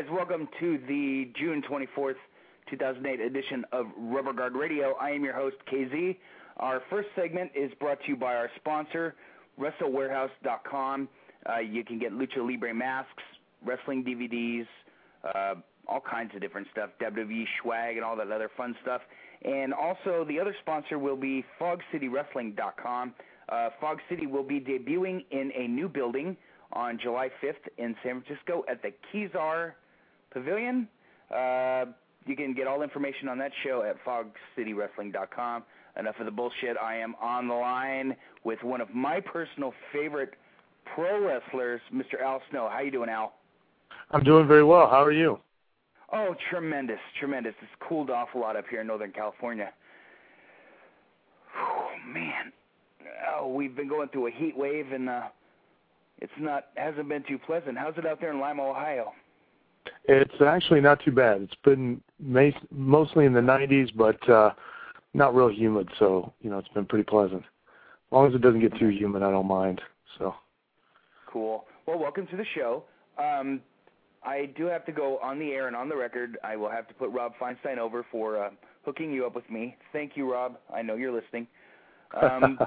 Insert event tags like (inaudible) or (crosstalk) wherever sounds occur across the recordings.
Guys, welcome to the June 24th, 2008 edition of Rubber Guard Radio. I am your host, KZ. Our first segment is brought to you by our sponsor, WrestleWarehouse.com. Uh, you can get Lucha Libre masks, wrestling DVDs, uh, all kinds of different stuff, WWE swag, and all that other fun stuff. And also, the other sponsor will be FogCityWrestling.com. Uh, Fog City will be debuting in a new building on July 5th in San Francisco at the Kezar Pavilion. Uh, you can get all information on that show at fogcitywrestling.com. Enough of the bullshit. I am on the line with one of my personal favorite pro wrestlers, Mr. Al Snow. How you doing, Al? I'm doing very well. How are you? Oh, tremendous, tremendous. It's cooled off a lot up here in Northern California. Whew, man, oh, we've been going through a heat wave, and uh, it's not hasn't been too pleasant. How's it out there in Lima, Ohio? It's actually not too bad. It's been mostly in the 90s, but uh, not real humid, so you know it's been pretty pleasant. As long as it doesn't get too humid, I don't mind. So Cool. Well, welcome to the show. Um, I do have to go on the air and on the record. I will have to put Rob Feinstein over for uh, hooking you up with me. Thank you, Rob. I know you're listening. Um,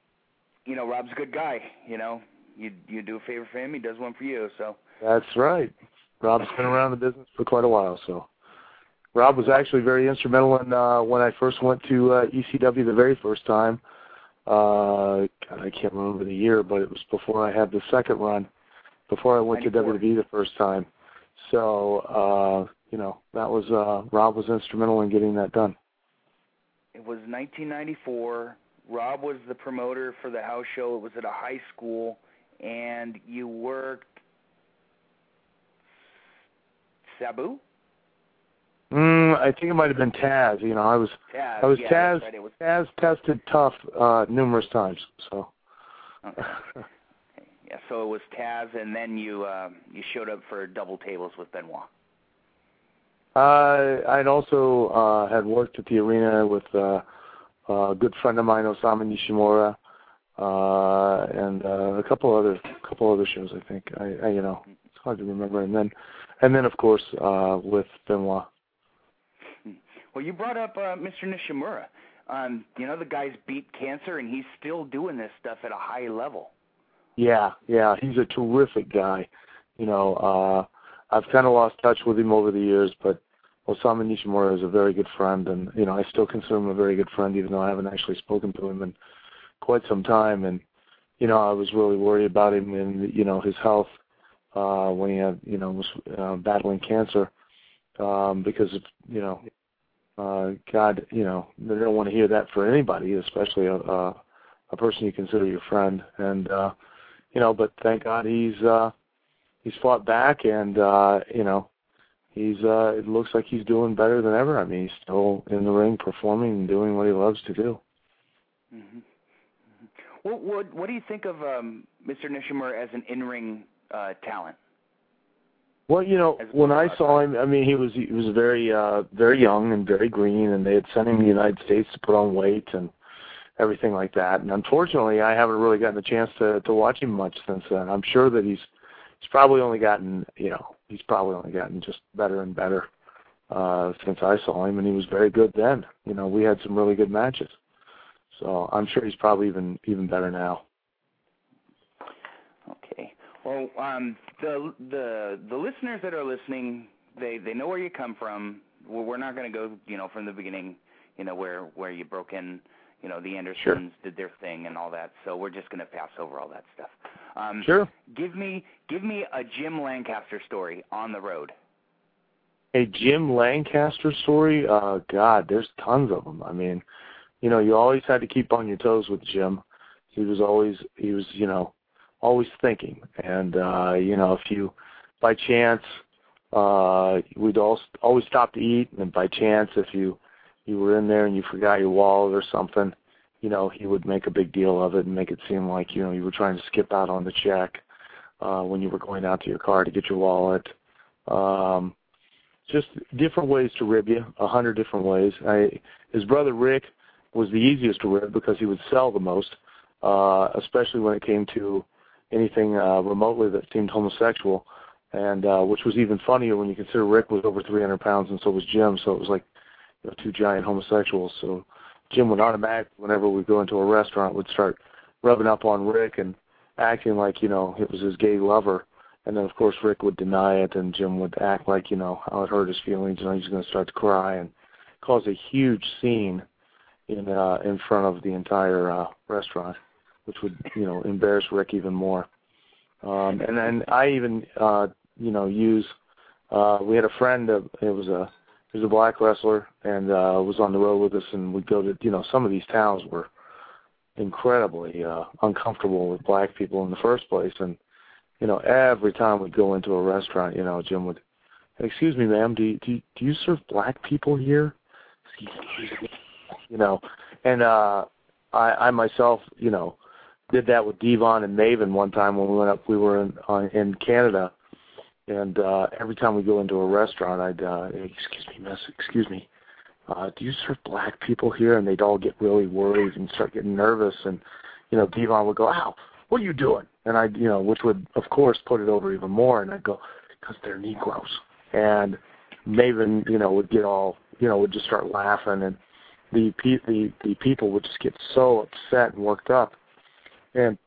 (laughs) you know, Rob's a good guy. You know, you you do a favor for him, he does one for you. So that's right. Rob's been around the business for quite a while, so Rob was actually very instrumental in uh, when I first went to uh, ECW the very first time. Uh, God, I can't remember the year, but it was before I had the second run, before I went 94. to WWE the first time. So uh, you know that was uh, Rob was instrumental in getting that done. it was 1994. Rob was the promoter for the house show. It was at a high school, and you worked Sabu. Mm, I think it might have been Taz. You know, I was Taz. I was yeah, Taz. Right. Was Taz tested tough uh, numerous times. So okay. (laughs) yeah. So it was Taz, and then you um, you showed up for double tables with Benoit. uh, I'd also uh, had worked at the arena with uh, a good friend of mine, Osamu Nishimura, uh, and uh, a couple other couple other shows. I think I, I you know it's hard to remember. And then and then of course uh, with Benoit. Well, you brought up uh, Mr. Nishimura. Um, you know the guy's beat cancer, and he's still doing this stuff at a high level. Yeah, yeah, he's a terrific guy. You know, uh I've kind of lost touch with him over the years, but Osamu Nishimura is a very good friend, and you know, I still consider him a very good friend, even though I haven't actually spoken to him in quite some time. And you know, I was really worried about him and you know his health uh when he had you know was uh, battling cancer um because of you know uh God you know they don't want to hear that for anybody, especially a a, a person you consider your friend and. uh you know, but thank God he's uh he's fought back and uh, you know, he's uh it looks like he's doing better than ever. I mean, he's still in the ring performing and doing what he loves to do. hmm What what what do you think of um, Mr. Nishimura as an in-ring uh, talent? Well, you know, when I saw him, I mean, he was he was very uh very young and very green, and they had sent him to the United States to put on weight and everything like that. And unfortunately, I haven't really gotten a chance to to watch him much since then. I'm sure that he's he's probably only gotten you know he's probably only gotten just better and better uh since I saw him, and he was very good then. You know, we had some really good matches, so I'm sure he's probably even even better now. Okay. Well, um, the the the listeners that are listening, they they know where you come from. We're not going to go, you know, from the beginning, you know, where where you broke in, you know, the Andersons Sure. did their thing and all that. So we're just going to pass over all that stuff. Um, Sure. Give me give me a Jim Lancaster story on the road. a Jim Lancaster story, uh, God, there's tons of them. I mean, you know, you always had to keep on your toes with Jim. He was always, he was, you know, always thinking. And, uh, you know, if you, by chance, uh, we'd all always stop to eat, and by chance, if you, you were in there and you forgot your wallet or something, you know, he would make a big deal of it and make it seem like, you know, you were trying to skip out on the check, uh, when you were going out to your car to get your wallet. Um, just different ways to rib you, a hundred different ways. I, his brother Rick was the easiest to rib because he would sell the most, uh, especially when it came to anything uh, remotely that seemed homosexual, and uh, which was even funnier when you consider Rick was over 300 pounds and so was Jim, so it was like you know, two giant homosexuals. So Jim would automatically, whenever we go into a restaurant, would start rubbing up on Rick and acting like you know it was his gay lover. And then of course Rick would deny it, and Jim would act like you know how it hurt his feelings, and he's going to start to cry and cause a huge scene in uh, in front of the entire uh, restaurant, which would you know embarrass Rick even more. Um, and then I even uh, you know use uh, we had a friend uh, it was a he was a black wrestler and uh, was on the road with us, and we'd go to you know some of these towns were incredibly uh, uncomfortable with black people in the first place, and you know, every time we'd go into a restaurant, you know, Jim would, excuse me, ma'am, do you, do you, do you serve black people here? (laughs) You know, and uh, I, I myself, you know, did that with Devon and Maven one time when we went up. We were in uh, in Canada, and uh, every time we go into a restaurant, I'd, uh, excuse me, miss, excuse me, uh, do you serve black people here? And they'd all get really worried and start getting nervous, and you know, Devon would go, ow, what are you doing? And I, you know, which would of course put it over even more. And I'd go, because they're Negroes. And Maven, you know, would get all, you know, would just start laughing, and the pe- the the people would just get so upset and worked up. And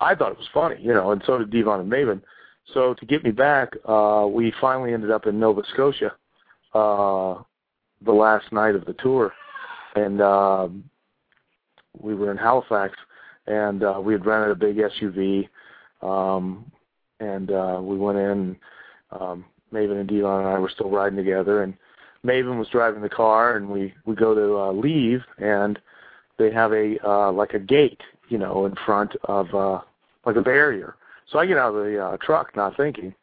I thought it was funny, you know, and so did Devon and Maven. So to get me back, uh, we finally ended up in Nova Scotia, uh, the last night of the tour, and um, we were in Halifax, and uh, we had rented a big SUV, um, and uh, we went in. Um, Maven and Devon and I were still riding together, and Maven was driving the car, and we we go to uh, leave, and they have a uh, like a gate, you know, in front of uh, like a barrier. So I get out of the uh, truck, not thinking,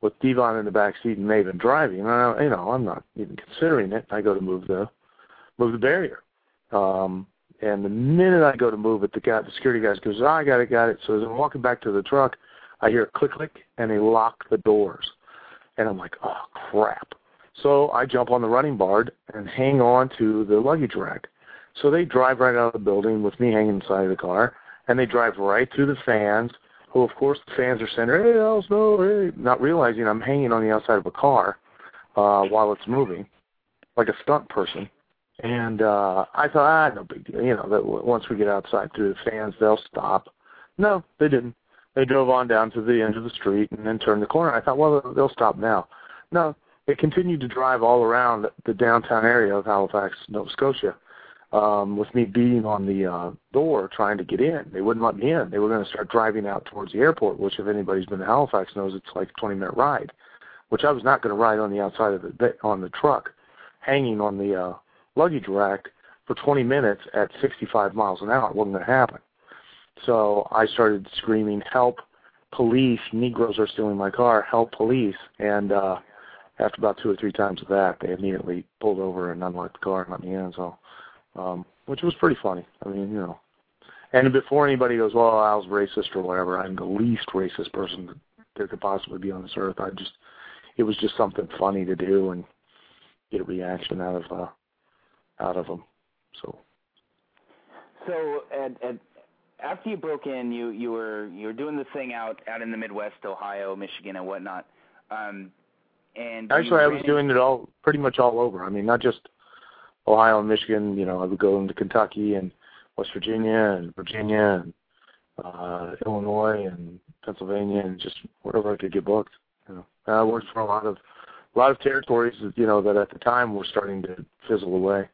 with Devon in the back seat and Maven driving. And I, you know, I'm not even considering it. I go to move the move the barrier. Um, and the minute I go to move it, the guy, the security guy goes, oh, I got it, got it. So as I'm walking back to the truck, I hear a click, click, and they lock the doors. And I'm like, oh, crap. So I jump on the running board and hang on to the luggage rack. So they drive right out of the building with me hanging inside of the car, and they drive right through the fans, who, of course, the fans are saying, hey, Al Snow, hey, not realizing I'm hanging on the outside of a car uh, while it's moving, like a stunt person. And uh, I thought, ah, no big deal. You know, that once we get outside through the fans, they'll stop. No, they didn't. They drove on down to the end of the street and then turned the corner. I thought, well, they'll stop now. No, they continued to drive all around the downtown area of Halifax, Nova Scotia, um, with me beating on the uh, door trying to get in. They wouldn't let me in. They were going to start driving out towards the airport, which if anybody's been to Halifax knows it's like a 20-minute ride, which I was not going to ride on the outside of the on the truck, hanging on the uh, luggage rack for 20 minutes at 65 miles an hour. It wasn't going to happen. So I started screaming, "Help! Police! Negroes are stealing my car! Help! Police!" And uh, after about two or three times of that, they immediately pulled over and unlocked the car and let me in. So, um, which was pretty funny. I mean, you know, And before anybody goes, well, Al's racist or whatever, I'm the least racist person that there could possibly be on this earth. I just, it was just something funny to do and get a reaction out of, uh, out of them. So. So at, at after you broke in, you you were you were doing the thing out out in the Midwest, Ohio, Michigan, and whatnot. Um, and actually, I was doing it all pretty much all over. I mean, not just Ohio and Michigan. You know, I would go into Kentucky and West Virginia and Virginia and uh, Illinois and Pennsylvania and just wherever I could get booked. You know, I worked for a lot of a lot of territories. You know, that at the time were starting to fizzle away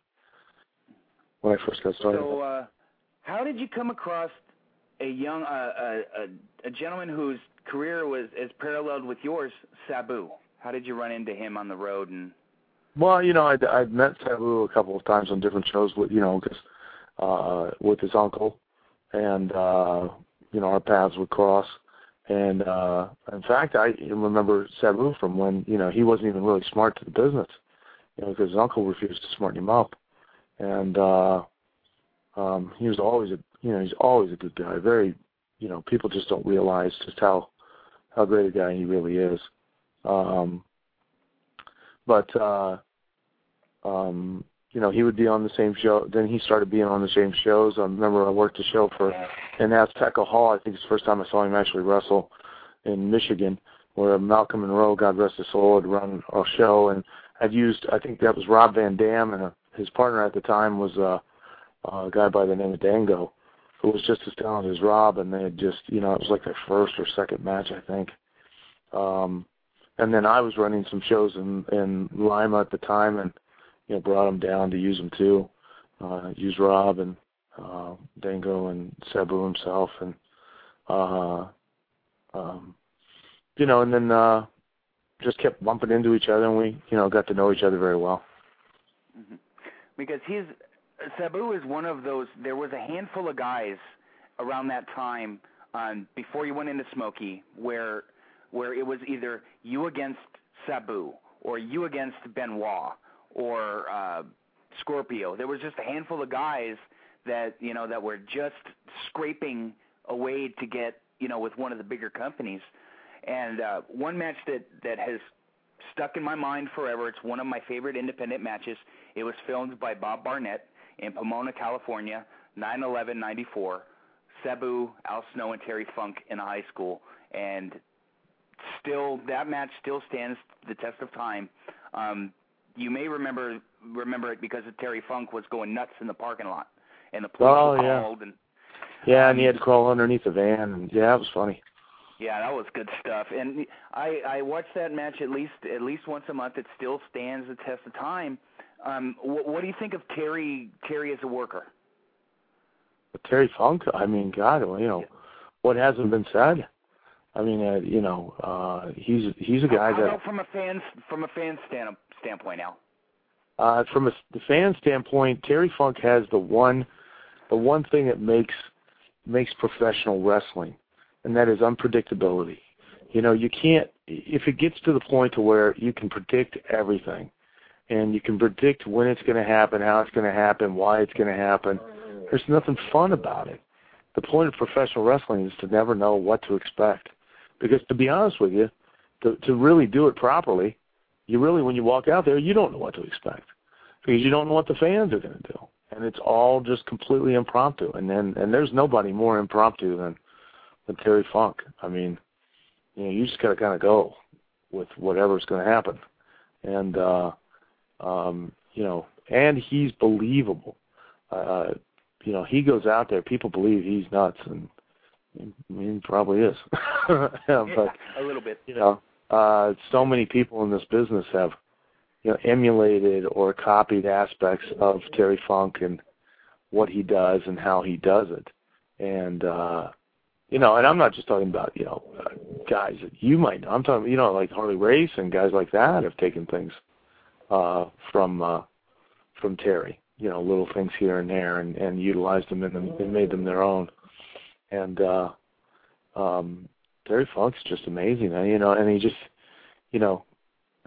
when I first got started. So, uh, how did you come across a young uh, a, a, a gentleman whose career was as paralleled with yours, Sabu? How did you run into him on the road and? Well, you know, I'd, I'd met Sabu a couple of times on different shows with you know, cause, uh, with his uncle, and uh, you know, our paths would cross. And uh, in fact, I remember Sabu from when you know he wasn't even really smart to the business, you know, because his uncle refused to smarten him up, and uh, um, he was always a you know he's always a good guy. Very you know people just don't realize just how how great a guy he really is. Um, but uh, um, you know he would be on the same show. Then he started being on the same shows. I remember I worked a show for in Azteca Hall. I think it's the first time I saw him actually wrestle in Michigan, where Malcolm Monroe, God rest his soul, had run a show, and I'd used I think that was Rob Van Dam, and uh, his partner at the time was. Uh, a guy by the name of Dango, who was just as talented as Rob, and they had just, you know, it was like their first or second match, I think. Um, and then I was running some shows in in Lima at the time, and you know, brought him down to use them too. Uh, use Rob and uh, Dango and Sabu himself, and uh, um, you know, and then uh, just kept bumping into each other, and we, you know, got to know each other very well. Mm-hmm. Because he's Sabu is one of those. There was a handful of guys around that time um, before you went into Smoky, where where it was either you against Sabu or you against Benoit or uh, Scorpio. There was just a handful of guys that you know that were just scraping away to get you know with one of the bigger companies. And uh, one match that that has stuck in my mind forever. It's one of my favorite independent matches. It was filmed by Bob Barnett in Pomona, California, 9/11/94. Sabu, Al Snow, and Terry Funk in a high school, and still that match still stands the test of time. Um, you may remember remember it because of Terry Funk was going nuts in the parking lot, and the police oh, yeah. called. And yeah, and he had to crawl underneath the van, and yeah, it was funny. Yeah, that was good stuff. And I I watch that match at least at least once a month. It still stands the test of time. Um, what, what do you think of Terry Terry as a worker? Terry Funk. I mean, God, you know, what hasn't been said? I mean, uh, you know, uh, he's he's a guy how, that. How from a fan from a fan stand, standpoint now. Uh, from a the fan standpoint, Terry Funk has the one, the one thing that makes makes professional wrestling, and that is unpredictability. You know, you can't if it gets to the point to where you can predict everything, and you can predict when it's going to happen, how it's going to happen, why it's going to happen. There's nothing fun about it. The point of professional wrestling is to never know what to expect. Because to be honest with you, to, to really do it properly, you really, when you walk out there, you don't know what to expect because you don't know what the fans are going to do, and it's all just completely impromptu. And then, and there's nobody more impromptu than than Terry Funk. I mean, you know, you just got to kind of go with whatever's going to happen, and uh, um, you know, and he's believable. Uh, you know, he goes out there, people believe he's nuts, and I mean, probably is. (laughs) yeah, but a little bit. You know, uh, so many people in this business have, you know, emulated or copied aspects of Terry Funk and what he does and how he does it, and uh, you know, and I'm not just talking about you know uh, guys that you might know. I'm talking, you know, like Harley Race and guys like that have taken things uh, from uh, from Terry. You know, little things here and there, and and utilized them and, and made them their own. And uh, um, Terry Funk's just amazing, you know, and he just, you know,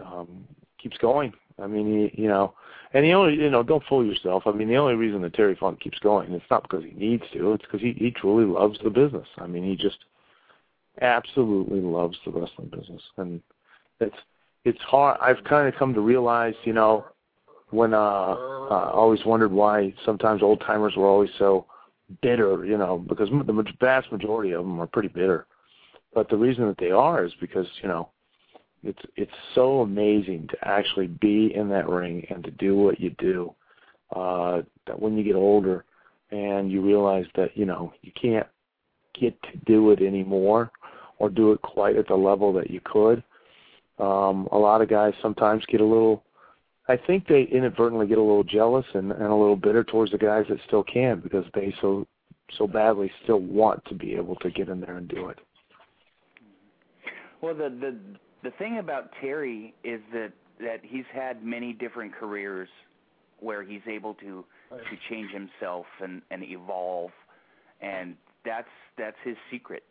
um, keeps going. I mean, he, you know, and the only, you know, don't fool yourself. I mean, the only reason that Terry Funk keeps going, it's not because he needs to. It's because he he truly loves the business. I mean, he just absolutely loves the wrestling business, and it's it's hard. I've kind of come to realize, you know, when uh, I always wondered why sometimes old timers were always so bitter, you know, because the vast majority of them are pretty bitter. But the reason that they are is because you know it's it's so amazing to actually be in that ring and to do what you do. Uh, that when you get older and you realize that you know you can't get to do it anymore or do it quite at the level that you could. Um, a lot of guys sometimes get a little. I think they inadvertently get a little jealous and, and a little bitter towards the guys that still can because they so so badly still want to be able to get in there and do it. Well, the the the thing about Terry is that that he's had many different careers where he's able to to change himself and and evolve, and that's that's his secret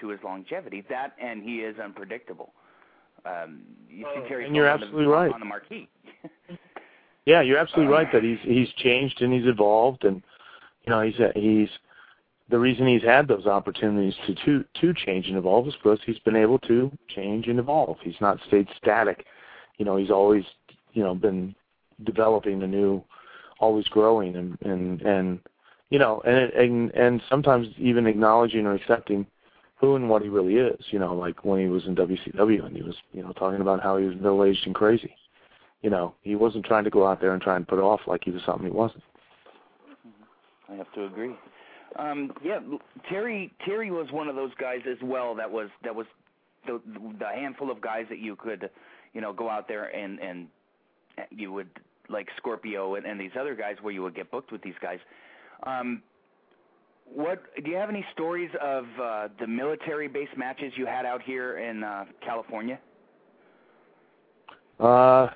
to his longevity. That and he is unpredictable. Um, you see Terry and you're absolutely the, right on the marquee. (laughs) yeah, you're absolutely right that he's he's changed and he's evolved, and you know he's he's the reason he's had those opportunities to to to change and evolve is because he's been able to change and evolve. He's not stayed static. You know, he's always you know been developing a new, always growing and and and you know and and and sometimes even acknowledging or accepting who and what he really is. You know, like when he was in WCW and he was you know talking about how he was middle aged and crazy. You know, he wasn't trying to go out there and try and put off like he was something he wasn't. I have to agree. Um, yeah, Terry Terry was one of those guys as well. That was that was the the handful of guys that you could, you know, go out there and and you would like Scorpio and, and these other guys where you would get booked with these guys. Um, what do you have any stories of uh, the military base matches you had out here in uh, California? Uh,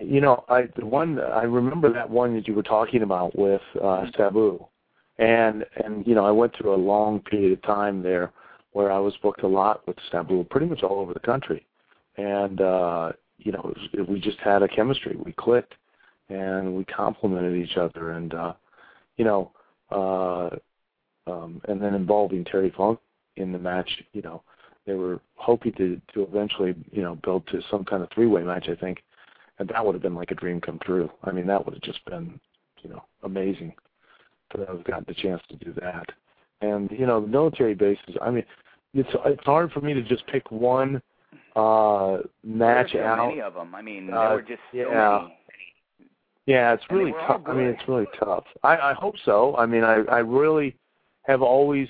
you know, I the one I remember that one that you were talking about with uh, Sabu. And and you know I went through a long period of time there where I was booked a lot with Sabu, pretty much all over the country, and uh, you know it was, we just had a chemistry, we clicked, and we complemented each other, and uh, you know, uh, um, and then involving Terry Funk in the match, you know, they were hoping to to eventually you know build to some kind of three way match, I think, and that would have been like a dream come true. I mean, that would have just been you know amazing that I've gotten the chance to do that. And you know, the military bases. I mean, it's it's hard for me to just pick one uh match there were so out. Many of them. I mean, uh, there were just so yeah. many. Yeah, it's really tough. I mean, it's really tough. I, I hope so. I mean, I I really have always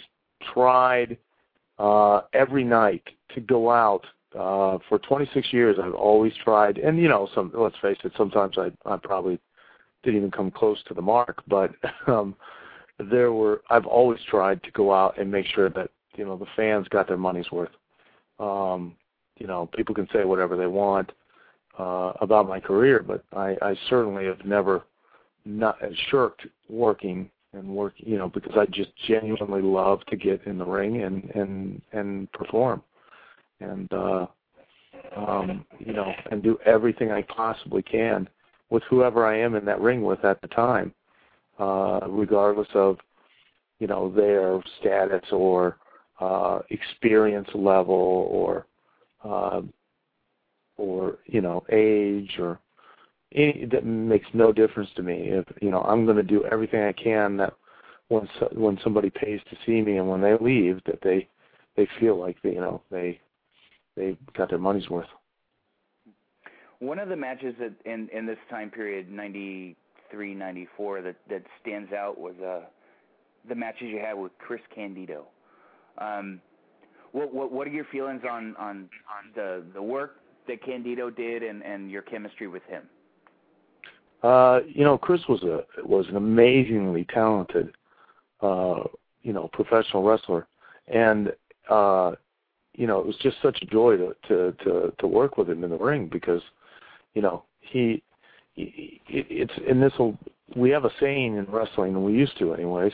tried uh every night to go out. Uh for 26 years I've always tried and you know some let's face it sometimes I I probably didn't even come close to the mark, but (laughs) um there were I've always tried to go out and make sure that you know the fans got their money's worth. Um, you know, people can say whatever they want uh, about my career, but I, I certainly have never not shirked working and work. You know, because I just genuinely love to get in the ring and and and perform, and uh, um, you know, and do everything I possibly can with whoever I am in that ring with at the time uh, regardless of you know their status or uh, experience level or uh, or you know age or any, that makes no difference to me. If you know I'm going to do everything I can that when so, when somebody pays to see me and when they leave that they they feel like they, you know they they got their money's worth. One of the matches that in in this time period, ninety three, ninety four, that that stands out was uh, the matches you had with Chris Candido. Um, what what what are your feelings on on on the the work that Candido did and and your chemistry with him? Uh, you know, Chris was a was an amazingly talented, uh, you know, professional wrestler, and uh, you know, it was just such a joy to to to, to work with him in the ring because, you know, he, he it, it's and this will we have a saying in wrestling, and we used to anyways,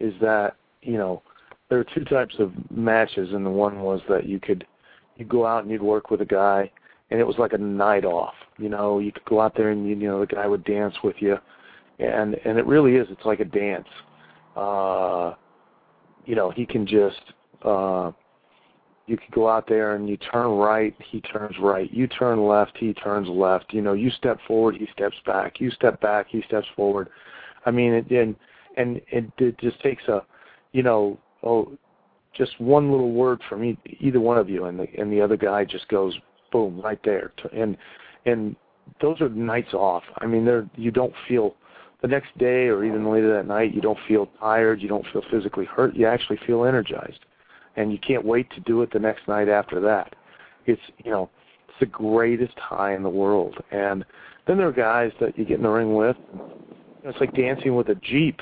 is that you know there are two types of matches, and the one was that you could you go out and you'd work with a guy, and it was like a night off You know, you could go out there and you know the guy would dance with you, and and it really is. It's like a dance. Uh, you know, he can just. Uh, you could go out there and you turn right, he turns right. You turn left, he turns left. You know, you step forward, he steps back. You step back, he steps forward. I mean, it, and and it, it just takes a, you know, oh, just one little word from e- either one of you, and the and the other guy just goes boom right there. And and those are nights off. I mean, they're you don't feel the next day or even later that night. You don't feel tired. You don't feel physically hurt. You actually feel energized and you can't wait to do it the next night after that. It's you know it's the greatest high in the world. And then there are guys that you get in the ring with. It's like dancing with a jeep.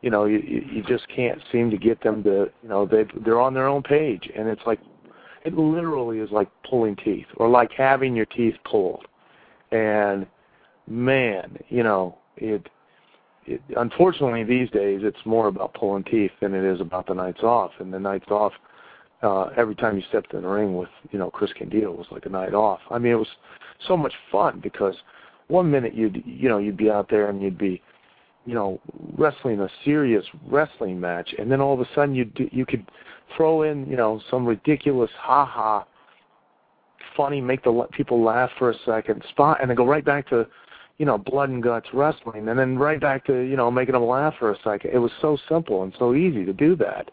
You know, you you just can't seem to get them to you know they they're on their own page, and it's like it literally is like pulling teeth or like having your teeth pulled. And man, you know it it, unfortunately these days it's more about pulling teeth than it is about the nights off and the nights off uh, every time you stepped in the ring with you know Chris Candido was like a night off. I mean, it was so much fun because one minute you'd you know you'd be out there and you'd be you know wrestling a serious wrestling match, and then all of a sudden you you could throw in you know some ridiculous ha ha funny make the people laugh for a second spot and then go right back to you know blood and guts wrestling and then right back to you know making them laugh for a second it was so simple and so easy to do that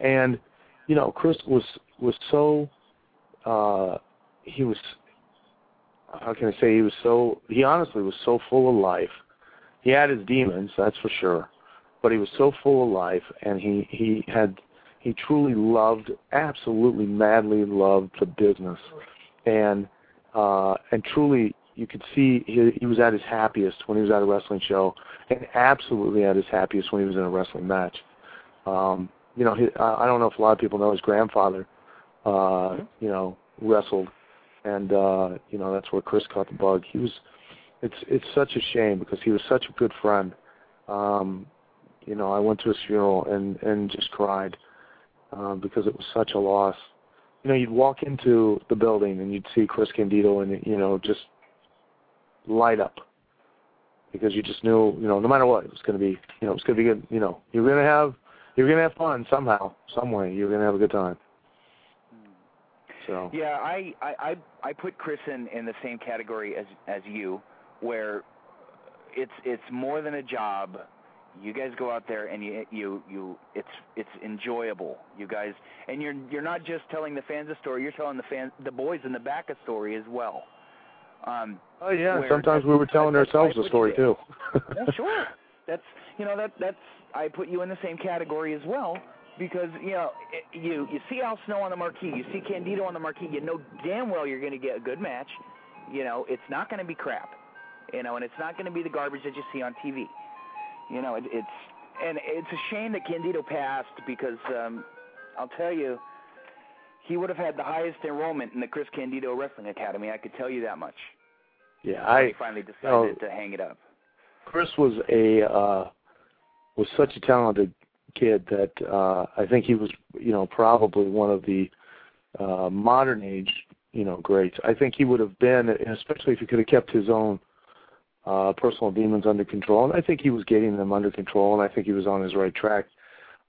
and you know, Chris was was so uh he was how can I say he was so he honestly was so full of life. He had his demons, that's for sure. But he was so full of life and he he had he truly loved absolutely madly loved the business. And uh and truly you could see he, he was at his happiest when he was at a wrestling show and absolutely at his happiest when he was in a wrestling match. Um you know, he, I don't know if a lot of people know his grandfather, uh, you know, wrestled, and uh, you know that's where Chris caught the bug. He was, it's it's such a shame because he was such a good friend. Um, you know, I went to his funeral and and just cried uh, because it was such a loss. You know, you'd walk into the building and you'd see Chris Candido and you know just light up because you just knew, you know, no matter what, it was going to be, you know, it was going to be good. You know, you're going to have you're gonna have fun somehow, some way. You're gonna have a good time. So yeah, I I I put Chris in in the same category as as you, where it's it's more than a job. You guys go out there and you you you it's it's enjoyable. You guys and you're you're not just telling the fans a story. You're telling the fans the boys in the back a story as well. Um, oh yeah, sometimes we were telling ourselves a story too. (laughs) yeah, sure. (laughs) That's you know that that's I put you in the same category as well because you know it, you you see Al Snow on the marquee, you see Candido on the marquee, you know damn well you're going to get a good match. You know it's not going to be crap, you know, and it's not going to be the garbage that you see on TV. You know it, it's and it's a shame that Candido passed because um, I'll tell you he would have had the highest enrollment in the Chris Candido Wrestling Academy. I could tell you that much. Yeah, I finally decided to hang it up. Chris was a uh was such a talented kid that uh, I think he was, you know, probably one of the uh, modern age, you know, greats. I think he would have been, especially if he could have kept his own uh, personal demons under control. And I think he was getting them under control, and I think he was on his right track.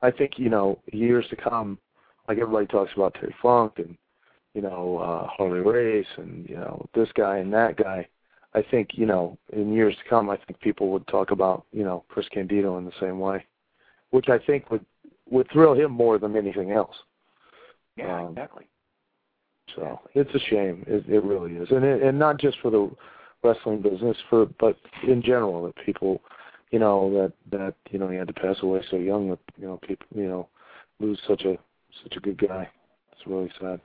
I think, you know, years to come, like everybody talks about Terry Funk and, you know, uh, Harley Race and, you know, this guy and that guy. I think you know in years to come, I think people would talk about you know Chris Candido in the same way, which I think would would thrill him more than anything else. Yeah, um, exactly. So exactly. it's a shame. It, it really is, and it, and not just for the wrestling business, for but in general that people, you know, that that you know he had to pass away so young. That you know people you know lose such a such a good guy. It's really sad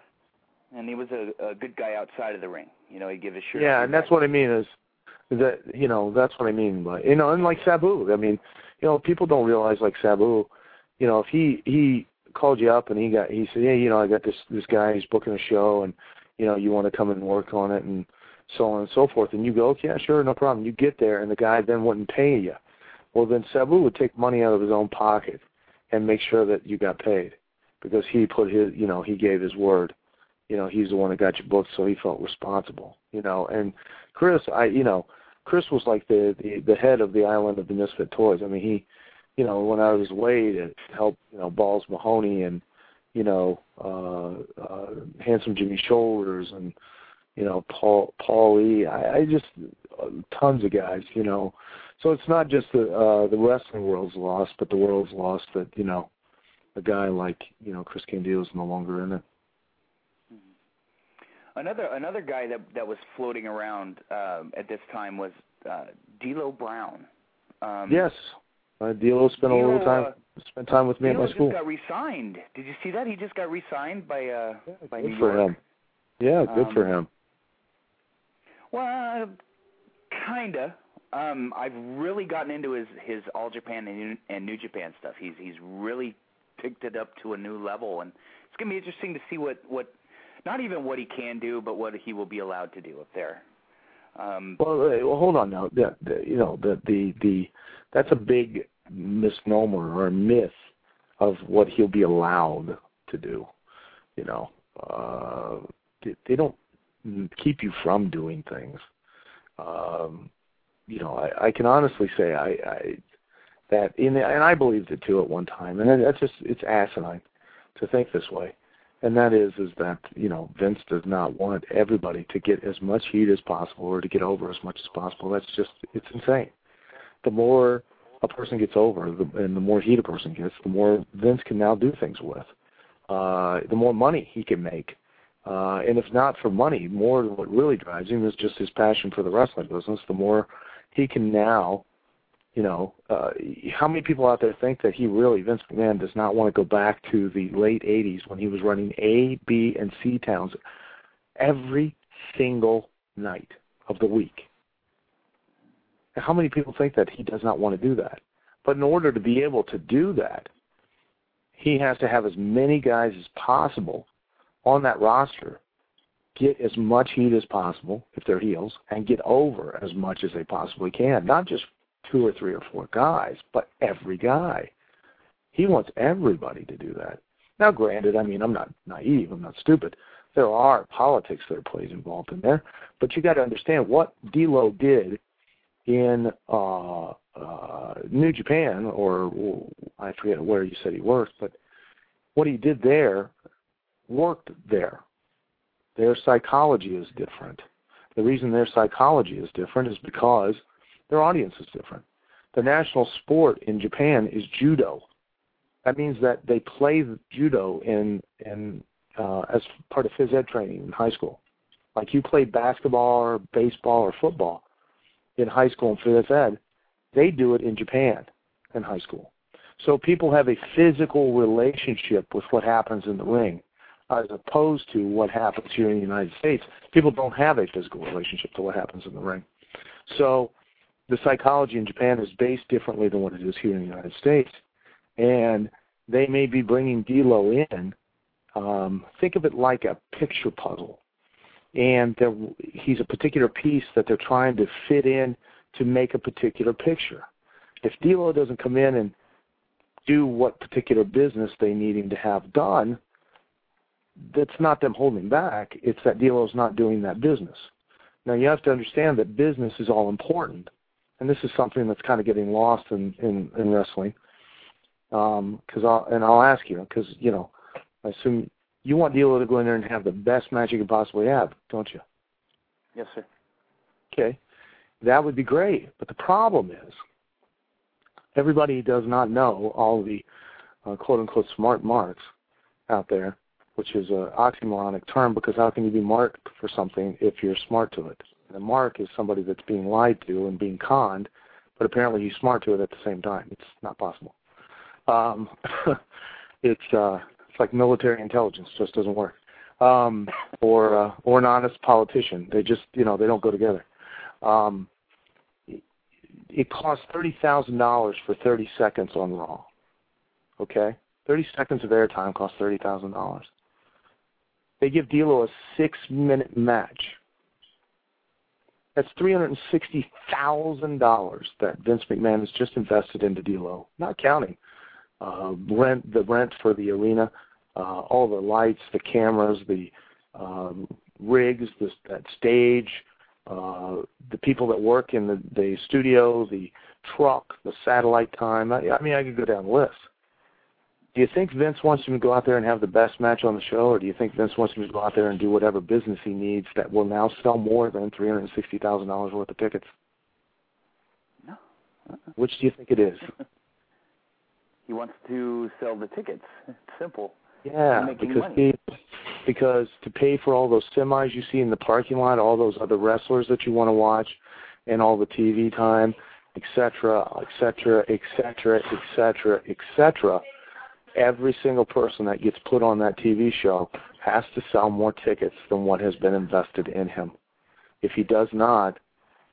and he was a, a good guy outside of the ring. You know, he give his shirt. Yeah, and that's what I mean is, is that you know that's what I mean by you know, and like Sabu. I mean, you know, people don't realize like Sabu. You know, if he he called you up and he got he said, hey, you know, I got this this guy he's booking a show and you know you want to come and work on it and so on and so forth, and you go, okay, yeah, sure, no problem. You get there and the guy then wouldn't pay you. Well, then Sabu would take money out of his own pocket and make sure that you got paid because he put his, you know, he gave his word you know, he's the one that got you booked, so he felt responsible. You know, and Chris, I, you know, Chris was like the the, the head of the island of the Misfit Toys. I mean, he, you know, when I was away to help, you know, Balls Mahoney and, you know, uh, uh, Handsome Jimmy Shoulders and, you know, Paul Paul E. I, I just tons of guys, you know. So it's not just the uh, the wrestling world's lost, but the world's lost that you know a guy like you know Chris Candido is no longer in it. Mm-hmm. Another another guy that that was floating around um, at this time was uh, D'Lo Brown. Um, yes, uh, D'Lo spent D'Lo, a little time spent time with me D'Lo at my school. just got re-signed. Did you see that? He just got re-signed by uh Yeah, by good New for York. him. Yeah, good for Um, him. Well, kinda. Um, I've really gotten into his his All Japan and and New Japan stuff. He's he's really picked it up to a new level, and it's gonna be interesting to see what what not even what he can do, but what he will be allowed to do up there. Um, Well, well, hold on now. The, the, you know, the the the that's a big misnomer or myth of what he'll be allowed to do. You know, uh, they, they don't keep you from doing things. Um, you know, I, I can honestly say I, I that in the, and I believed it too at one time, and that's just it's asinine to think this way and that is is that you know Vince does not want everybody to get as much heat as possible or to get over as much as possible. That's just it's insane. The more a person gets over, the, and the more heat a person gets, the more Vince can now do things with. Uh, the more money he can make, uh, and if not for money, more what really drives him is just his passion for the wrestling business. The more he can now you know, uh, how many people out there think that he really, Vince McMahon, does not want to go back to the late 80s when he was running A, B, and C towns every single night of the week? How many people think that he does not want to do that? But in order to be able to do that, he has to have as many guys as possible on that roster get as much heat as possible if they're heels and get over as much as they possibly can. Not just two or three or four guys, but every guy. He wants everybody to do that. Now, granted, I mean, I'm not naive, I'm not stupid. There are politics that are plays involved in there, but you got to understand what D'Lo did in uh, uh, New Japan, or I forget where you said he worked, but what he did there worked there. Their psychology is different. The reason their psychology is different is because their audience is different. The national sport in Japan is judo. That means that they play judo in in uh, as part of phys ed training in high school. Like you play basketball or baseball or football in high school and phys ed, they do it in Japan in high school. So people have a physical relationship with what happens in the ring, as opposed to what happens here in the United States. People don't have a physical relationship to what happens in the ring. So the psychology in Japan is based differently than what it is here in the United States, and they may be bringing D'Lo in. Um, think of it like a picture puzzle, and he's a particular piece that they're trying to fit in to make a particular picture. If D'Lo doesn't come in and do what particular business they need him to have done, that's not them holding back. It's that D'Lo's not doing that business. Now you have to understand that business is all important, and this is something that's kind of getting lost in in, in wrestling. Um, cause I'll, and I'll ask you because you know, I assume you want D'Lo to go in there and have the best match you can possibly have, don't you? yes, sir. Okay, that would be great. But the problem is, everybody does not know all the uh, quote unquote smart marks out there, which is an oxymoronic term because how can you be marked for something if you're smart to it? And a mark is somebody that's being lied to and being conned, but apparently he's smart to it at the same time. It's not possible. Um, (laughs) it's uh, it's like military intelligence just doesn't work. Um, or uh, or an honest politician. They just you know they don't go together. Um, it costs thirty thousand dollars for thirty seconds on Raw. Okay, thirty seconds of airtime costs thirty thousand dollars. They give D'Lo a six-minute match. That's three hundred and sixty thousand dollars that Vince McMahon has just invested into D'Lo, not counting uh, rent, the rent for the arena, uh, all the lights, the cameras, the um, rigs, this, that stage, uh, the people that work in the, the studio, the truck, the satellite time. I, I mean, I could go down the list. Do you think Vince wants him to go out there and have the best match on the show, or do you think Vince wants him to go out there and do whatever business he needs that will now sell more than three hundred and sixty thousand dollars worth of tickets? No. Uh-uh. Which do you think it is? (laughs) he wants to sell the tickets. It's simple. Yeah, because he, because to pay for all those semis you see in the parking lot, all those other wrestlers that you want to watch, and all the TV time, etc., etc., etc., etc., etc. Every single person that gets put on that TV show has to sell more tickets than what has been invested in him. If he does not,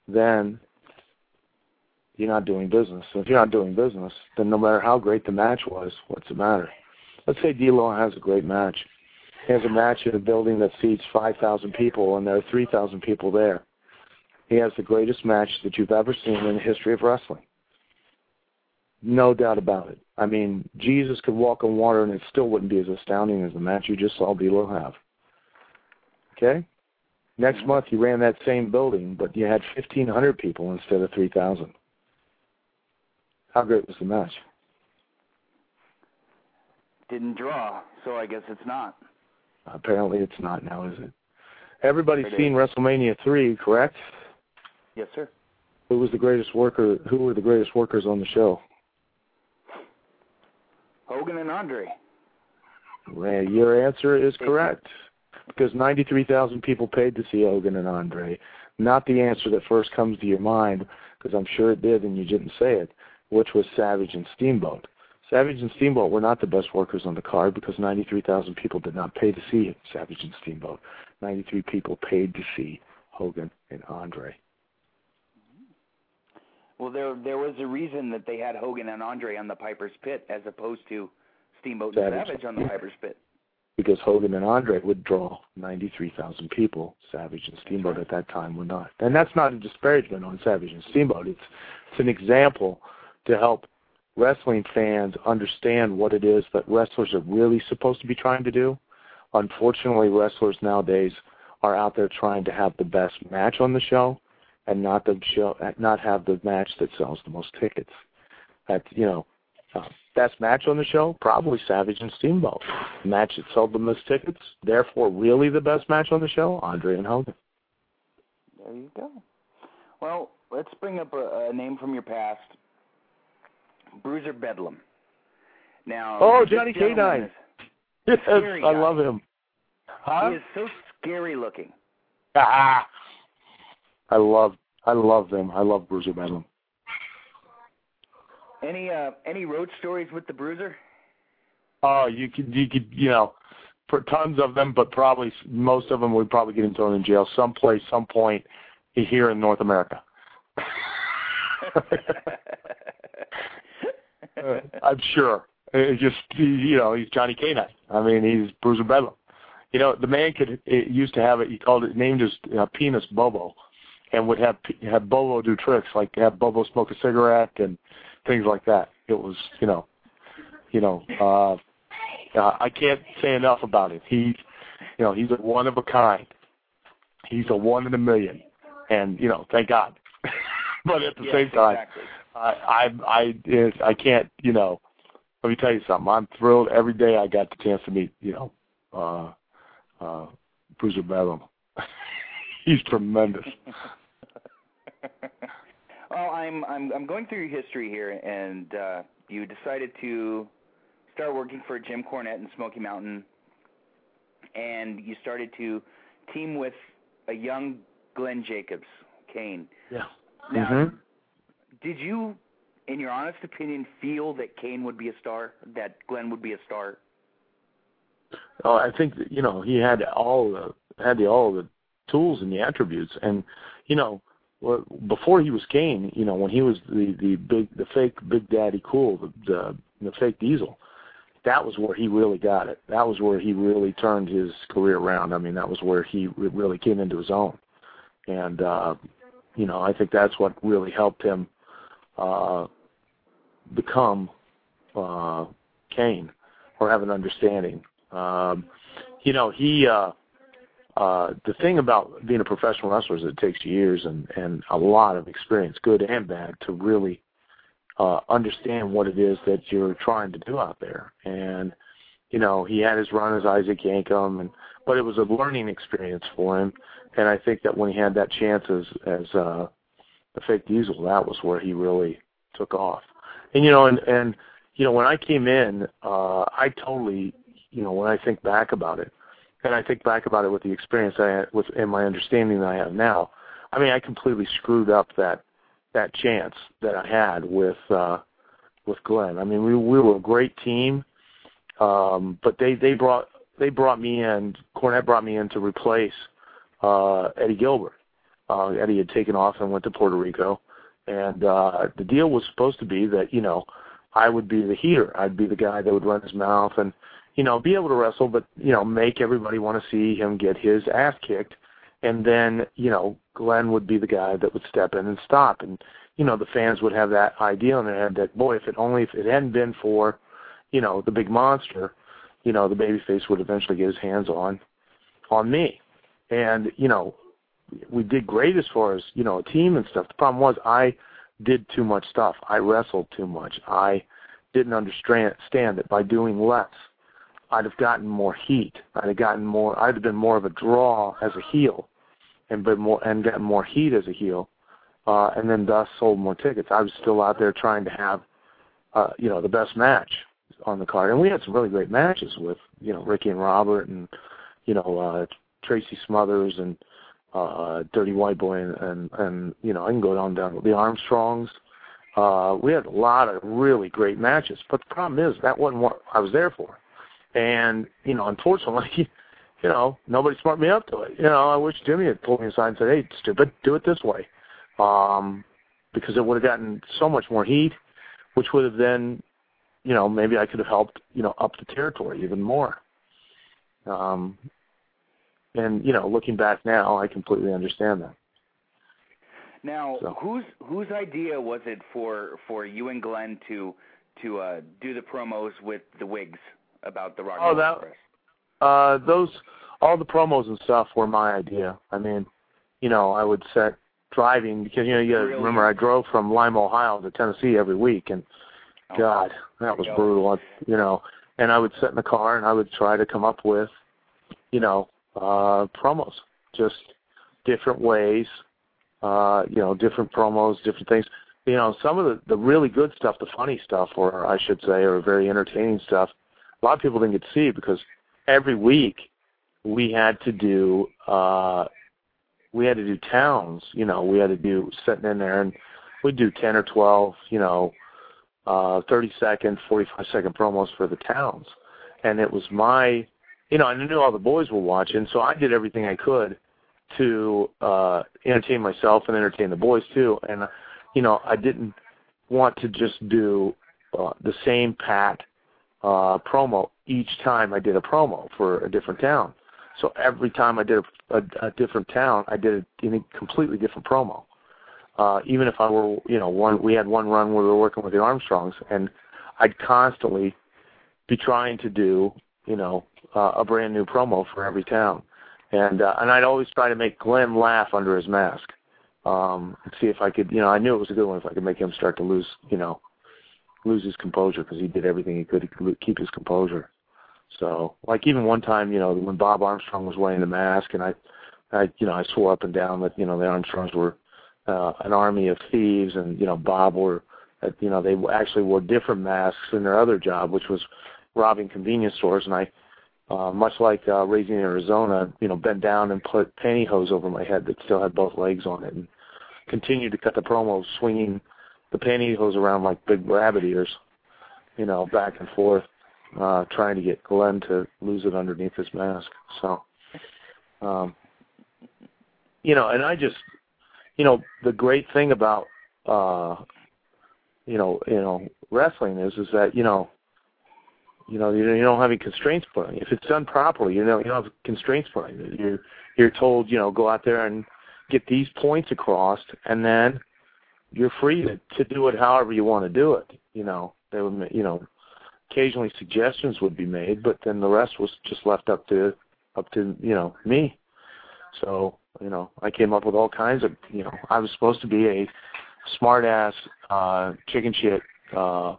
then you're not doing business. if you're not doing business, then no matter how great the match was, what's the matter? Let's say D'Lo has a great match. He has a match in a building that seats 5,000 people, and there are 3,000 people there. He has the greatest match that you've ever seen in the history of wrestling. No doubt about it. I mean, Jesus could walk on water, and it still wouldn't be as astounding as the match you just saw D'Lo have. Okay? Next month, you ran that same building, but you had 1,500 people instead of 3,000. How great was the match? Didn't draw, so I guess it's not. Apparently, it's not now, is it? Everybody's it seen. WrestleMania three, correct? Yes, sir. Who was the greatest worker? Who were the greatest workers on the show? Hogan and Andre. Well, your answer is correct because 93,000 people paid to see Hogan and Andre. Not the answer that first comes to your mind, because I'm sure it did and you didn't say it, which was Savage and Steamboat. Savage and Steamboat were not the best workers on the card because 93,000 people did not pay to see Savage and Steamboat. 93 people paid to see Hogan and Andre. Well, there there was a reason that they had Hogan and Andre on the Piper's Pit as opposed to Steamboat Savage. and Savage on the Piper's Pit. Because Hogan and Andre would draw 93,000 people. Savage and Steamboat at that time were not. And that's not a disparagement on Savage and Steamboat. It's it's an example to help wrestling fans understand what it is that wrestlers are really supposed to be trying to do. Unfortunately, wrestlers nowadays are out there trying to have the best match on the show and not the show, not have the match that sells the most tickets. That you know, uh, best match on the show probably Savage and Steamboat. match that sold the most tickets, therefore, really the best match on the show, Andre and Hogan. There you go. Well, let's bring up a, a name from your past, Bruiser Bedlam. Now, oh, Johnny K9. Yes, I love him. Huh? He is so scary looking. Ah, I love I love them. I love Bruiser Bedlam. Any uh any road stories with the Bruiser? Oh, you could you could you know, for tons of them, but probably most of them would probably get him thrown in jail someplace, some point here in North America. (laughs) I'm sure. It just you know, he's Johnny K-9. I mean, he's Bruiser Bedlam. You know, the man could it used to have it. He called it named his uh, penis Bobo and would have have Bobo do tricks like have Bobo smoke a cigarette and things like that. It was you know, you know, uh, uh, I can't say enough about it. He's you know, he's a one of a kind. He's a one in a million, and you know, thank God. (laughs) but at the yes, same time, exactly. I I I I can't you know. Let me tell you something. I'm thrilled every day I got the chance to meet you know, uh, uh, Bruiser Bedlam. (laughs) He's tremendous. (laughs) well, I'm I'm I'm going through your history here, and uh, you decided to start working for Jim Cornette in Smoky Mountain, and you started to team with a young Glenn Jacobs, Kane. Yeah. Now, mm-hmm. did you, in your honest opinion, feel that Kane would be a star, that Glenn would be a star? Oh, I think that, you know he had all the had the all the tools and the attributes. And you know, before he was Kane, you know, when he was the the big the fake Big Daddy Cool, the the, the fake Diesel, that was where he really got it. That was where he really turned his career around. I mean, that was where he really came into his own. And uh, you know, I think that's what really helped him uh, become uh, Kane or have an understanding. Um, you know, he uh, uh, the thing about being a professional wrestler is it takes years and and a lot of experience, good and bad, to really uh, understand what it is that you're trying to do out there. And you know, he had his run as Isaac Yankem, and but it was a learning experience for him. And I think that when he had that chance as as uh, the fake diesel, that was where he really took off. And you know, and and you know, when I came in, uh, I totally, you know, when I think back about it, and I think back about it with the experience I had with and my understanding that I have now, I mean, I completely screwed up that that chance that I had with uh, with Glenn. I mean, we we were a great team, um, but they they brought they brought me in. Cornette brought me in to replace uh, Eddie Gilbert. Uh, Eddie had taken off and went to Puerto Rico, and uh, the deal was supposed to be that you know I would be the heater. I'd be the guy that would run his mouth and you know be able to wrestle, but you know make everybody want to see him get his ass kicked, and then you know Glenn would be the guy that would step in and stop, and you know the fans would have that idea in their head that boy, if it only if it hadn't been for you know the big monster, you know the babyface would eventually get his hands on on me, and you know we did great as far as you know a team and stuff. The problem was I did too much stuff. I wrestled too much. I didn't understand that by doing less, I'd have gotten more heat. I'd have gotten more. I'd have been more of a draw as a heel, and been more and gotten more heat as a heel, uh, and then thus sold more tickets. I was still out there trying to have, uh, you know, the best match on the card, and we had some really great matches with you know Ricky and Robert and you know uh, Tracy Smothers and uh, Dirty White Boy and, and and you know I can go down down with the Armstrongs. Uh, we had a lot of really great matches, but the problem is that wasn't what I was there for. And you know, unfortunately, (laughs) you know, nobody smarted me up to it. You know, I wish Jimmy had pulled me aside and said, "Hey, stupid, do it this way," um, because it would have gotten so much more heat, which would have then, you know, maybe I could have helped, you know, up the territory even more. Um, and you know, looking back now, I completely understand that. Now, So. whose whose idea was it for for you and Glenn to to uh, do the promos with the wigs about the Rock Oh, that- Express? Uh, those all the promos and stuff were my idea. I mean, you know, I would set driving because you know you gotta Really? remember I drove from Lima, Ohio to Tennessee every week, and Oh, God, that was go. brutal. I- You know, and I would sit in the car and I would try to come up with, you know, uh, promos, just different ways, uh, you know, different promos, different things. You know, some of the the really good stuff, the funny stuff, or I should say, or very entertaining stuff. A lot of people didn't get to see because every week we had to do uh we had to do towns you know we had to do sitting in there and we'd do ten or twelve you know uh thirty second forty five second promos for the towns. And it was my you know i knew all the boys were watching so i did everything i could to uh entertain myself and entertain the boys too. And you know i didn't want to just do uh, the same pat uh, promo each time I did a promo for a different town. So every time I did a, a, a different town, I did a, a completely different promo. Uh, even if I were, you know, one, we had one run where we were working with the Armstrongs, and I'd constantly be trying to do, you know, uh, a brand new promo for every town, and uh, and I'd always try to make Glenn laugh under his mask, um, and see if I could, you know, I knew it was a good one if I could make him start to lose, you know, lose his composure because he did everything he could to keep his composure. So, like even one time, you know, when Bob Armstrong was wearing the mask, and I, I, you know, I swore up and down that you know the Armstrongs were uh, an army of thieves, and you know Bob were, uh, you know, they actually wore different masks in their other job, which was robbing convenience stores, and I. Uh, much like uh, raising in Arizona, you know, bent down and put pantyhose over my head that still had both legs on it, and continued to cut the promo, swinging the pantyhose around like big rabbit ears, you know, back and forth, uh, trying to get Glenn to lose it underneath his mask. So, um, you know, and I just, you know, the great thing about, uh, you know, you know, wrestling is, is that you know, you know, you, don't have any constraints put on you. If it's done properly, you know, you don't have constraints put on you. You're, you're told, you know, go out there and get these points across, and then you're free to, to do it however you want to do it. You know, they would, you know, occasionally suggestions would be made, but then the rest was just left up to, up to you know me. So you know, I came up with all kinds of you know, I was supposed to be a smart ass uh, chicken shit uh,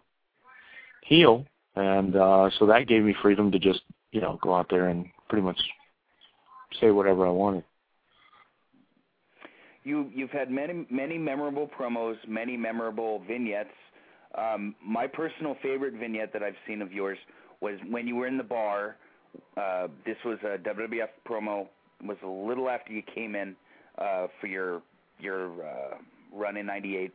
heel, and uh, so that gave me freedom to just you know go out there and pretty much say whatever I wanted. You you've had many many memorable promos, many memorable vignettes. Um, my personal favorite vignette that I've seen of yours was when you were in the bar. Uh, this was a WWF promo. It was a little after you came in uh, for your your uh, run in '98,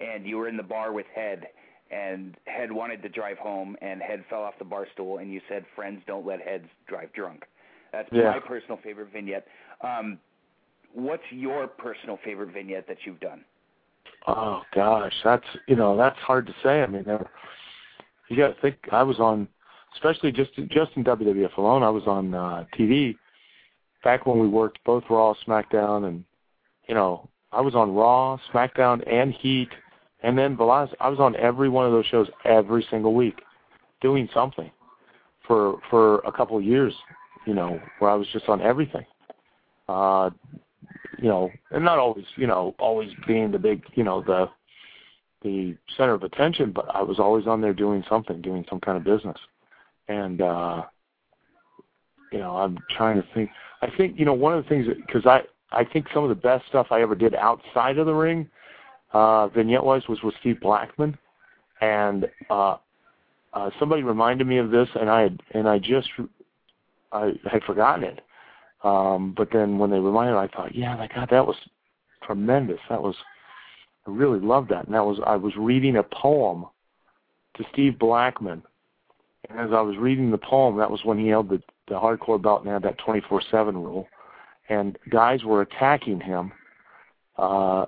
and you were in the bar with Head, and Head wanted to drive home, and Head fell off the bar stool, and you said, "Friends don't let heads drive drunk." That's Yeah. my personal favorite vignette. Um, what's your personal favorite vignette that you've done? Oh gosh, that's you know that's hard to say. I mean, you got to think. I was on, especially just just in WWF alone. I was on uh, TV back when we worked both Raw, SmackDown, and you know I was on Raw, SmackDown, and Heat, and then Velocity. I was on every one of those shows every single week, doing something for for a couple of years. You know, where I was just on everything. Uh, you know, and not always, you know, always being the big, you know, the the center of attention, but I was always on there doing something, doing some kind of business. And uh you know, I'm trying to think. I think, you know, one of the things because I I think some of the best stuff I ever did outside of the ring, uh vignette wise was with Steve Blackman and uh uh somebody reminded me of this and I had and I just I had forgotten it. Um, but then when they reminded I thought, yeah, my God, that was tremendous. That was, I really loved that. And that was, I was reading a poem to Steve Blackman. And as I was reading the poem, that was when he held the, the hardcore belt and had that 24-7 rule. And guys were attacking him. Uh,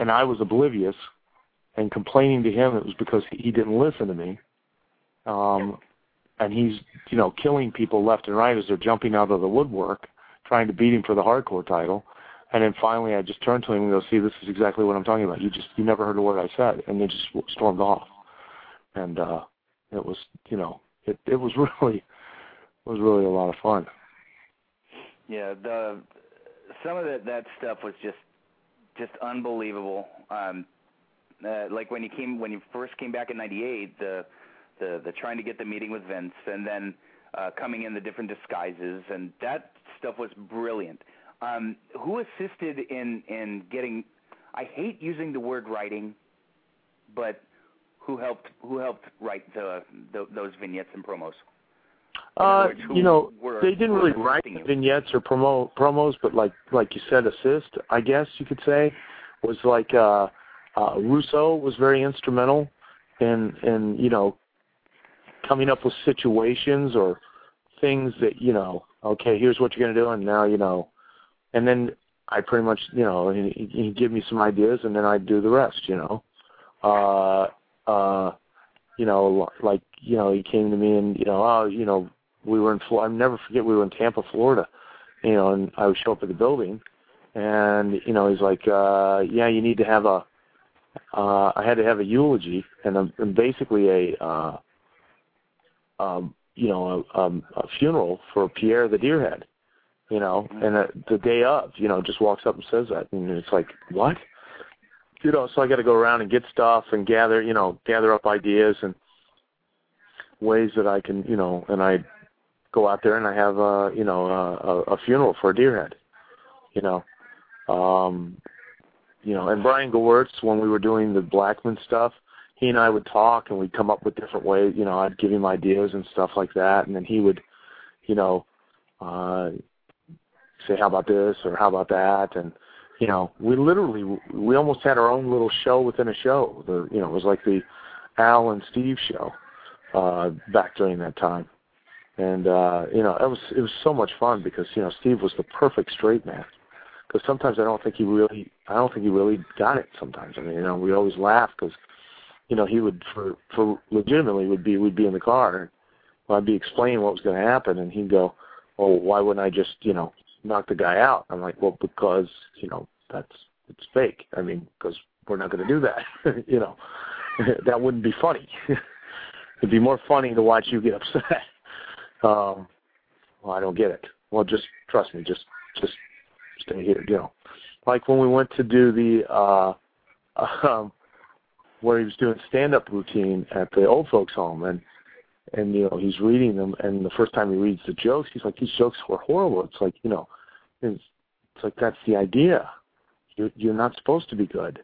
and I was oblivious and complaining to him it was because he didn't listen to me. Um, and he's you know killing people left and right as they're jumping out of the woodwork trying to beat him for the hardcore title. And then finally I just turned to him and go see this is exactly what I'm talking about. You just you never heard a word I said. And they just stormed off. And uh it was you know it it was (laughs) really it was really a lot of fun. Yeah, the some of that that stuff was just just unbelievable. Um, uh, like when you came when you first came back in '98, the the the trying to get the meeting with Vince, and then uh, coming in the different disguises, and that stuff was brilliant. Um, who assisted in in getting? I hate using the word writing, but who helped who helped write the, the those vignettes and promos? Uh, words, you know, were- they didn't really write you? vignettes or promo promos, but like like you said, assist. I guess you could say was like uh, uh, Russo was very instrumental in in you know coming up with situations or things that you know. Okay, here's what you're gonna do, and now you know, and then I pretty much you know he, he'd give me some ideas, and then I'd do the rest. You know, uh, uh, you know, like you know, he came to me and you know, oh, you know, we were in Florida. I never forget we were in Tampa, Florida, you know, and I would show up at the building, and you know, he's like, uh, yeah, you need to have a. Uh, I had to have a eulogy and, a, and basically a, uh, um, you know, a, um, a funeral for Pierre the Deerhead, you know, and uh, the day of, you know, just walks up and says that, and it's like, what? You know, so I got to go around and get stuff and gather, you know, gather up ideas and ways that I can, you know, and I go out there and I have a, you know, a, a funeral for a deerhead, you know, um, you know, and Brian Gewirtz when we were doing the Blackman stuff, he and I would talk and we'd come up with different ways, you know, I'd give him ideas and stuff like that, and then he would, you know, uh, say how about this or how about that, and you know, we literally we almost had our own little show within a show. The you know, it was like the Al and Steve show uh back during that time. And uh, you know, it was it was so much fun because, you know, Steve was the perfect straight man. Because sometimes I don't think he really I don't think he really got it sometimes. I mean, you know, we always laugh because you know, he would for for legitimately would be we'd be in the car and I'd be explaining what was going to happen and he'd go, "Oh, why wouldn't I just, you know, knock the guy out?" I'm like, "Well, because, you know, that's it's fake. I mean, because we're not going to do that. (laughs) you know, (laughs) that wouldn't be funny. (laughs) It'd be more funny to watch you get upset. Um, well, I don't get it. Well, just trust me. Just just stay here, you know. Like when we went to do the uh um where he was doing stand up routine at the old folks home. And and you know he's reading them and the first time he reads the jokes he's like these jokes were horrible. It's like you know it's, it's like that's the idea. You're you're not supposed to be good.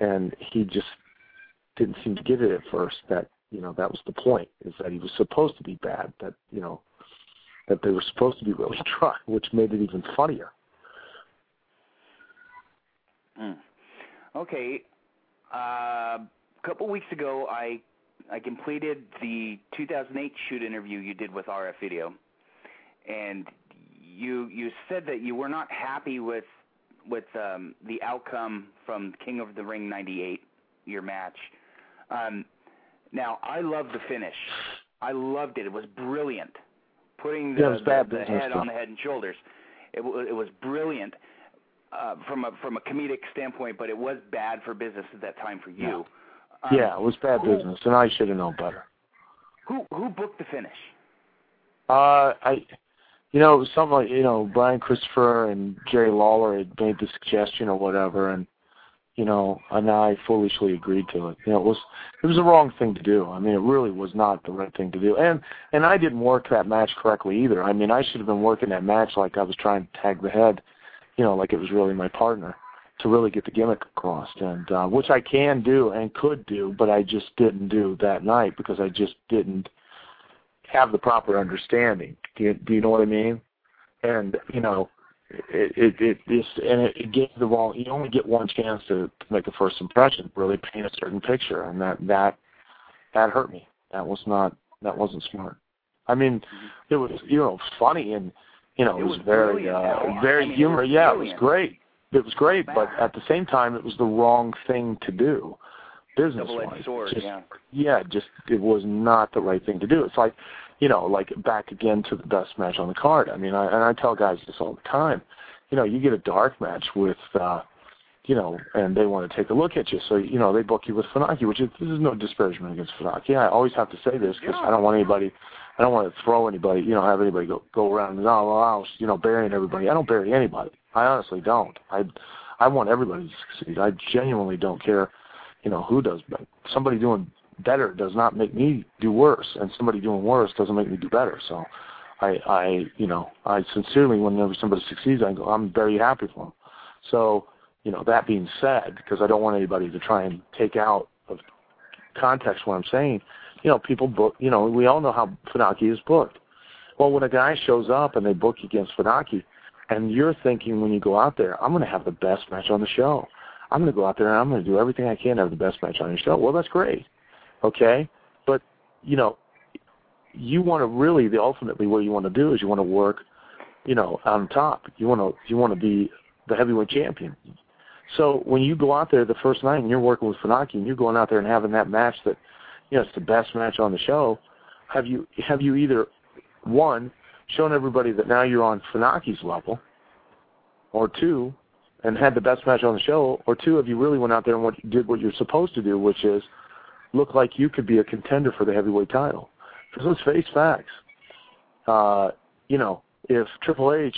And he just didn't seem to get it at first that you know that was the point is that he was supposed to be bad that you know that they were supposed to be really (laughs) trying which made it even funnier. Mm. okay uh, a couple weeks ago i I completed the 2008 shoot interview you did with RF Video, and you you said that you were not happy with with um, the outcome from King of the Ring '98, your match. Um, now I love the finish. I loved it. It was brilliant. Putting the, yeah, the, the head on the head and shoulders. It, it was brilliant uh, from a from a comedic standpoint, but it was bad for business at that time for you. Um, yeah, it was bad who, business, and I should have known better. Who who booked the finish? Uh, I, you know, it was something like you know Brian Christopher and Jerry Lawler had made the suggestion or whatever, and you know, and I foolishly agreed to it. You know, it was it was the wrong thing to do. I mean, it really was not the right thing to do. And and I didn't work that match correctly either. I mean, I should have been working that match like I was trying to tag the head, you know, like it was really my partner to really get the gimmick across, and uh, which I can do and could do, but I just didn't do that night because I just didn't have the proper understanding. Do you, do you know what I mean? And you know, it it it just and it, it gave the wrong. You only get one chance to, to make a first impression, really paint a certain picture, and that that that hurt me. That was not that wasn't smart. I mean, it was you know funny and you know it, it was, was very uh, very I mean, humorous. Yeah, brilliant. it was great it was great, but at the same time, it was the wrong thing to do, business-wise. Sword, just, yeah. yeah, just it was not the right thing to do. It's like, you know, like back again to the best match on the card. I mean, I and I tell guys this all the time. You know, you get a dark match with, uh, you know, and they want to take a look at you, so you know they book you with Funaki, which is this is no disparagement against Funaki. I always have to say this because I don't want anybody. I don't want to throw anybody, you know, have anybody go go around and oh, well, I was, you know, burying everybody. I don't bury anybody. I honestly don't. I I want everybody to succeed. I genuinely don't care, you know, who does. But somebody doing better does not make me do worse, and somebody doing worse doesn't make me do better. So, I, I, you know, I sincerely, whenever somebody succeeds, I go, I'm very happy for them. So, you know, that being said, because I don't want anybody to try and take out of context what I'm saying, you know, people book, you know, we all know how Funaki is booked. Well, when a guy shows up and they book against Funaki, and you're thinking when you go out there, I'm going to have the best match on the show. I'm going to go out there and I'm going to do everything I can to have the best match on your show. Well, that's great, okay, but you know, you want to really the ultimately what you want to do is you want to work, you know, on top. You want to you want to be the heavyweight champion. So when you go out there the first night and you're working with Funaki and you're going out there and having that match that, you know, it's the best match on the show, have you have you either one shown everybody that now you're on Funaki's level, or two, and had the best match on the show, or two, if you really went out there and what, did what you're supposed to do, which is look like you could be a contender for the heavyweight title. Because let's face facts. Uh, you know, if Triple H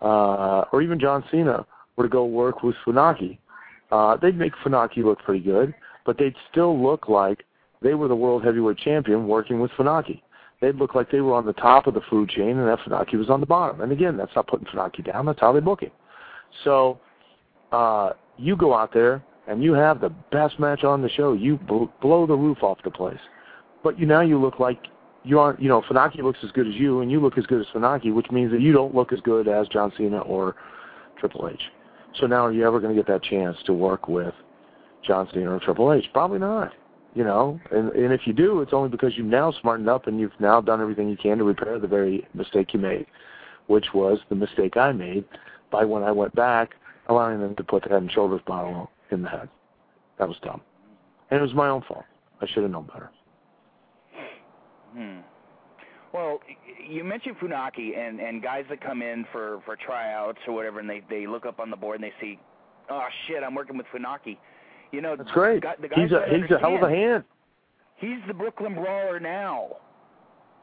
uh, or even John Cena were to go work with Funaki, uh, they'd make Funaki look pretty good, but they'd still look like they were the world heavyweight champion working with Funaki they'd look like they were on the top of the food chain and that Funaki was on the bottom. And again, that's not putting Funaki down. That's how they book him. So uh, you go out there and you have the best match on the show. You bl- blow the roof off the place. But you now you look like you aren't. You know, Funaki looks as good as you, and you look as good as Funaki, which means that you don't look as good as John Cena or Triple H. So now, are you ever going to get that chance to work with John Cena or Triple H? Probably not you know, and, and if you do, it's only because you've now smartened up and you've now done everything you can to repair the very mistake you made, which was the mistake I made by when I went back allowing them to put the head and shoulders bottle in the head. That was dumb. And it was my own fault. I should have known better. Hmm. Well, you mentioned Funaki and and guys that come in for for tryouts or whatever, and they they look up on the board and they see, oh shit, I'm working with Funaki. You know, that's great. The, the he's a he's a hell of a hand. He's the Brooklyn Brawler now.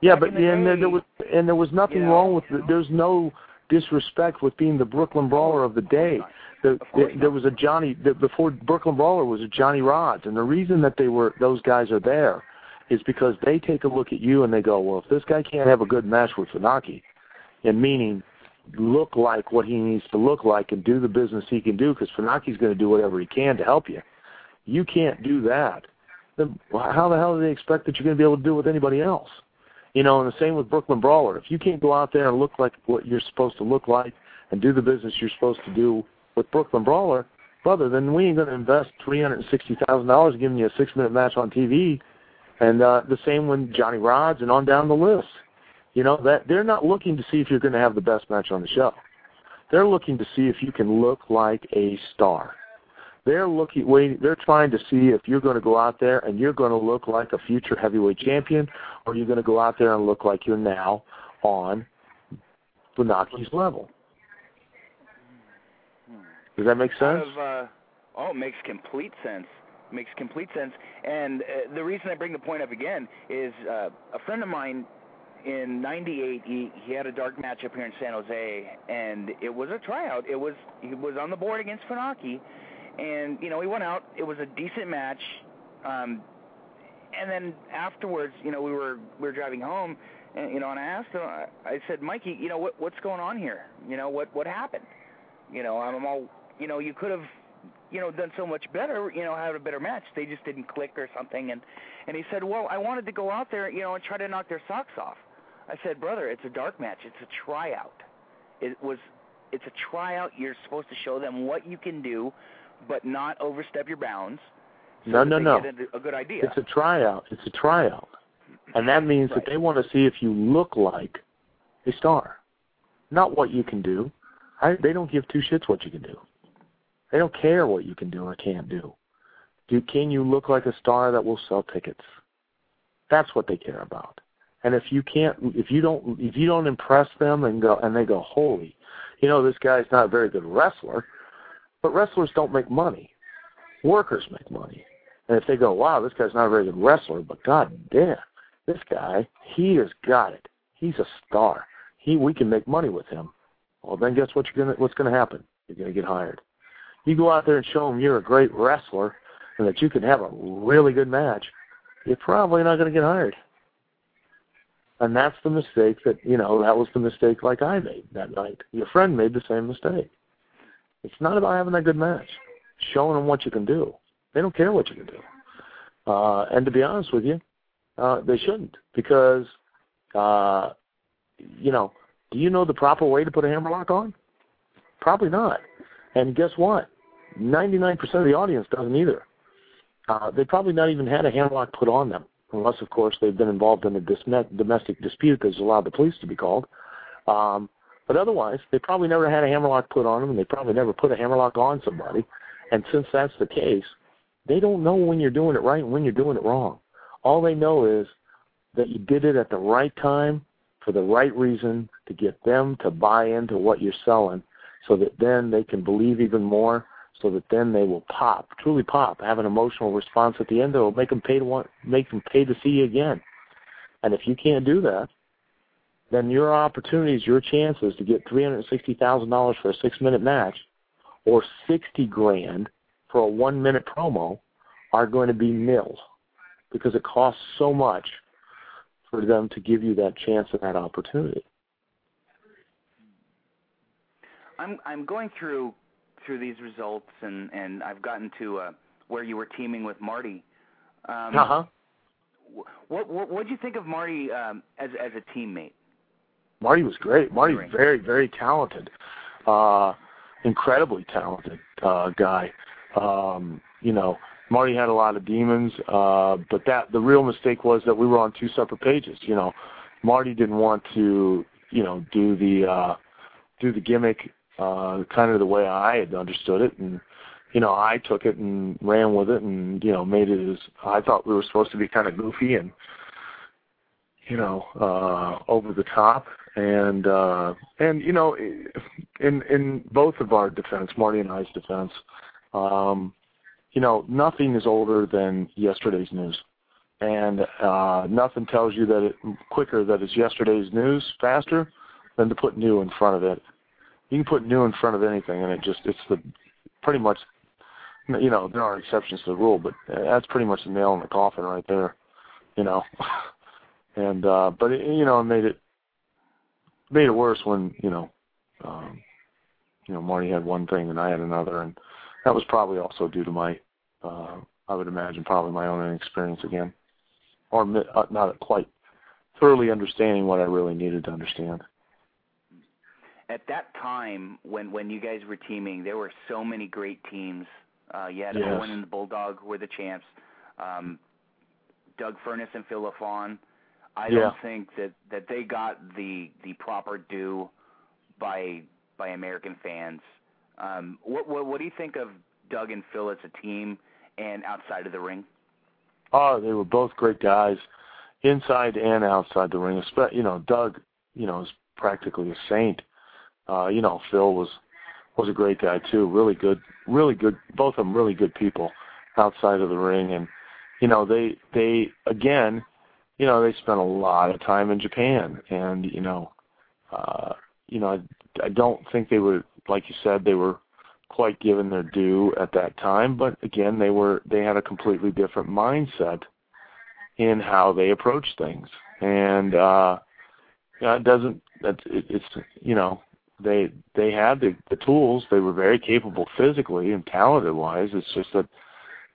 Yeah, Back but the and day, there was and there was nothing you know, wrong with it. There's no disrespect with being the Brooklyn Brawler of the day. The, the, there was a Johnny the, before Brooklyn Brawler was a Johnny Rodz, and the reason that they were those guys are there is because they take a look at you and they go, well, if this guy can't have a good match with Funaki, and meaning look like what he needs to look like and do the business he can do, because Funaki's going to do whatever he can to help you. You can't do that. Then how the hell do they expect that you're going to be able to do it with anybody else? You know, and the same with Brooklyn Brawler. If you can't go out there and look like what you're supposed to look like and do the business you're supposed to do with Brooklyn Brawler, brother, then we ain't going to invest three hundred and sixty thousand dollars giving you a six minute match on TV. And uh, the same when Johnny Rodz and on down the list. You know that they're not looking to see if you're going to have the best match on the show. They're looking to see if you can look like a star. They're looking, waiting. They're trying to see if you're going to go out there and you're going to look like a future heavyweight champion, or you're going to go out there and look like you're now on Funaki's level. Does that make sense? Of, uh, oh, it makes complete sense. Makes complete sense. And uh, the reason I bring the point up again is uh, a friend of mine in '98. He he had a dark match up here in San Jose, and it was a tryout. It was he was on the board against Funaki, and you know he went out. It was a decent match. Um, and then afterwards, you know, we were we were driving home, and you know, and I asked him. I, I said, Mikey, you know, what what's going on here? You know, what what happened? You know, I'm all, you know, you could have, you know, done so much better. You know, had a better match. They just didn't click or something. And and he said, well, I wanted to go out there, you know, and try to knock their socks off. I said, brother, it's a dark match. It's a tryout. It was, it's a tryout. You're supposed to show them what you can do, but not overstep your bounds. So no, no, no. A, a good idea. It's a tryout. It's a tryout, and that means Right. that they want to see if you look like a star, not what you can do. I, they don't give two shits what you can do. They don't care what you can do or can't do. Do can you look like a star that will sell tickets? That's what they care about. And if you can't, if you don't, if you don't impress them and go, and they go, holy, you know, this guy's not a very good wrestler, but wrestlers don't make money. Workers make money. And if they go, wow, this guy's not a very good wrestler, but god damn, this guy, he has got it. He's a star. He, we can make money with him. Well, then guess what you're gonna, what's going to happen? You're going to get hired. You go out there and show them you're a great wrestler and that you can have a really good match. You're probably not going to get hired. And that's the mistake that, you know, that was the mistake like I made that night. Your friend made the same mistake. It's not about having that good match. Showing them what you can do. They don't care what you can do. Uh, and to be honest with you, uh, they shouldn't because, uh, you know, do you know the proper way to put a hammerlock on? Probably not. And guess what? 99% of the audience doesn't either. Uh, they probably not even had a hammerlock put on them, unless, of course, they've been involved in a dis- domestic dispute that's allowed the police to be called. Um, but otherwise, they probably never had a hammerlock put on them, and they probably never put a hammerlock on somebody. And since that's the case, they don't know when you're doing it right and when you're doing it wrong. All they know is that you did it at the right time for the right reason to get them to buy into what you're selling so that then they can believe even more so that then they will pop, truly pop, have an emotional response at the end that will make them pay to want, make them pay to see you again. And if you can't do that, then your opportunities, your chances to get three hundred sixty thousand dollars for a six minute match, or sixty grand for a one minute promo, are going to be nil, because it costs so much for them to give you that chance and that opportunity. I'm I'm going through through these results and and I've gotten to uh, where you were teaming with Marty. Um, Uh huh. What what what did you think of Marty um, as as a teammate? Marty was great. Great. very, very talented. Uh incredibly talented uh guy. Um, you know, Marty had a lot of demons, uh but that the real mistake was that we were on two separate pages, you know. Marty didn't want to, you know, do the uh do the gimmick uh kind of the way I had understood it. And you know, I took it and ran with it and, you know, made it as I thought we were supposed to be kind of goofy and you know, uh over the top. And uh and you know in in both of our defense, Marty and I's defense, um you know, nothing is older than yesterday's news. And uh nothing tells you that it quicker that it's yesterday's news faster than to put new in front of it you can put new in front of anything, and it just it's the pretty much you know there are exceptions to the rule, but that's pretty much the nail in the coffin right there, you know. (laughs) and uh but it, you know it made it made it worse when you know um you know Marty had one thing and I had another, and that was probably also due to my uh I would imagine probably my own inexperience again, or uh, not quite thoroughly understanding what I really needed to understand. At that time, when when you guys were teaming, there were so many great teams. Uh, you had yes. Owen and the Bulldog who were the champs. Um, Doug Furnas and Phil LaFon. I yeah. don't think that that they got the the proper due by by American fans. Um, what, what what do you think of Doug and Phil as a team and outside of the ring? Oh, they were both great guys, inside and outside the ring. You know, Doug, you know, is practically a saint. Uh, you know, Phil was was a great guy too. Really good, really good. Both of them really good people outside of the ring, and you know, they they again, you know, they spent a lot of time in Japan, and you know, uh, you know, I, I don't think they were like you said they were quite given their due at that time, but again, they were they had a completely different mindset in how they approach things, and uh, you know, it doesn't. That it, it's you know they they had the the tools. They were very capable physically and talented wise. It's just that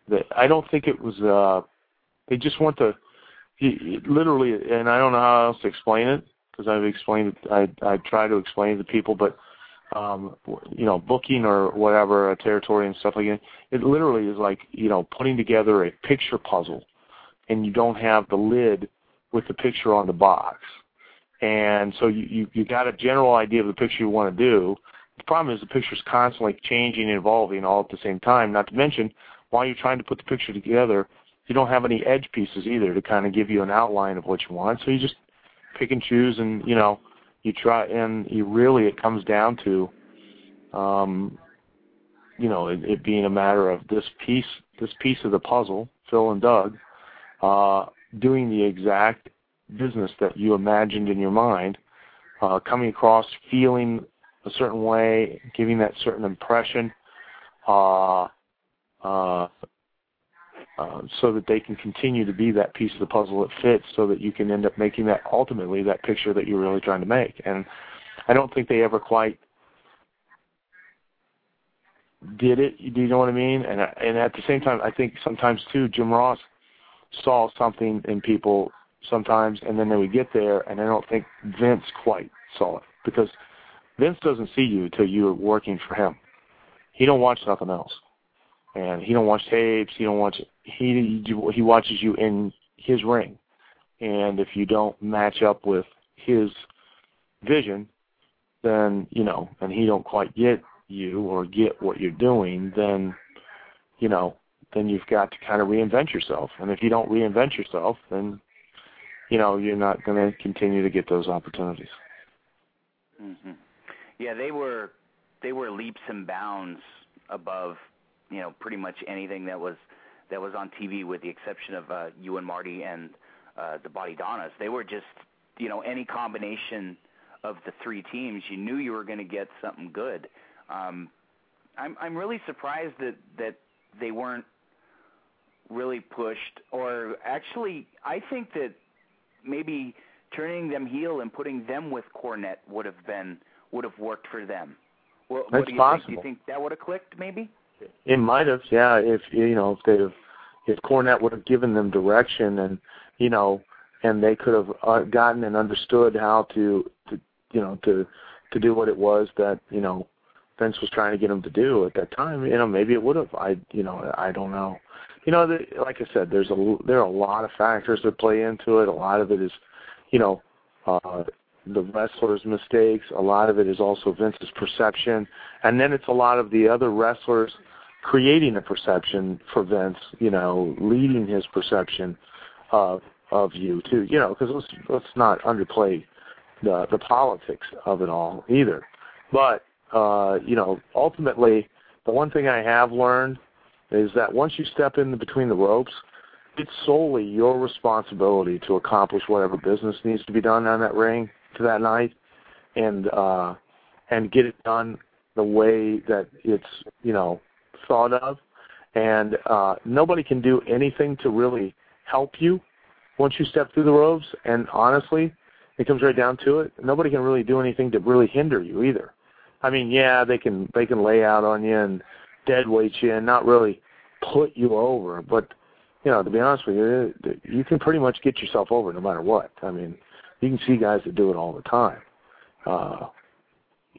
that I don't think it was. uh They just want to he, literally, and I don't know how else to explain it because I've explained it. I I try to explain it to people, but um, you know, booking or whatever, a territory and stuff like that. It literally is like, you know, putting together a picture puzzle and you don't have the lid with the picture on the box. And so you, you, got a general idea of the picture you want to do. The problem is the picture's constantly changing and evolving all at the same time, not to mention while you're trying to put the picture together, you don't have any edge pieces either to kind of give you an outline of what you want. So you just pick and choose and, you know, you try and you really it comes down to um you know it, it being a matter of this piece this piece of the puzzle phil and doug uh doing the exact business that you imagined in your mind uh coming across feeling a certain way giving that certain impression uh uh uh, so that they can continue to be that piece of the puzzle that fits so that you can end up making that ultimately that picture that you're really trying to make. And I don't think they ever quite did it. Do you know what I mean? And and at the same time, I think sometimes too, Jim Ross saw something in people sometimes, and then they would get there, and I don't think Vince quite saw it because Vince doesn't see you until you're working for him. He don't watch nothing else and he don't watch tapes. He don't watch. He he watches you in his ring, and if you don't match up with his vision, then you know, and he don't quite get you or get what you're doing, then you know, then you've got to kind of reinvent yourself. And if you don't reinvent yourself, then you know you're not going to continue to get those opportunities. Mm-hmm. Yeah, they were they were leaps and bounds above you know pretty much anything that was that was on TV, with the exception of uh, you and Marty and uh, the Bodydonnas. They were just you know any combination of the three teams. You knew you were going to get something good. Um, I'm I'm really surprised that that they weren't really pushed, or actually, I think that maybe turning them heel and putting them with Cornette would have been would have worked for them. What, That's what do you possible. think? Do you think that would have clicked? Maybe. It might have, yeah. If you know, if they'd have, if Cornette would have given them direction, and you know, and they could have uh, gotten and understood how to, to, you know, to to do what it was that you know Vince was trying to get them to do at that time. You know, maybe it would have. I, you know, I don't know. You know, the, like I said, there's a there are a lot of factors that play into it. A lot of it is, you know, uh, the wrestlers' mistakes. A lot of it is also Vince's perception, and then it's a lot of the other wrestlers creating a perception for Vince, you know, leading his perception of of you too, you know, because let's let's not underplay the the politics of it all either. But uh, you know, ultimately, the one thing I have learned is that once you step in between the ropes, it's solely your responsibility to accomplish whatever business needs to be done on that ring to that night, and uh, and get it done the way that it's you know thought of. And uh, nobody can do anything to really help you once you step through the ropes. And honestly, it comes right down to it. Nobody can really do anything to really hinder you either. I mean, yeah, they can they can lay out on you and dead weight you and not really put you over, but you know, to be honest with you, you can pretty much get yourself over no matter what. I mean, you can see guys that do it all the time, uh,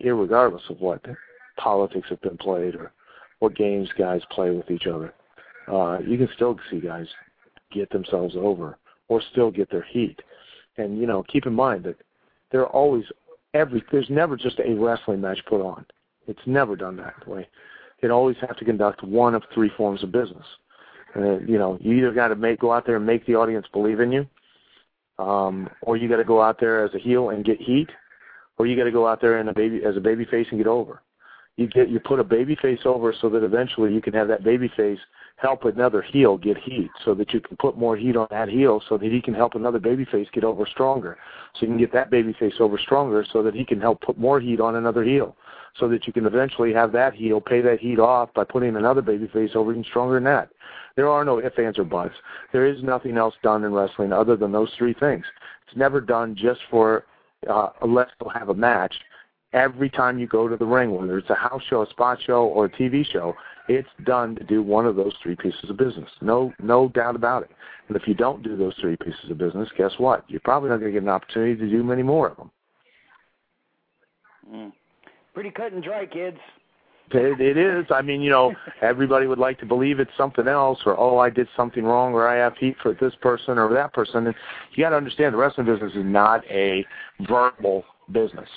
regardless of what politics have been played or what games guys play with each other. Uh, you can still see guys get themselves over or still get their heat. And you know, keep in mind that there are always every there's never just a wrestling match put on. It's never done that way. It always have to conduct one of three forms of business. Uh, you know, you either got to make go out there and make the audience believe in you, um, or you got to go out there as a heel and get heat, or you got to go out there and a baby as a baby face and get over. You get you put a baby face over so that eventually you can have that baby face help another heel get heat, so that you can put more heat on that heel, so that he can help another baby face get over stronger. So you can get that baby face over stronger, so that he can help put more heat on another heel, so that you can eventually have that heel pay that heat off by putting another baby face over even stronger than that. There are no ifs, ands, or buts. There is nothing else done in wrestling other than those three things. It's never done just for uh, let's go have a match. Every time you go to the ring, whether it's a house show, a spot show, or a TV show, it's done to do one of those three pieces of business. No, no doubt about it. And if you don't do those three pieces of business, guess what? You're probably not going to get an opportunity to do many more of them. Mm. Pretty cut and dry, kids. It, it is. I mean, you know, (laughs) everybody would like to believe it's something else, or oh, I did something wrong, or I have heat for this person or that person. And you got to understand, the wrestling business is not a verbal business.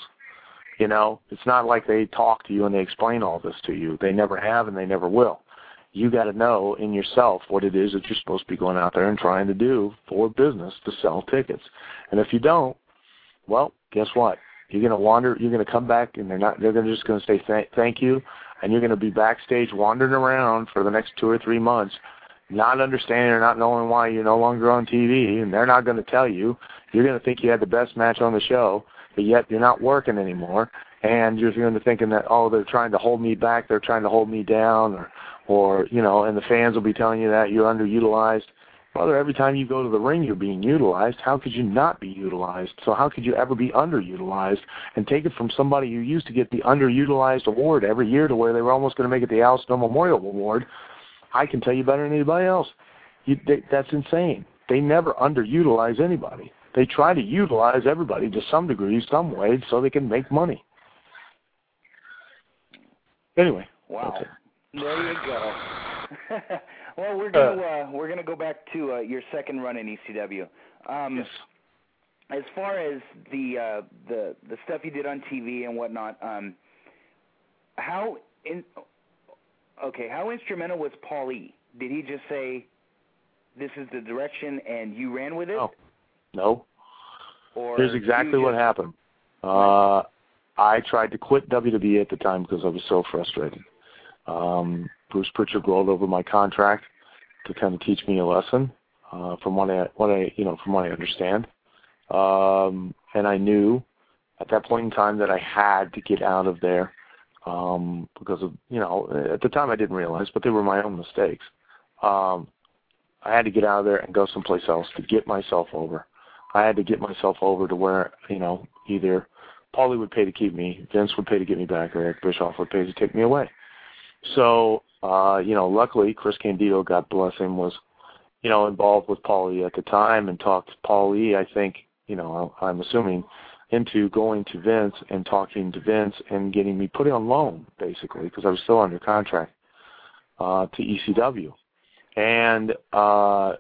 You know, it's not like they talk to you and they explain all this to you. They never have, and they never will. You got to know in yourself what it is that you're supposed to be going out there and trying to do for business to sell tickets. And if you don't, well, guess what? You're going to wander. You're to come back, and they're not. They're gonna just going to say th- thank you, and you're going to be backstage wandering around for the next two or three months, not understanding or not knowing why you're no longer on TV, and they're not going to tell you. You're going to think you had the best match on the show, but yet you're not working anymore, and you're going to thinking that oh they're trying to hold me back, they're trying to hold me down, or or you know, and the fans will be telling you that you're underutilized. Brother, every time you go to the ring, you're being utilized. How could you not be utilized? So how could you ever be underutilized and take it from somebody who used to get the underutilized award every year to where they were almost going to make it the Al Snow Memorial Award? I can tell you better than anybody else. You, they, that's insane. They never underutilize anybody. They try to utilize everybody to some degree, some way, so they can make money. Anyway. Wow. There you go. (laughs) Well, we're gonna uh, uh, we're gonna go back to uh, your second run in ECW. Um, yes. As far as the uh, the the stuff you did on TV and whatnot, um, how in okay, how instrumental was Paul E? Did he just say, "This is the direction," and you ran with it? No. No. Or Here's exactly what happened. Uh, I tried to quit WWE at the time because I was so frustrated. Um, Bruce Prichard rolled over my contract to kind of teach me a lesson, uh, from what I what I you know from what I understand. Um, and I knew at that point in time that I had to get out of there um, because of you know at the time I didn't realize, but they were my own mistakes. Um, I had to get out of there and go someplace else to get myself over. I had to get myself over to where you know either Paulie would pay to keep me, Vince would pay to get me back, or Eric Bischoff would pay to take me away. So, uh, you know, luckily Chris Candido, God bless him, was, you know, involved with Paulie at the time and talked Paulie, I think, you know, I'm assuming, into going to Vince and talking to Vince and getting me put on loan, basically, because I was still under contract uh, to ECW. And uh,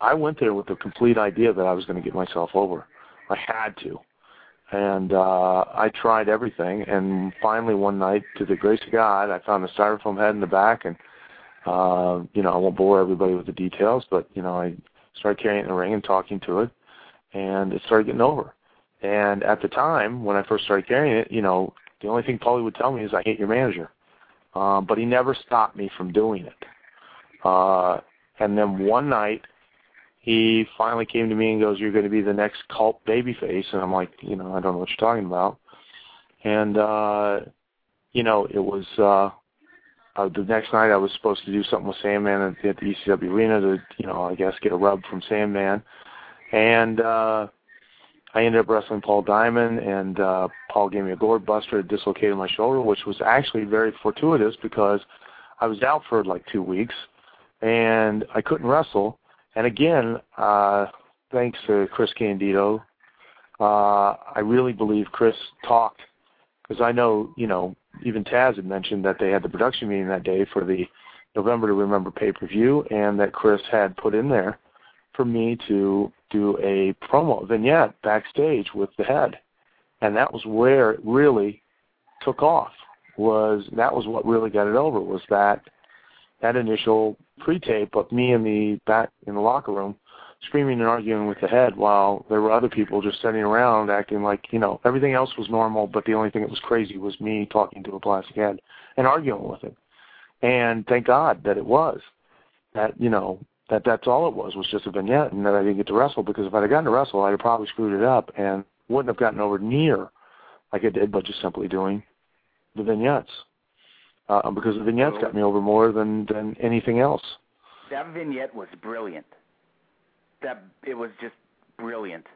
I went there with the complete idea that I was going to get myself over. I had to and uh, I tried everything. And finally, one night, to the grace of God, I found a styrofoam head in the back, and uh, you know, I won't bore everybody with the details, but you know, I started carrying it in the ring and talking to it, and it started getting over. And at the time, when I first started carrying it, you know, the only thing Paulie would tell me is, "I hate your manager," um, but he never stopped me from doing it. Uh, and then one night, he finally came to me and goes, "You're going to be the next cult babyface," and I'm like, you know, I don't know what you're talking about. and uh, you know, it was uh, uh, the next night I was supposed to do something with Sandman at, at the ECW arena to, you know, I guess get a rub from Sandman, and uh, I ended up wrestling Paul Diamond, and uh, Paul gave me a gourd buster, dislocated my shoulder, which was actually very fortuitous because I was out for like two weeks, and I couldn't wrestle. And again, uh, thanks to Chris Candido, uh, I really believe Chris talked because I know, you know, even Taz had mentioned that they had the production meeting that day for the November to Remember pay-per-view, and that Chris had put in there for me to do a promo vignette backstage with the head, and that was where it really took off. Was that was what really got it over? Was that that initial pre-tape of me in the back in the locker room screaming and arguing with the head while there were other people just sitting around acting like, you know, everything else was normal, but the only thing that was crazy was me talking to a plastic head and arguing with it. And thank God that it was. That, you know, that that's all it was, was just a vignette and that I didn't get to wrestle because if I'd have gotten to wrestle, I'd have probably screwed it up and wouldn't have gotten over near like I did by just simply doing the vignettes. Uh, because the vignettes got me over more than, than anything else. That vignette was brilliant. That it was just brilliant.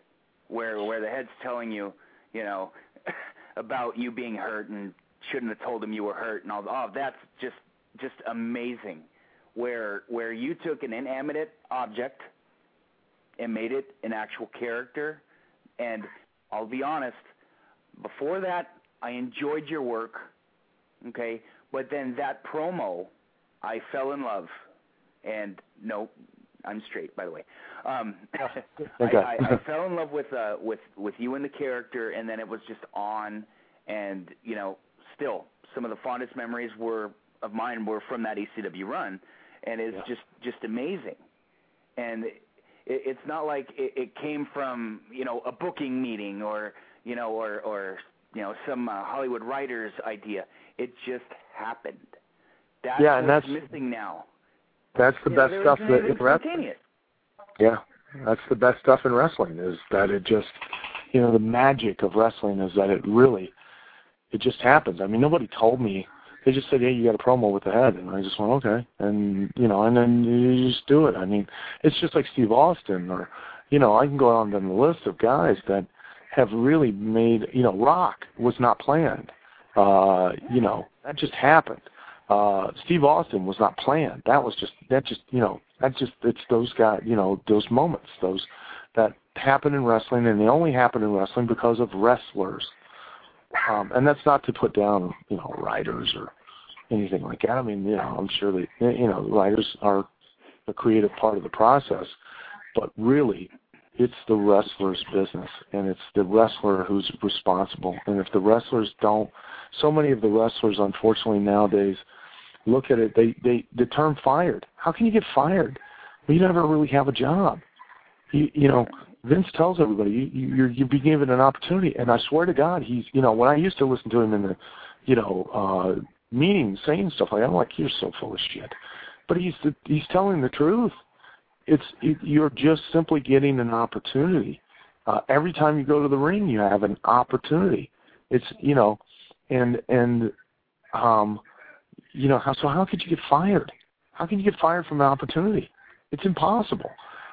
Where where the head's telling you, you know, (laughs) about you being hurt and shouldn't have told him you were hurt and all. Oh, that's just just amazing where where you took an inanimate object and made it an actual character. And I'll be honest, before that, I enjoyed your work, okay. But then that promo, I fell in love. And no, I'm straight, by the way. Um, (laughs) okay. I, I, I fell in love with uh, with with you and the character, and then it was just on. And you know, still, some of the fondest memories were of mine were from that ECW run and it's yeah. just just amazing. And it, it's not like it, it came from you know a booking meeting or you know or or you know some uh, Hollywood writer's idea. It just happened. That's yeah, and what's that's missing now. That's the you best know, stuff that in wrestling. Yeah, that's the best stuff in wrestling is that it just you know the magic of wrestling is that it really it just happens. I mean, nobody told me they just said, "Hey, you got a promo with the head," and I just went, "Okay," and you know, and then you just do it. I mean, it's just like Steve Austin, or you know, I can go on down the list of guys that have really made. You know, Rock was not planned. Uh, you know, that just happened. Uh, Steve Austin was not planned. That was just that just you know that just it's those guys you know those moments those that happen in wrestling and they only happen in wrestling because of wrestlers. Um, and that's not to put down, you know, writers or anything like that. I mean, you know, I'm sure that you know, writers are a creative part of the process, but really, it's the wrestler's business, and it's the wrestler who's responsible. And if the wrestlers don't, so many of the wrestlers, unfortunately nowadays, look at it. They they the term fired. How can you get fired? Well, you never really have a job. You you know, Vince tells everybody you, you, you're, you're being given an opportunity, and I swear to God, he's you know when I used to listen to him in the you know uh meetings saying stuff like I'm like you're so full of shit, but he's the, he's telling the truth. It's it, you're just simply getting an opportunity. Uh, every time you go to the ring, you have an opportunity. It's you know, and and um, you know how so how could you get fired? How can you get fired from an opportunity? It's impossible.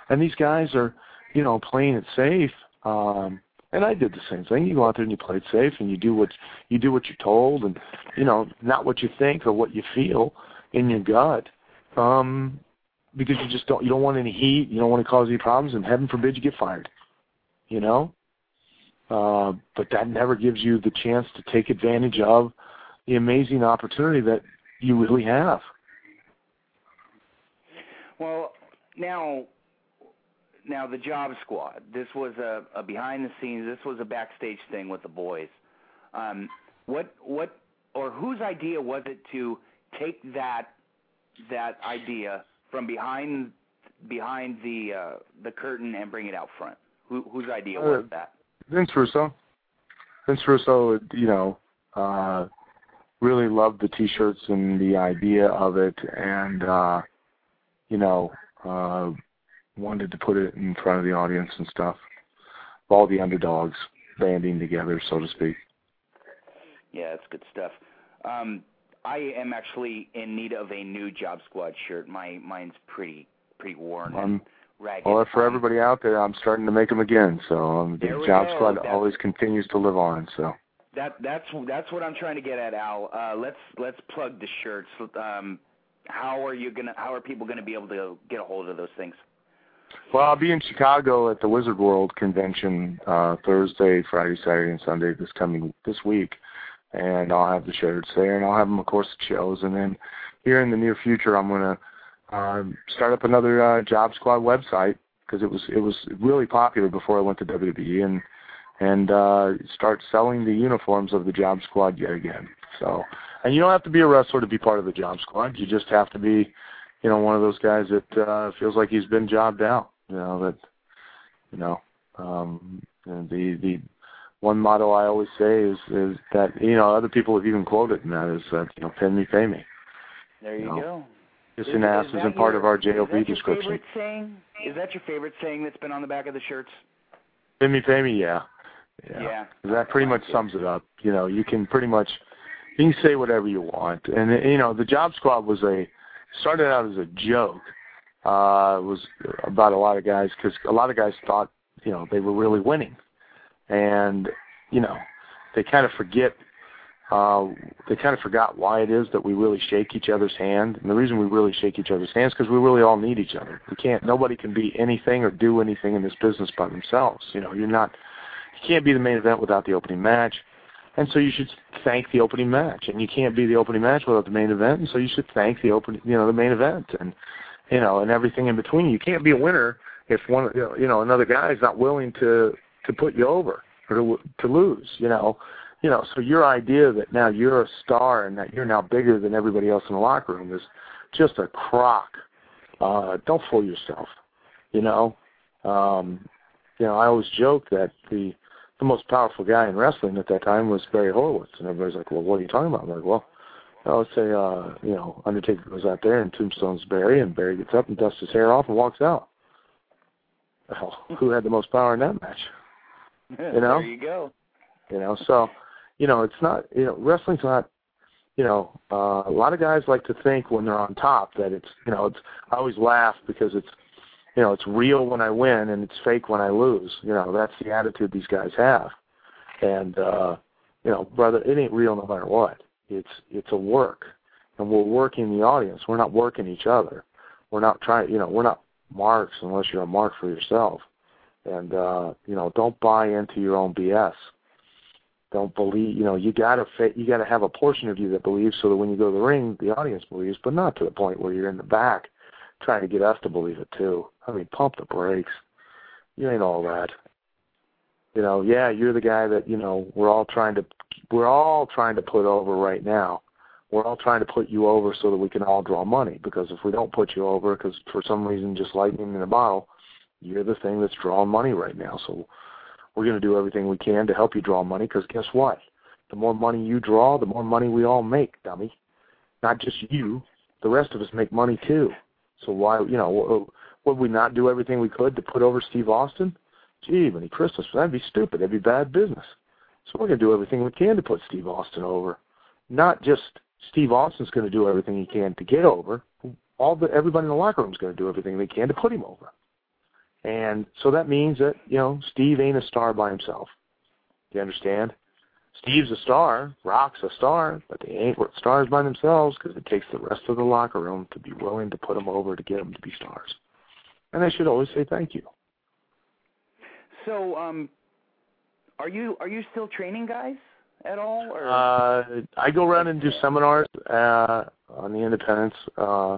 And these guys are you know, playing it safe. Um, and I did the same thing. You go out there and you play it safe, and you do what you do what you're told, and you know, not what you think or what you feel in your gut, um, because you just don't you don't want any heat, you don't want to cause any problems, and heaven forbid you get fired. You know, uh, but that never gives you the chance to take advantage of the amazing opportunity that you really have. Well, now now the Job Squad. This was a, a behind the scenes. This was a backstage thing with the boys. Um, what what or whose idea was it to take that that idea from behind behind the uh, the curtain and bring it out front? Who, whose idea was uh, that? Vince Russo. Vince Russo, you know, uh, really loved the T-shirts and the idea of it, and uh, you know, uh, wanted to put it in front of the audience and stuff. All the underdogs banding together, so to speak. Yeah, that's good stuff. Um, I am actually in need of a new Job Squad shirt. My mine's pretty pretty worn Um, and ragged. Well, for Um, everybody out there, I'm starting to make them again. So um, the Job go. Squad That- always continues to live on. So That that's that's what I'm trying to get at, Al. Uh, let's let's plug the shirts. Um, how are you gonna? How are people gonna be able to get a hold of those things? Well, I'll be in Chicago at the Wizard World convention uh, Thursday, Friday, Saturday, and Sunday this coming this week, and I'll have the shirts there, and I'll have them, of course, at shows, and then here in the near future, I'm to um, start up another uh, Job Squad website because it was it was really popular before I went to WWE, and and uh, start selling the uniforms of the Job Squad yet again. So, and you don't have to be a wrestler to be part of the Job Squad. You just have to be you know, one of those guys that uh feels like he's been jobbed out. You know, that you know, um the the one motto I always say is is that you know, other people have even quoted and that is that, you know, pin me, pay me. There you No. go. Just Is- an ass is isn't part your- of our JOB is description. Favorite saying? Is that your favorite saying that's been on the back of the shirts? Pin me, pay me, yeah. Yeah. Yeah. That pretty much sums it up. You know, you can pretty much you can say whatever you want. And you know, the Job Squad was a started out as a joke. Uh, it was about a lot of guys because a lot of guys thought you know they were really winning, and you know they kind of forget. Uh, they kind of forgot why it is that we really shake each other's hand, and the reason we really shake each other's hands is because we really all need each other. We can't. Nobody can be anything or do anything in this business by themselves. You know, you're not. You can't be the main event without the opening match. And so you should thank the opening match, and you can't be the opening match without the main event. And so you should thank the opening, you know, the main event, and you know, and everything in between. You can't be a winner if one, you know, another guy is not willing to to put you over or to to lose. You know, you know. So your idea that now you're a star and that you're now bigger than everybody else in the locker room is just a crock. Uh, don't fool yourself. You know, um, you know. I always joke that the the most powerful guy in wrestling at that time was Barry Horowitz, and everybody's like, "Well, what are you talking about?" I'm like, "Well, I would say, uh, you know, Undertaker goes out there and tombstones Barry, and Barry gets up and dusts his hair off and walks out. Well, who had the most power in that match? You know? there you go. You know, so, you know, it's not, you know, wrestling's not, you know, uh, a lot of guys like to think when they're on top that it's, you know, it's. I always laugh because it's you know, it's real when I win and it's fake when I lose. You know, that's the attitude these guys have. And uh, you know, brother, it ain't real no matter what. It's it's a work. And we're working the audience. We're not working each other. We're not trying you know, we're not marks unless you're a mark for yourself. And uh, you know, don't buy into your own BS. Don't believe, you know, you gotta fa- you gotta have a portion of you that believes, so that when you go to the ring, the audience believes, but not to the point where you're in the back trying to get us to believe it too. I mean, pump the brakes. You ain't all that. You know, yeah, you're the guy that you know we're all trying to we're all trying to put over right now. We're all trying to put you over so that we can all draw money. Because if we don't put you over, because for some reason just lightning in a bottle, you're the thing that's drawing money right now. So we're going to do everything we can to help you draw money. Because guess what? The more money you draw, the more money we all make, dummy. Not just you. The rest of us make money too. So why, you know, would we not do everything we could to put over Steve Austin? Gee, many Christmas, that'd be stupid. That'd be bad business. So we're going to do everything we can to put Steve Austin over. Not just Steve Austin's going to do everything he can to get over. All the everybody in the locker room is going to do everything they can to put him over. And so that means that you know Steve ain't a star by himself. Do you understand? Steve's a star, Rock's a star, but they ain't stars by themselves because it takes the rest of the locker room to be willing to put them over to get them to be stars. And they should always say thank you. So, um, are you are you still training guys at all? Or? Uh, I go around and do seminars uh, on the independents, uh,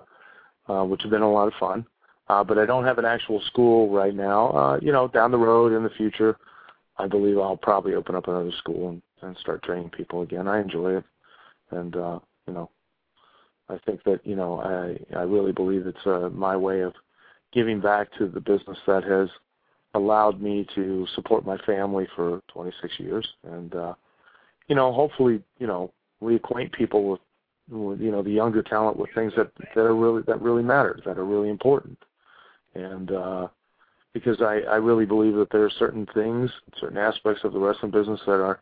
uh, which have been a lot of fun. Uh, but I don't have an actual school right now. Uh, you know, down the road in the future, I believe I'll probably open up another school and, and start training people again. I enjoy it, and uh, you know, I think that you know I I really believe it's uh, my way of giving back to the business that has allowed me to support my family for 26 years, and uh, you know, hopefully, you know, reacquaint people with, with you know the younger talent with things that that are really that really matter, that are really important, and. uh because I, I really believe that there are certain things, certain aspects of the wrestling business that are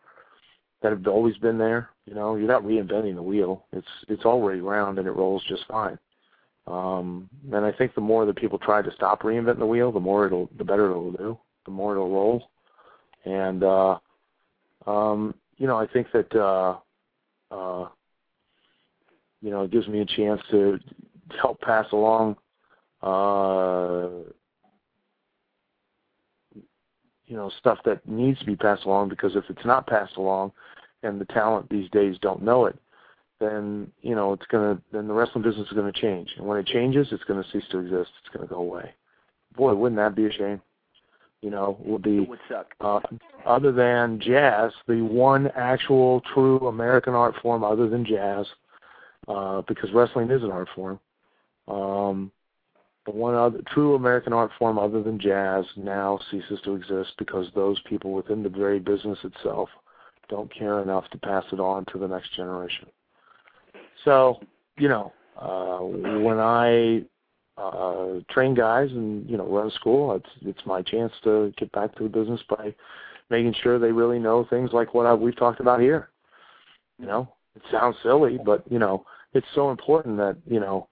that have always been there. You know, you're not reinventing the wheel. It's it's already round and it rolls just fine. Um, and I think the more that people try to stop reinventing the wheel, the more it'll, the better it'll do, the more it'll roll. And uh, um, you know, I think that uh, uh, you know it gives me a chance to help pass along. Uh, you know stuff that needs to be passed along because if it's not passed along and the talent these days don't know it then you know it's going to then the wrestling business is going to change. And when it changes it's going to cease to exist. It's going to go away. Boy wouldn't that be a shame? You know would be it would suck. Uh, other than jazz the one actual true american art form other than jazz uh because wrestling is an art form um the one other true American art form other than jazz now ceases to exist because those people within the very business itself don't care enough to pass it on to the next generation. So, you know, uh, when I uh, train guys and you know run a school, it's it's my chance to get back to the business by making sure they really know things like what I, we've talked about here. You know, it sounds silly, but you know, it's so important that you know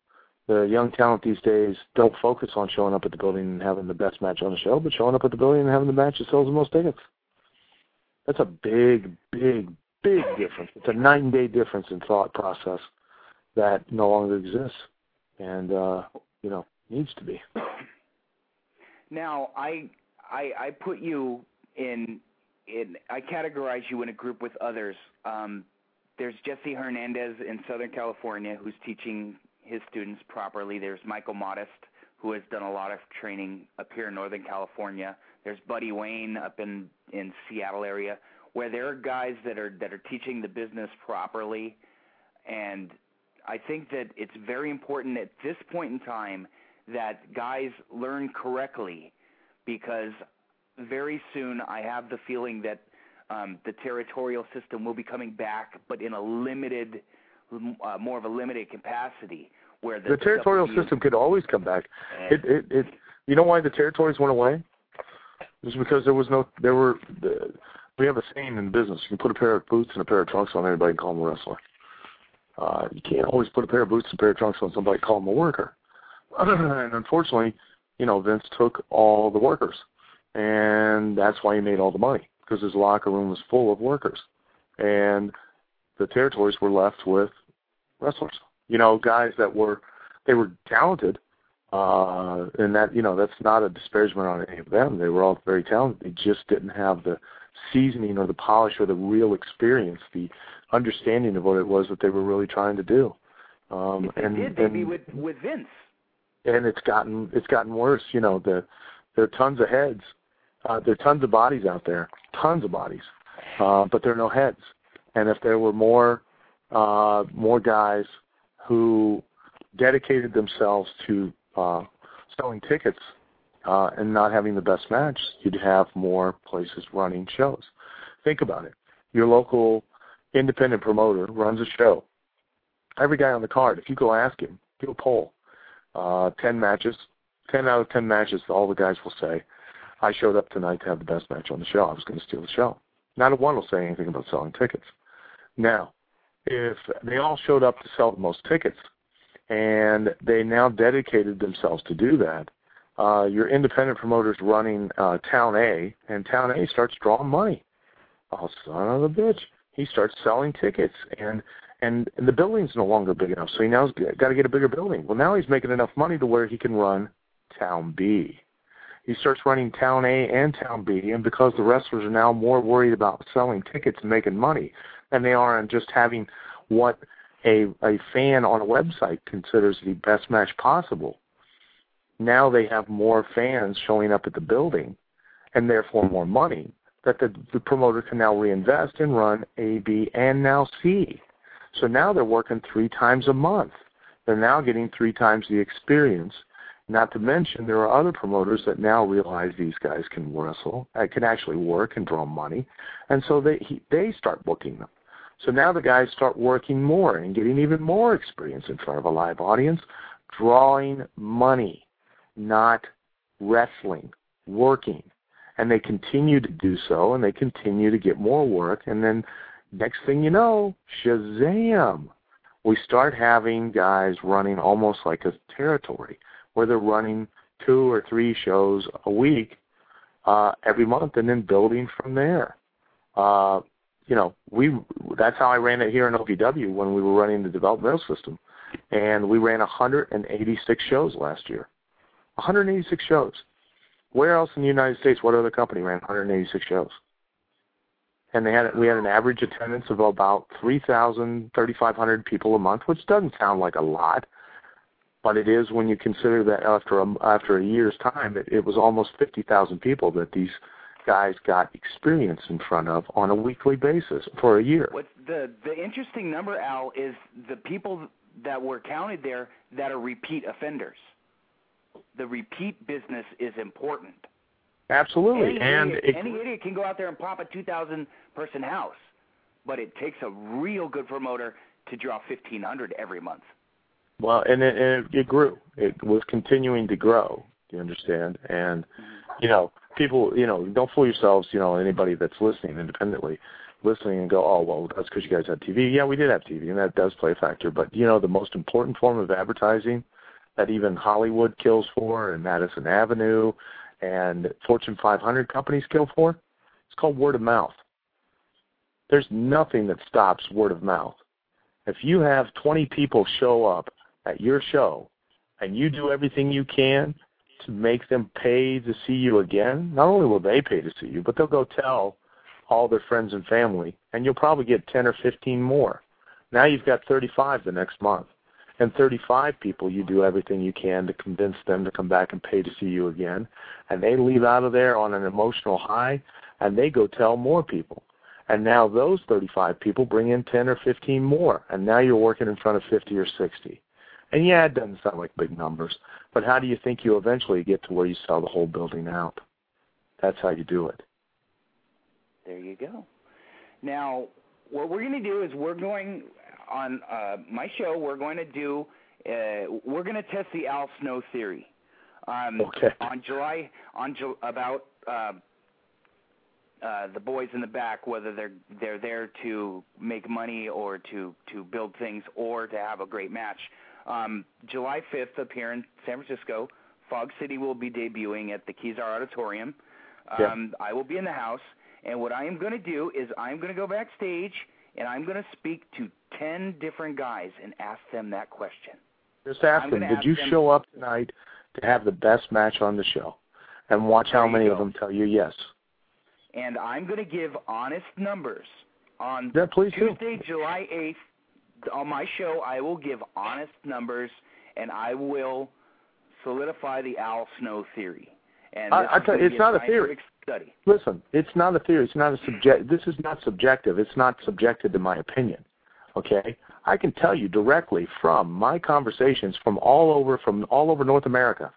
the young talent these days don't focus on showing up at the building and having the best match on the show, but showing up at the building and having the match that sells the most tickets. That's a big, big, big difference. It's a night and day difference in thought process that no longer exists, and uh, you know needs to be. Now, I I, I put you in in I categorize you in a group with others. Um, there's Jesse Hernandez in Southern California who's teaching his students properly. There's Michael Modest, who has done a lot of training up here in Northern California. There's Buddy Wayne up in in Seattle area, where there are guys that are that are teaching the business properly, and I think that it's very important at this point in time that guys learn correctly, because very soon I have the feeling that um, the territorial system will be coming back, but in a limited uh, more of a limited capacity where the, the territorial system could always come back. It, it, it, you know why the territories went away? Just because there was no, there were, the, we have a saying in business: you can put a pair of boots and a pair of trunks on anybody and call them a wrestler. Uh, you can't always put a pair of boots and a pair of trunks on somebody and call them a worker. (clears throat) and unfortunately, you know, Vince took all the workers, and that's why he made all the money because his locker room was full of workers, and the territories were left with wrestlers. You know, guys that were they were talented, uh, and that you know that's not a disparagement on any of them. They were all very talented. They just didn't have the seasoning or the polish or the real experience, the understanding of what it was that they were really trying to do. Um, if and, did, and, with with Vince. And it's gotten it's gotten worse. You know, the there are tons of heads, uh, there are tons of bodies out there, tons of bodies, uh, but there are no heads and if there were more uh, more guys who dedicated themselves to uh, selling tickets uh, and not having the best match, you'd have more places running shows. Think about it. Your local independent promoter runs a show. Every guy on the card, if you go ask him, do a poll. Uh, 10 matches, 10 out of 10 matches, all the guys will say, I showed up tonight to have the best match on the show. I was going to steal the show. Not a one will say anything about selling tickets. Now, if they all showed up to sell the most tickets, and they now dedicated themselves to do that, uh, your independent promoters running uh, Town A, and Town A starts drawing money. Oh, son of a bitch! He starts selling tickets, and and, and the building's no longer big enough, so he now's got to get a bigger building. Well, now he's making enough money to where he can run Town B. He starts running Town A and Town B, and because the wrestlers are now more worried about selling tickets and making money, than they are on just having what a a fan on a website considers the best match possible. Now they have more fans showing up at the building, and therefore more money that the, the promoter can now reinvest and run A, B, and now C. So now they're working three times a month. They're now getting three times the experience. Not to mention, there are other promoters that now realize these guys can wrestle, uh, can actually work and draw money, and so they he, they start booking them. So now the guys start working more and getting even more experience in front of a live audience, drawing money, not wrestling, working. And they continue to do so and they continue to get more work and then Next thing you know, Shazam! We start having guys running almost like a territory where they're running two or three shows a week uh, every month, and then building from there. Uh, you know, we that's how I ran it here in OVW when we were running the developmental system, and we ran 186 shows last year. 186 shows. Where else in the United States? What other company ran 186 shows? And they had we had an average attendance of about 3,000, 3,500 people a month, which doesn't sound like a lot, but it is when you consider that after a, after a year's time, it, it was almost 50,000 people that these guys got experience in front of on a weekly basis for a year. What the the interesting number, Al, is the people that were counted there that are repeat offenders. The repeat business is important. Absolutely, any and idiot, it, any idiot can go out there and pop a two thousand person house, but it takes a real good promoter to draw fifteen hundred every month. well, and it, and it grew. It was continuing to grow. Do you understand? And Mm-hmm. you know, people, you know, don't fool yourselves. You know, anybody that's listening independently, listening and go, oh well, that's because you guys had TV. Yeah, we did have TV, and that does play a factor. But you know, the most important form of advertising that even Hollywood kills for, and Madison Avenue, and Fortune 500 companies kill for, it's called word of mouth. There's nothing that stops word of mouth. If you have 20 people show up at your show, and you do everything you can to make them pay to see you again, not only will they pay to see you, but they'll go tell all their friends and family, and you'll probably get 10 or 15 more. Now you've got 35 the next month. And 35 people, you do everything you can to convince them to come back and pay to see you again. And they leave out of there on an emotional high, and they go tell more people. And now those 35 people bring in 10 or 15 more. And now you're working in front of 50 or 60. And yeah, it doesn't sound like big numbers, but how do you think you eventually get to where you sell the whole building out? That's how you do it. There you go. Now, what we're going to do is we're going on uh, my show. We're going to do. Uh, we're going to test the Al Snow theory. Um, Okay. On July, on Ju- about uh, uh, the boys in the back, whether they're they're there to make money or to to build things or to have a great match. Um, July 5th, up here in San Francisco, Fog City will be debuting at the Kezar Auditorium. Yeah. Um, I will be in the house, and what I am going to do is I'm going to go backstage and I'm going to speak to 10 different guys and ask them that question. Just ask them, did ask you them- show up tonight to have the best match on the show? And watch how many of them tell you yes. And I'm going to give honest numbers on Yeah, please do. Tuesday, July 8th. On my show, I will give honest numbers and I will solidify the Al Snow theory. And I- I tell you, it's not a theory. Study. Listen, it's not a theory. It's not a subject. This is not subjective. It's not subjected to my opinion. Okay, I can tell you directly from my conversations from all over from all over North America,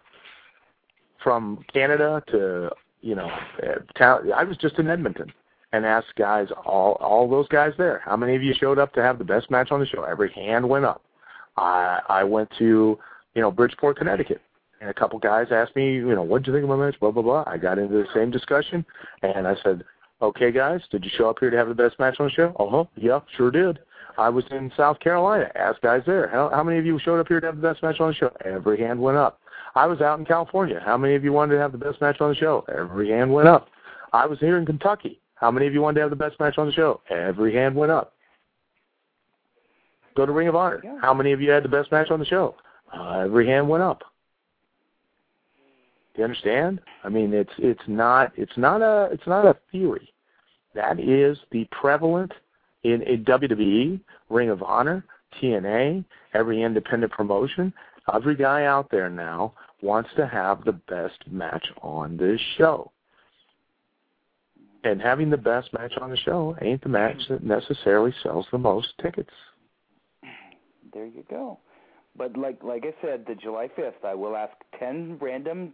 from Canada to you know, uh, town. I was just in Edmonton and asked guys, all all those guys there, how many of you showed up to have the best match on the show? Every hand went up. I I went to you know Bridgeport, Connecticut, and a couple guys asked me, you know, what did you think of my match? Blah blah blah. I got into the same discussion, and I said, okay, guys, did you show up here to have the best match on the show? Uh huh. Yeah, sure did. I was in South Carolina. Asked guys there, how, how many of you showed up here to have the best match on the show? Every hand went up. I was out in California. How many of you wanted to have the best match on the show? Every hand went up. I was here in Kentucky. How many of you wanted to have the best match on the show? Every hand went up. Go to Ring of Honor. Yeah. How many of you had the best match on the show? Uh, every hand went up. Do you understand? I mean, it's it's not it's not a it's not a theory. That is the prevalent in, in WWE, Ring of Honor, TNA, every independent promotion. Every guy out there now wants to have the best match on this show. And having the best match on the show ain't the match that necessarily sells the most tickets. There you go. But like like I said, the July 5th, I will ask 10 random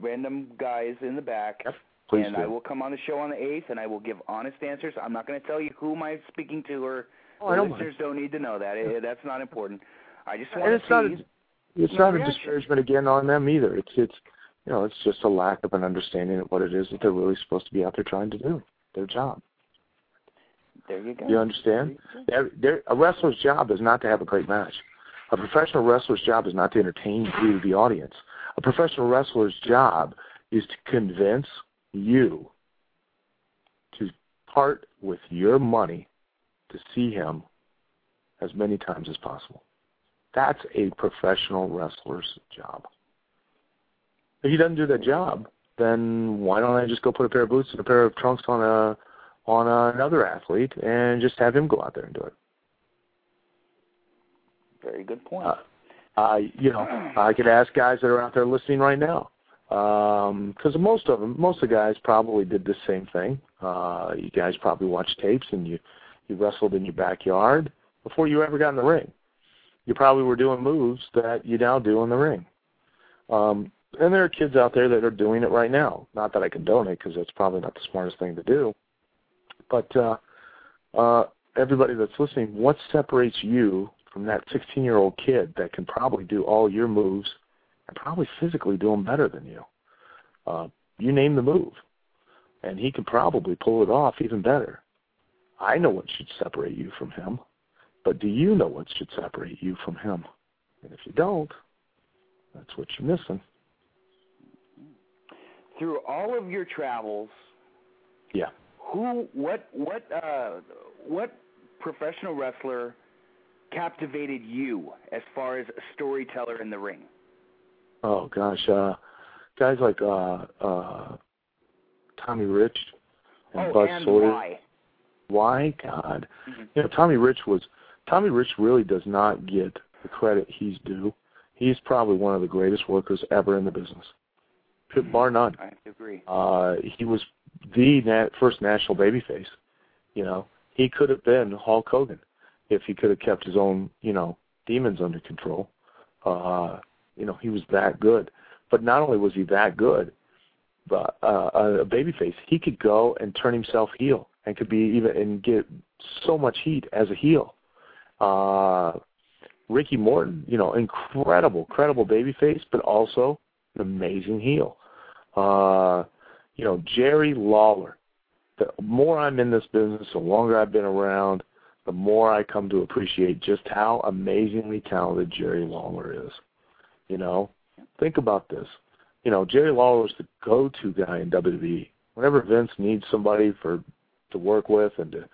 random guys in the back. Yep, Please and do. I will come on the show on the 8th, and I will give honest answers. I'm not going to tell you who am I speaking to, or Oh, the don't listeners don't need to know that. It, eh, that's not important. I just and want it's to not a, it's not a disparagement again on them either. It's it's you know it's just a lack of an understanding of what it is that they're really supposed to be out there trying to do their job. There you go. You understand? They're, a wrestler's job is not to have a great match. A professional wrestler's job is not to entertain you, the audience. A professional wrestler's job is to convince you to part with your money to see him as many times as possible. That's a professional wrestler's job. If he doesn't do that job, then why don't I just go put a pair of boots and a pair of trunks on a on another athlete and just have him go out there and do it? Very good point. Uh, uh, you know, I could ask guys that are out there listening right now, because um, most of them, most of the guys probably did the same thing. Uh, you guys probably watched tapes and you you wrestled in your backyard before you ever got in the ring. You probably were doing moves that you now do in the ring. Um, and there are kids out there that are doing it right now. Not that I condone it, because that's probably not the smartest thing to do. But uh, uh, everybody that's listening, what separates you from that 16 year old kid that can probably do all your moves and probably physically do them better than you. Uh, you name the move, and he can probably pull it off even better. I know what should separate you from him, but do you know what should separate you from him? And if you don't, that's what you're missing. Through all of your travels, yeah, who, what, what, uh, what professional wrestler captivated you as far as a storyteller in the ring? Oh gosh, uh, guys like uh, uh, Tommy Rich and oh, Buzz and Sawyer. Why? Why? God, mm-hmm. you know Tommy Rich was Tommy Rich really does not get the credit he's due. He's probably one of the greatest workers ever in the business. Bar none. I agree. Uh, he was the nat- first national babyface. You know, he could have been Hulk Hogan if he could have kept his own, you know, demons under control. Uh, you know, he was that good. But not only was he that good, but uh, a babyface, he could go and turn himself heel and could be even and get so much heat as a heel. Uh, Ricky Morton, you know, incredible, credible babyface, but also an amazing heel. Uh, you know, Jerry Lawler. The more I'm in this business, the longer I've been around, the more I come to appreciate just how amazingly talented Jerry Lawler is. You know, think about this. You know, Jerry Lawler is the go-to guy in WWE. Whenever Vince needs somebody for to work with and to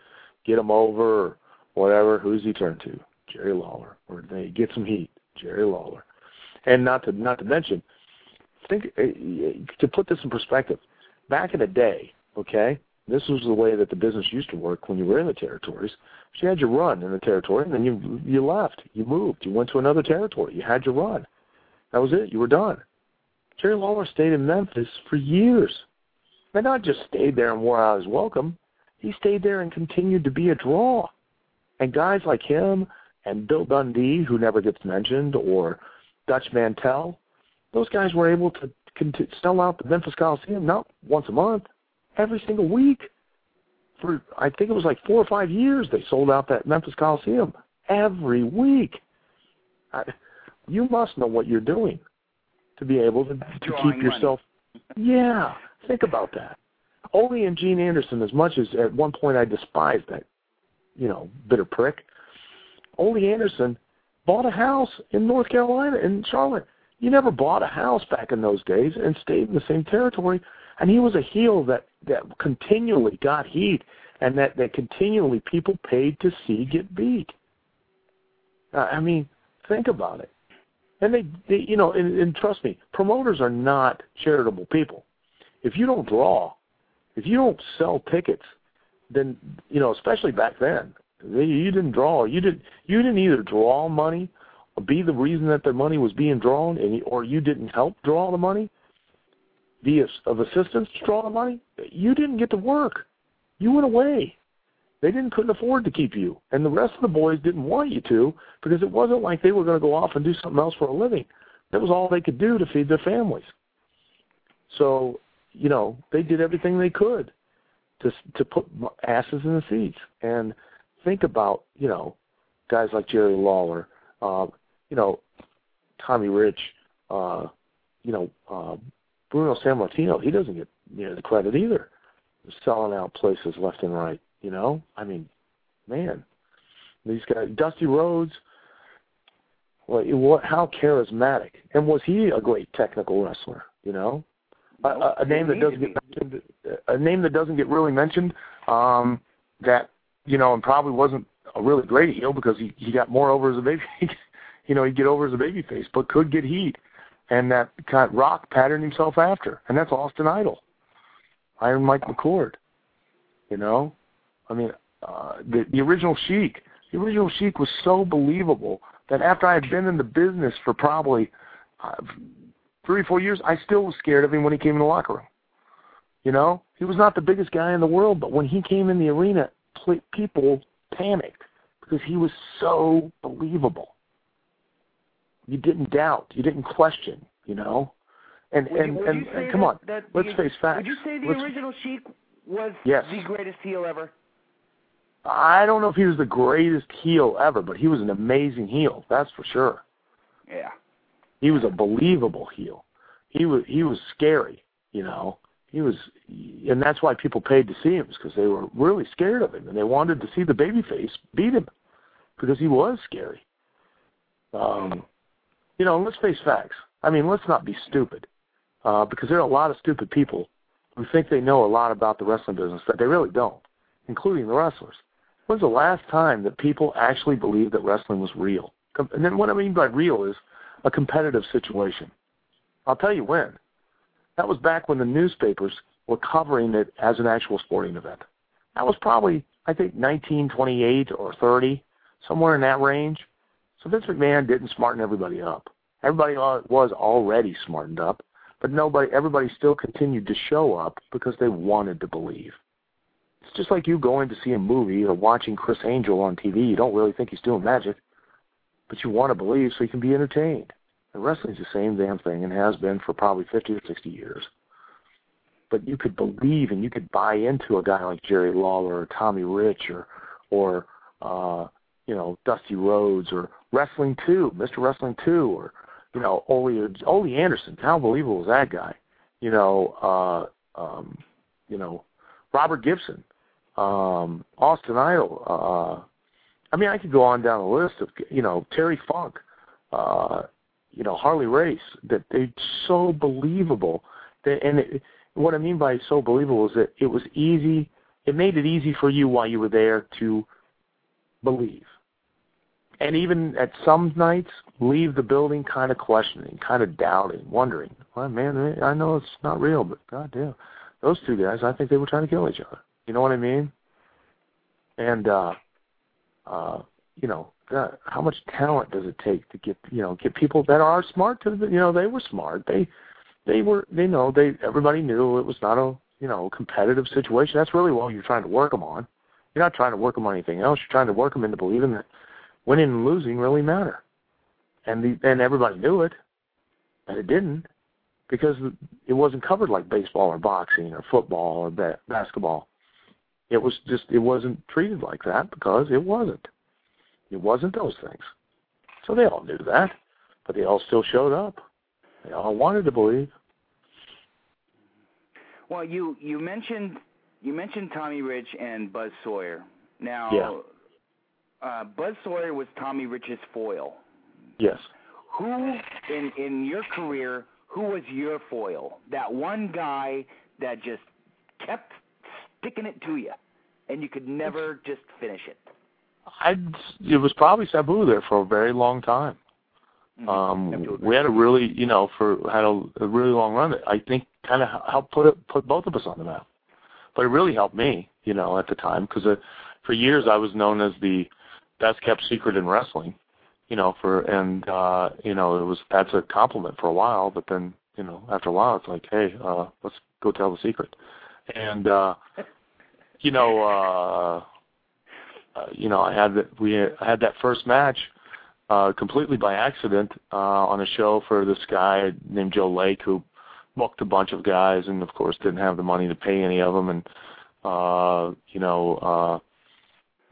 get him over or whatever, who's he turn to? Jerry Lawler. Or they get some heat, Jerry Lawler. And not to not to mention, think uh, to put this in perspective. Back in the day, okay, this was the way that the business used to work when you were in the territories. You had your run in the territory, and then you you left, you moved, you went to another territory. You had your run. That was it. You were done. Jerry Lawler stayed in Memphis for years. And not just stayed there and wore out his welcome. He stayed there and continued to be a draw. And guys like him and Bill Dundee, who never gets mentioned, or Dutch Mantell, those guys were able to sell out the Memphis Coliseum not once a month, every single week. For I think it was like four or five years, they sold out that Memphis Coliseum every week. I, you must know what you're doing to be able to, to keep yourself. yeah, think about that. Ole and Gene Anderson, as much as at one point I despised that, you know, bitter prick. Ole Anderson bought a house in North Carolina in Charlotte. You never bought a house back in those days and stayed in the same territory. And he was a heel that that continually got heat and that that continually people paid to see get beat. Uh, I mean, think about it. And they, they you know, and, and trust me, promoters are not charitable people. If you don't draw, if you don't sell tickets, then you know, especially back then, you didn't draw. You didn't. You didn't either draw money, be the reason that their money was being drawn, and or you didn't help draw the money. Be of assistance to draw the money. You didn't get to work. You went away. They didn't couldn't afford to keep you, and the rest of the boys didn't want you to because it wasn't like they were going to go off and do something else for a living. That was all they could do to feed their families. So, you know, they did everything they could to to put asses in the seats. And think about, you know, guys like Jerry Lawler, uh, you know, Tommy Rich, uh, you know, uh, Bruno Sammartino. He doesn't get near the credit either. Selling out places left and right. You know, I mean, man, these guys, Dusty Rhodes. What, what? How charismatic, and was he a great technical wrestler? You know, a, a name that doesn't get mentioned, a name that doesn't get really mentioned. Um, that you know, and probably wasn't a really great heel because he he got more over as a baby. (laughs) you know, he'd get over as a baby face, but could get heat, and that kind of Rock patterned himself after, and that's Austin Idol, Iron Mike McCord. You know, I mean, uh, the the original Sheik, the original Sheik was so believable that after I had been in the business for probably uh, three or four years, I still was scared of him when he came in the locker room. You know, he was not the biggest guy in the world, but when he came in the arena, people panicked because he was so believable. You didn't doubt, you didn't question, you know. And would and you, and, and come that, on, that let's the, face facts. Would you say the let's, original Sheik was yes. the greatest heel ever? I don't know if he was the greatest heel ever, but he was an amazing heel. That's for sure. Yeah. He was a believable heel. He was he was scary, you know. He was, and that's why people paid to see him, because they were really scared of him, and they wanted to see the babyface beat him, because he was scary. Um, you know, let's face facts. I mean, let's not be stupid, uh, because there are a lot of stupid people who think they know a lot about the wrestling business that they really don't, including the wrestlers. When's the last time that people actually believed that wrestling was real? And then what I mean by real is a competitive situation. I'll tell you when. That was back when the newspapers were covering it as an actual sporting event. That was probably, I think, 1928 or 30, somewhere in that range. So Vince McMahon didn't smarten everybody up. Everybody was already smartened up, but nobody, everybody still continued to show up because they wanted to believe. It's just like you going to see a movie or watching Criss Angel on TV. You don't really think he's doing magic, but you want to believe so you can be entertained. And wrestling's the same damn thing and has been for probably 50 or 60 years. But you could believe and you could buy into a guy like Jerry Lawler or Tommy Rich or, or uh, you know, Dusty Rhodes or Wrestling 2, Mr. Wrestling 2 or, you know, Ole, Ole Anderson. How believable was that guy? You know, uh, um, you know, Robert Gibson, um, Austin Idol. Uh, I mean, I could go on down the list of, you know, Terry Funk, uh, you know, Harley Race. That they're so believable. That, and it, what I mean by so believable is that it was easy. It made it easy for you while you were there to believe. And even at some nights, leave the building kind of questioning, kind of doubting, wondering, well, man, I know it's not real, but goddamn, those two guys, I think they were trying to kill each other. You know what I mean? And uh uh you know, God, how much talent does it take to get you know get people that are smart to you know they were smart they they were they know they everybody knew it was not a you know competitive situation that's really what you're trying to work them on you're not trying to work them on anything else you're trying to work them into believing that winning and losing really matter and the and everybody knew it and it didn't because it wasn't covered like baseball or boxing or football or ba- basketball. It was just it wasn't treated like that because it wasn't. It wasn't those things. So they all knew that, but they all still showed up. They all wanted to believe. Well, you you mentioned you mentioned Tommy Rich and Buzz Sawyer. Now, yeah. uh, Buzz Sawyer was Tommy Rich's foil. Yes. Who in in your career who was your foil? That one guy that just kept sticking it to you, and you could never just finish it. I it was probably Sabu there for a very long time. Mm-hmm. Um, we had a really, you know, for had a, a really long run. That I think kind of helped put it, put both of us on the map. But it really helped me, you know, at the time because uh, for years I was known as the best kept secret in wrestling you know, for and uh, you know, it was that's a compliment for a while, but then, you know, after a while it's like, hey, uh, let's go tell the secret. And uh you know, uh, uh you know, I had that we I had that first match uh completely by accident uh on a show for this guy named Joe Lake who booked a bunch of guys and of course didn't have the money to pay any of them and uh you know uh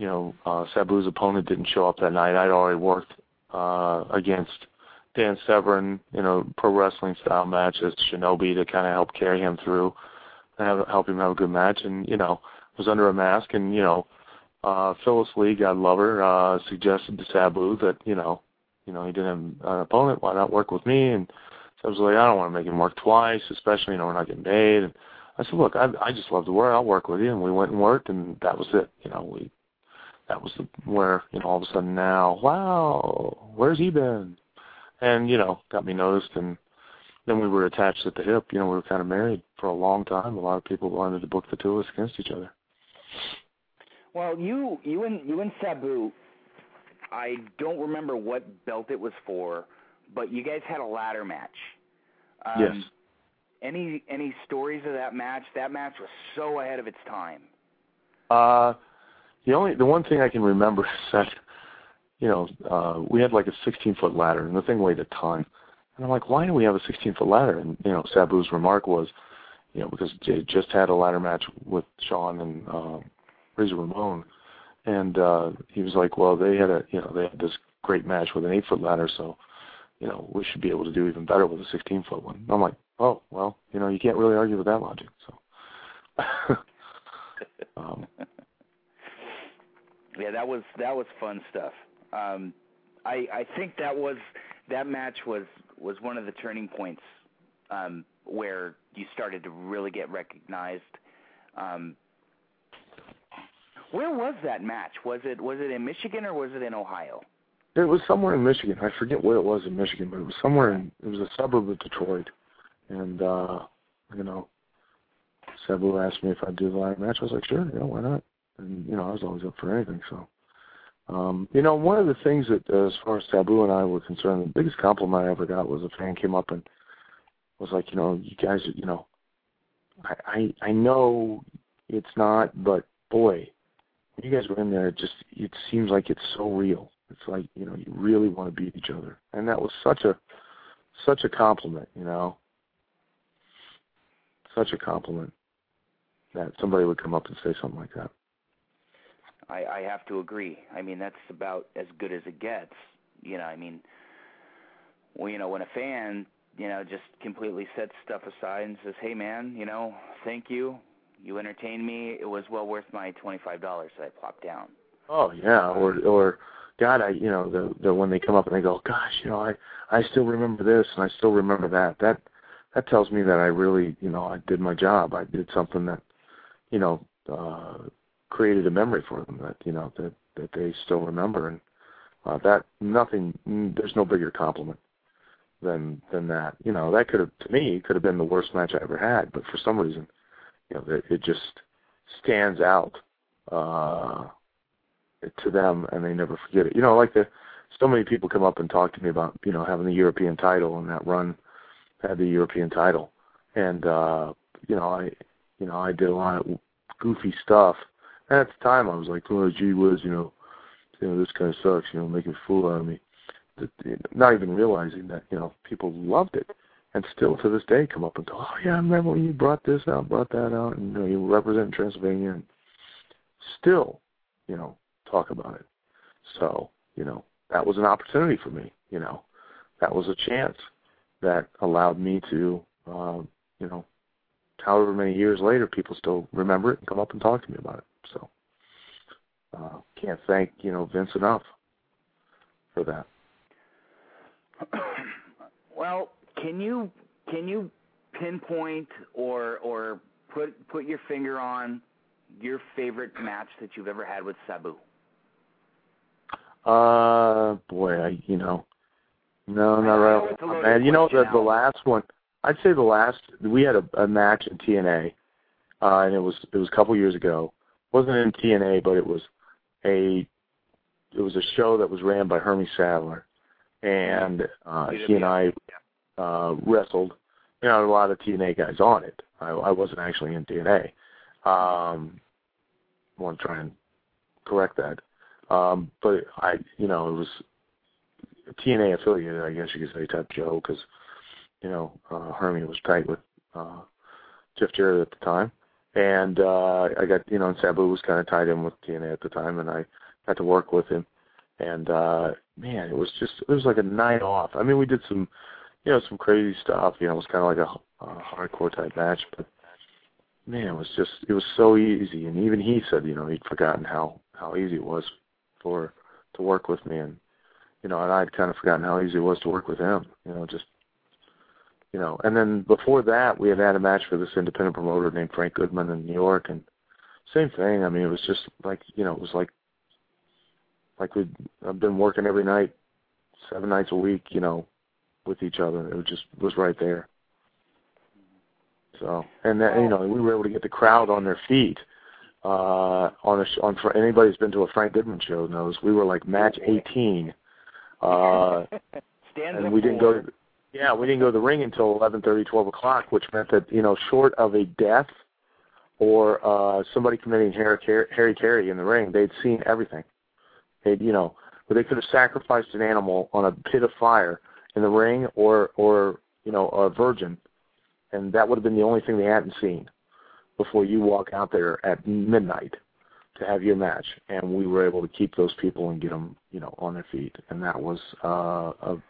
you know, uh, Sabu's opponent didn't show up that night. I'd already worked uh, against Dan Severn, you know, pro wrestling style match as Shinobi to kind of help carry him through and have, help him have a good match. And you know, was under a mask, and you know, uh, Phyllis Lee, God love her, uh, suggested to Sabu that you know, you know, he didn't have an opponent. Why not work with me? And so I was like, I don't want to make him work twice, especially you know we're not getting paid. And I said, look, I I just love to work. I'll work with you. And we went and worked, and that was it. You know, we that was the, where you know all of a sudden now, wow, where's he been? And you know, got me noticed, and then we were attached at the hip. You know, we were kind of married for a long time. A lot of people wanted to book the two of us against each other. Well, you you and you and Sabu, I don't remember what belt it was for, but you guys had a ladder match. Um, yes. Any any stories of that match? That match was so ahead of its time. Uh, the only the one thing I can remember (laughs) is that you know uh, we had like a 16 foot ladder, and the thing weighed a ton. And I'm like, why do we have a 16 foot ladder? And you know, Sabu's remark was, you know, because they just had a ladder match with Shawn and uh, Razor Ramon, and uh, he was like, well, they had a you know they had this great match with an eight foot ladder, so you know we should be able to do even better with a 16 foot one. And I'm like, oh well, you know you can't really argue with that logic. So. (laughs) um, yeah, that was that was fun stuff. Um, I I think that was that match was was one of the turning points um, where you started to really get recognized. Um, where was that match? Was it was it in Michigan or was it in Ohio? It was somewhere in Michigan. I forget where it was in Michigan, but it was somewhere in it was a suburb of Detroit. And uh, you know, Sabu asked me if I'd do the ladder match. I was like, sure, yeah, why not? And you know, I was always up for anything. So, um, you know, one of the things that, uh, as far as Sabu and I were concerned, the biggest compliment I ever got was a fan came up and was like, you know, you guys, you know, I I, I know it's not, but boy, when you guys were in there, it just it seems like it's so real. It's like you know, you really want to beat each other, and that was such a such a compliment, you know, such a compliment that somebody would come up and say something like that. I, I have to agree. I mean, that's about as good as it gets. You know, I mean, well, you know, when a fan, you know, just completely sets stuff aside and says, "Hey, man, you know, thank you. You entertained me. It was well worth my twenty-five dollars that I plopped down." Oh yeah, or or God, I you know the the when they come up and they go, "Gosh, you know, I I still remember this and I still remember that." That that tells me that I really, you know, I did my job. I did something that, you know, uh created a memory for them that you know that that they still remember and uh, that nothing there's no bigger compliment than than that you know that could have to me could have been the worst match I ever had but for some reason you know it, it just stands out uh to them and they never forget it you know like the so many people come up and talk to me about you know having the European title and that run had the European title and uh you know I you know I did a lot of goofy stuff and at the time, I was like, "Oh, gee whiz, you know, you know, this kind of sucks. You know, making a fool out of me." Not even realizing that you know people loved it, and still to this day come up and go, "Oh yeah, I remember when you brought this out, brought that out, and you know, you represent Transylvania." And still, you know, talk about it. So, you know, that was an opportunity for me. You know, that was a chance that allowed me to, um, you know, however many years later, people still remember it and come up and talk to me about it. So uh, can't thank you know Vince enough for that. (clears throat) Well, can you can you pinpoint or or put put your finger on your favorite match that you've ever had with Sabu? Uh, boy, I you know, no, not right. Man, you know the the last one. I'd say the last we had a, a match in TNA, uh, and it was it was a couple years ago, wasn't in TNA, but it was a it was a show that was ran by Hermie Sadler, and uh, he and I uh, wrestled. You know, a lot of TNA guys on it. I, I wasn't actually in TNA. Um, I want to try and correct that. Um, but I, you know, it was TNA affiliated, I guess you could say, type Joe, because you know uh, Hermie was tight with uh, Jeff Jarrett at the time and uh I got you know and Sabu was kind of tied in with TNA at the time, and I got to work with him, and uh man, it was just it was like a night off. I mean, we did some you know some crazy stuff. You know, it was kind of like a, a hardcore type match, but man, it was just it was so easy. And even he said you know he'd forgotten how how easy it was for to work with me, and you know, and I'd kind of forgotten how easy it was to work with him. You know, just you know, and then before that, we had had a match for this independent promoter named Frank Goodman in New York, and same thing. I mean, it was just like you know, it was like like we'd I've been working every night, seven nights a week, you know, with each other. It was just was right there. So, and that, you know, we were able to get the crowd on their feet. Uh, on a on for anybody who's been to a Frank Goodman show knows we were like match 18. Uh, (laughs) and we didn't go. To, yeah, we didn't go to the ring until 11:30, 12 o'clock, which meant that you know, short of a death or uh somebody committing Harry hari-kari in the ring, they'd seen everything. They'd you know, but they could have sacrificed an animal on a pit of fire in the ring, or or you know, a virgin, and that would have been the only thing they hadn't seen before you walk out there at midnight to have your match. And we were able to keep those people and get them, you know, on their feet, and that was uh, a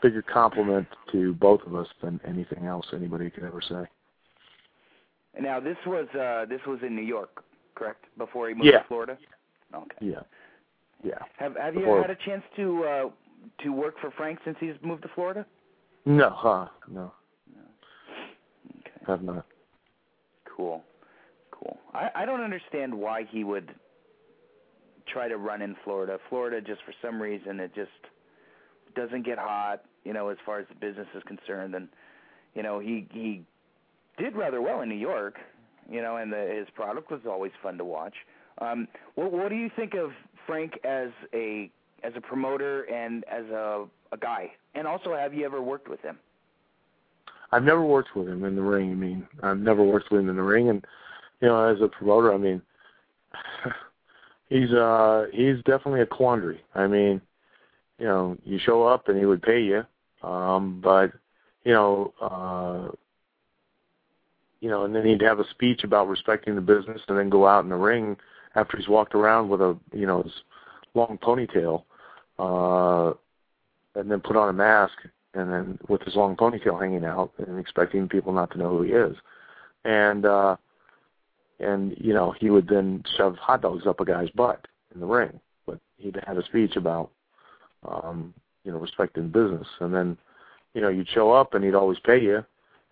bigger compliment to both of us than anything else anybody could ever say. Now this was uh this was in New York, correct? Before he moved yeah. to Florida. Okay. Yeah. Yeah. Have Have Before, you had a chance to uh to work for Frank since he's moved to Florida? No, huh? No. No. Okay. Have not. Cool. Cool. I I don't understand why he would try to run in Florida. Florida just for some reason it just doesn't get hot, you know, as far as the business is concerned and you know, he he did rather well in New York, you know, and the, his product was always fun to watch. Um what what do you think of Frank as a as a promoter and as a a guy? And also have you ever worked with him? I've never worked with him in the ring. I mean, I've never worked with him in the ring, and you know, as a promoter, I mean, (laughs) he's uh he's definitely a quandary. I mean, you know, you show up and he would pay you, um, but you know, uh, you know, and then he'd have a speech about respecting the business, and then go out in the ring after he's walked around with a you know his long ponytail, uh, and then put on a mask, and then with his long ponytail hanging out, and expecting people not to know who he is, and uh, and you know he would then shove hot dogs up a guy's butt in the ring, but he'd had a speech about um, you know respecting business, and then you know you'd show up and he'd always pay you,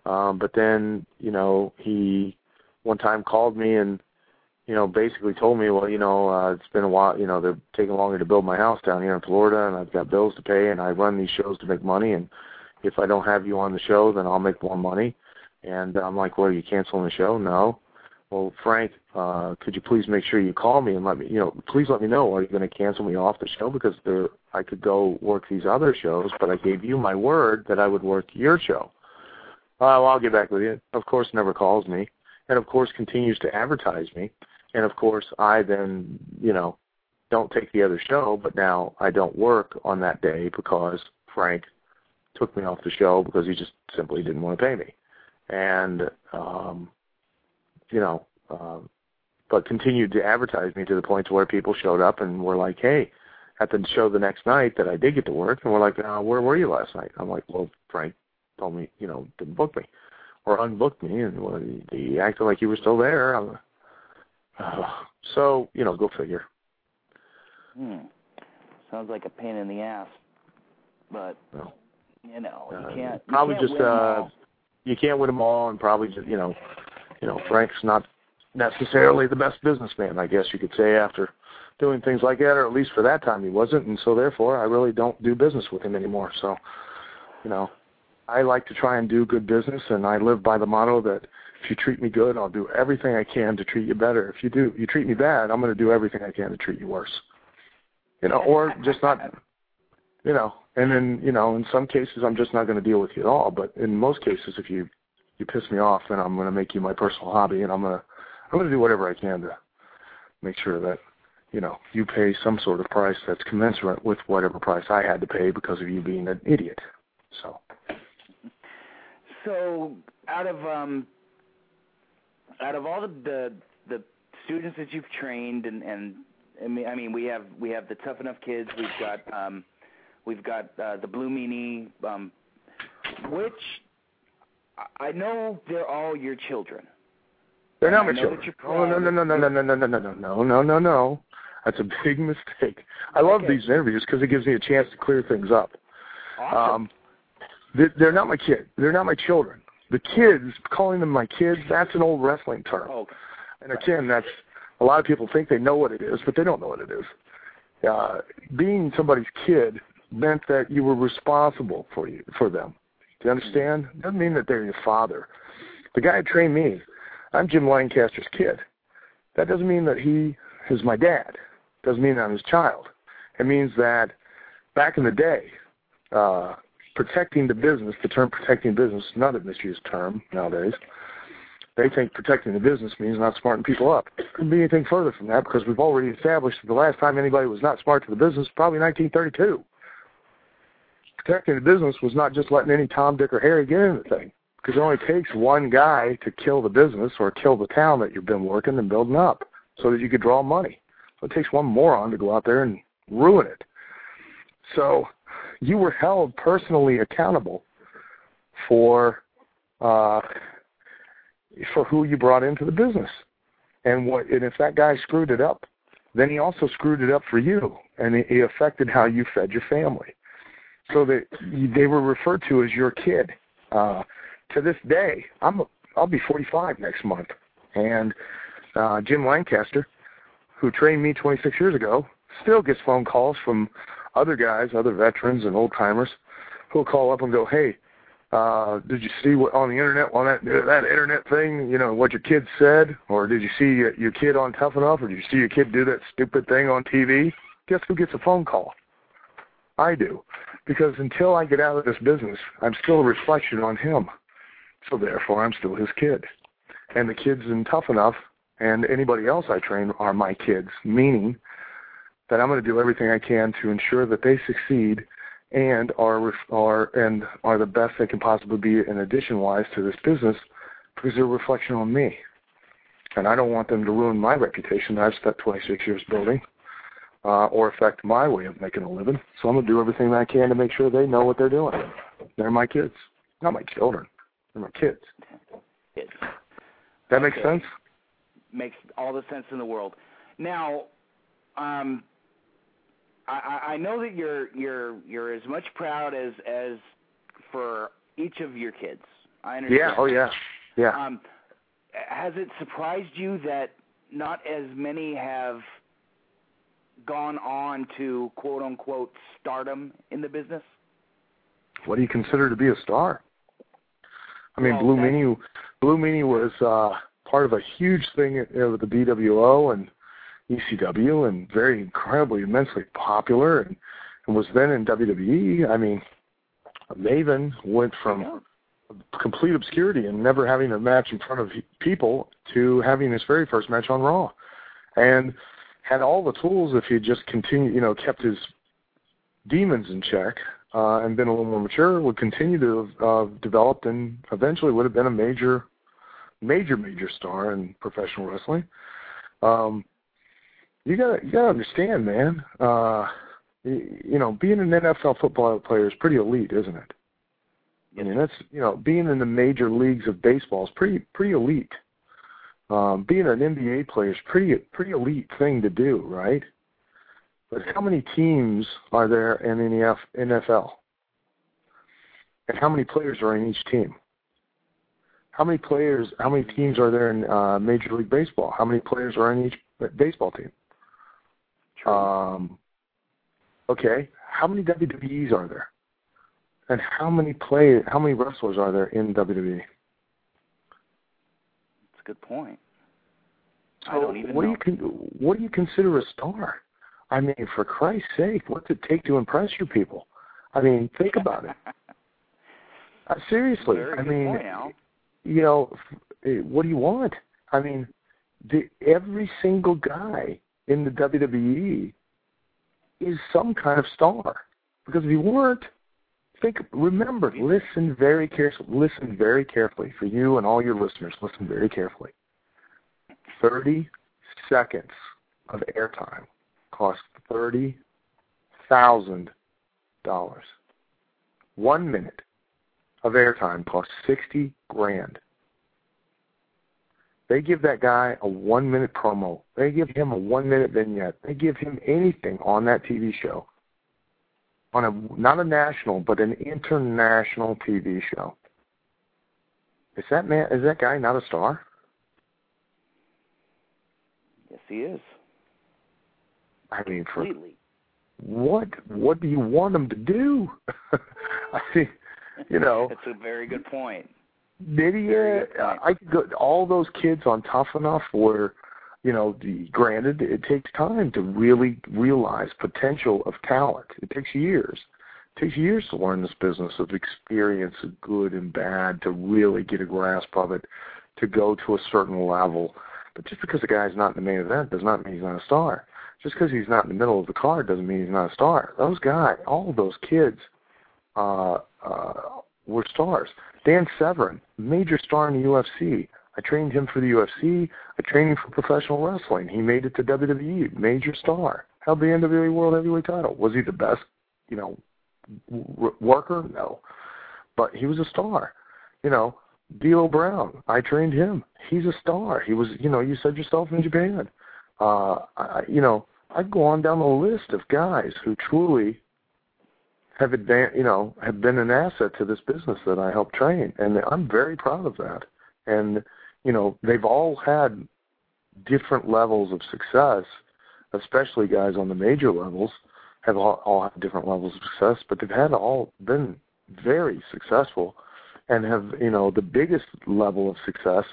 um, but then you know he one time called me and you know basically told me, well you know uh, it's been a while, you know they're taking longer to build my house down here in Florida, and I've got bills to pay, and I run these shows to make money, and if I don't have you on the show, then I'll make more money. And I'm like, well, are you canceling the show? No well, Frank, uh, could you please make sure you call me and let me, you know, please let me know. Are you going to cancel me off the show because there, I could go work these other shows, but I gave you my word that I would work your show. Uh, well, I'll get back with you. Of course, never calls me, and of course continues to advertise me, and of course I then, you know, don't take the other show, but now I don't work on that day because Frank took me off the show because he just simply didn't want to pay me, and um, you know, um, but continued to advertise me to the point to where people showed up and were like, "Hey," at the show the next night that I did get to work, and we're like, uh, "Where were you last night?" I'm like, "Well, Frank told me, you know, didn't book me, or unbooked me, and well, he, acted like you were still there." I'm, uh, (sighs) so, you know, go figure. Hmm. Sounds like a pain in the ass, but no. you know, you Uh, can't. You probably can't just uh you can't win them all, and probably just you know, you know, Frank's not necessarily the best businessman, I guess you could say, after doing things like that, or at least for that time he wasn't, and so therefore I really don't do business with him anymore. So, you know, I like to try and do good business, and I live by the motto that if you treat me good, I'll do everything I can to treat you better. If you do, you treat me bad, I'm going to do everything I can to treat you worse. You know, or just not, you know. And then, you know, in some cases, I'm just not going to deal with you at all. But in most cases, if you you piss me off, then I'm going to make you my personal hobby, and I'm going to I'm going to do whatever I can to make sure that you know you pay some sort of price that's commensurate with whatever price I had to pay because of you being an idiot. So So, out of um, out of all the the, the students that you've trained, and and I mean, I mean, we have we have the tough enough kids. We've got um, we've got uh, the blue meanie. Um, which I- know they're all your children. they're not my children. Oh no no no no no no no no no no no no no. That's a big mistake. I love Okay. these interviews because it gives me a chance to clear things up. Awesome. Um, they- they're not my kid. They're not my children. The kids, calling them my kids, that's an old wrestling term. oh, And again, that's a lot of people think they know what it is, but they don't know what it is. Uh, being somebody's kid meant that you were responsible for you for them. Do you understand? Doesn't mean that they're your father. The guy who trained me, I'm Jim Lancaster's kid. That doesn't mean that he is my dad. Doesn't mean I'm his child. It means that back in the day, uh, protecting the business, the term protecting business, is not a misused term nowadays. They think protecting the business means not smarting people up. It couldn't be anything further from that because we've already established that the last time anybody was not smart to the business, probably 1932. Protecting the business was not just letting any Tom, Dick, or Harry get in the thing because it only takes one guy to kill the business or kill the town that you've been working and building up so that you could draw money. So it takes one moron to go out there and ruin it. So you were held personally accountable for uh, for who you brought into the business. And what and if that guy screwed it up, then he also screwed it up for you, and it, it affected how you fed your family. So that they were referred to as your kid. Uh, to this day, I'm I'll be 45 next month, and uh, Jim Lancaster, who trained me 26 years ago, still gets phone calls from other guys, other veterans and old timers, who'll call up and go, "Hey, uh, did you see what on the internet on that that internet thing? You know what your kid said, or did you see your, your kid on Tough Enough, or did you see your kid do that stupid thing on TV? Guess who gets a phone call? I do, because until I get out of this business, I'm still a reflection on him. So therefore, I'm still his kid, and the kids in Tough Enough and anybody else I train are my kids, meaning that I'm going to do everything I can to ensure that they succeed and are are and are the best they can possibly be in addition wise to this business because they're a reflection on me. And I don't want them to ruin my reputation that I've spent 26 years building uh, or affect my way of making a living. So I'm going to do everything I can to make sure they know what they're doing. They're my kids, not my children. They're my kids. kids. That makes sense? makes all the sense in the world. Now, um, I, I I know that you're you're you're as much proud as as for each of your kids. I understand. Yeah. Oh yeah. Yeah. Um, has it surprised you that not as many have gone on to quote unquote stardom in the business? what do you consider to be a star? I mean, Blue Meanie, Blue Meanie was uh, part of a huge thing at, with the BWO and ECW, and very incredibly, immensely popular, and, and was then in WWE. I mean, Maven went from complete obscurity and never having a match in front of people to having his very first match on Raw, and had all the tools if he just continued, you know, kept his demons in check uh, and been a little more mature, would continue to have uh, developed and eventually would have been a major, major, major star in professional wrestling. Um, you gotta, you gotta understand, man. Uh, you, you know, being an NFL football player is pretty elite, isn't it? I mean, that's you know, being in the major leagues of baseball is pretty, pretty elite. Um, being an NBA player is pretty, pretty elite thing to do, right? But how many teams are there in the NFL? And how many players are in each team? How many players, how many teams are there in uh, Major League Baseball? How many players are in each baseball team? Um, okay, how many WWEs are there? And how many play, how many wrestlers are there in WWE? That's a good point. I So don't even what know. do you con- what do you consider a star? I mean, for Christ's sake, what's it take to impress you people? I mean, think (laughs) about it. Uh, seriously, Very I mean, point, you know, f- eh, what do you want? I mean, the, every single guy in the WWE is some kind of star. Because if you weren't, think, remember, listen very carefully. Listen very carefully for you and all your listeners. Listen very carefully. Thirty seconds of airtime costs thirty thousand dollars. One minute of airtime costs sixty grand. They give that guy a one minute promo. They give him a one minute vignette. They give him anything on that TV show. On a not a national, but an international TV show. Is that man is that guy not a star? Yes, he is. I mean, for Completely. what what do you want him to do? (laughs) I think, you know, That's a very good point. Very Uh. I could go all those kids on Tough Enough where, you know, the, granted it takes time to really realize potential of talent. It takes years. It takes years to learn this business of experience of good and bad to really get a grasp of it, to go to a certain level. But just because a guy's not in the main event does not mean he's not a star. Just because he's not in the middle of the card doesn't mean he's not a star. Those guys, all of those kids, uh, uh, were stars. Dan Severn, major star in the UFC. I trained him for the UFC. I trained him for professional wrestling. He made it to WWE, major star. Held the NWA World Heavyweight title. Was he the best, you know, worker? No, but he was a star. You know, D'Lo Brown. I trained him. He's a star. He was, you know, you said yourself in Japan. Uh, I, you know, I'd go on down the list of guys who truly have advan- you know, have been an asset to this business that I helped train, and I'm very proud of that. And you know, they've all had different levels of success, especially guys on the major levels have all, all had different levels of success, but they've had all been very successful and have, you know, the biggest level of success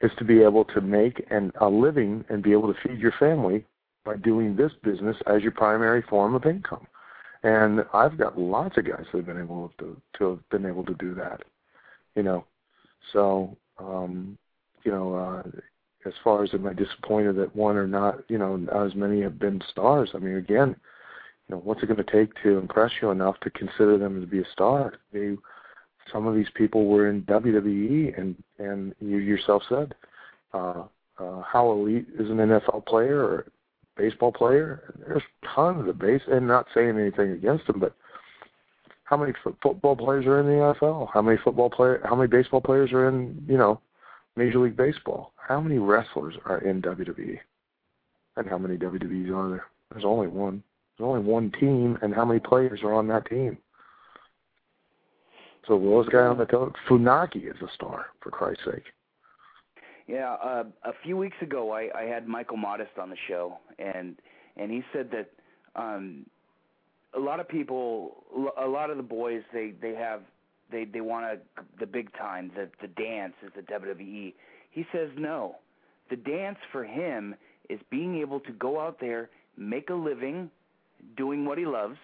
is to be able to make an, a living and be able to feed your family by doing this business as your primary form of income. And I've got lots of guys that have been able to to have been able to do that. You know. So um, you know, uh as far as am I disappointed that one or not, you know, not as many have been stars. I mean again, you know, what's it gonna take to impress you enough to consider them to be a star? They some of these people were in WWE and and you yourself said, uh uh how elite is an NFL player or baseball player. There's tons of base, and not saying anything against them, but how many fo- football players are in the NFL? How many football player? How many baseball players are in you know Major League Baseball? How many wrestlers are in WWE? And how many WWEs are there? There's only one. There's only one team, and how many players are on that team? So the guy on the team, Funaki is a star, for Christ's sake. Yeah, uh, a few weeks ago, I, I had Michael Modest on the show, and and he said that um, a lot of people, a lot of the boys, they they have they they want a, the big time, the the dance is the WWE. He says no, the dance for him is being able to go out there, make a living, doing what he loves,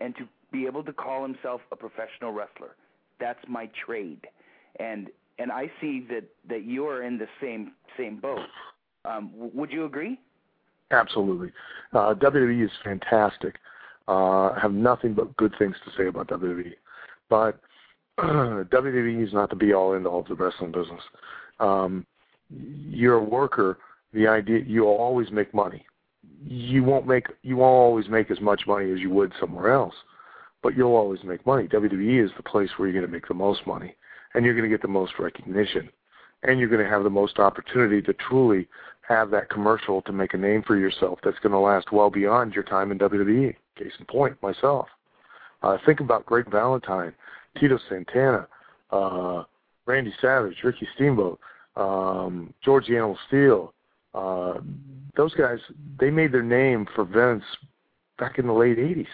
and to be able to call himself a professional wrestler. That's my trade, and and I see that that you're in the same same boat. Um, would you agree? Absolutely. Uh, WWE is fantastic. Uh, have nothing but good things to say about WWE. But (clears throat) WWE is not the be all end all of the wrestling business. Um, you're a worker. The idea you'll always make money. You won't make you won't always make as much money as you would somewhere else, but you'll always make money. WWE is the place where you're going to make the most money, and you're going to get the most recognition, and you're going to have the most opportunity to truly have that commercial to make a name for yourself that's going to last well beyond your time in WWE. Case in point, myself. Uh, think about Greg Valentine, Tito Santana, uh, Randy Savage, Ricky Steamboat, um, George Animal Steele. Uh, those guys, they made their name for Vince back in the late 80s,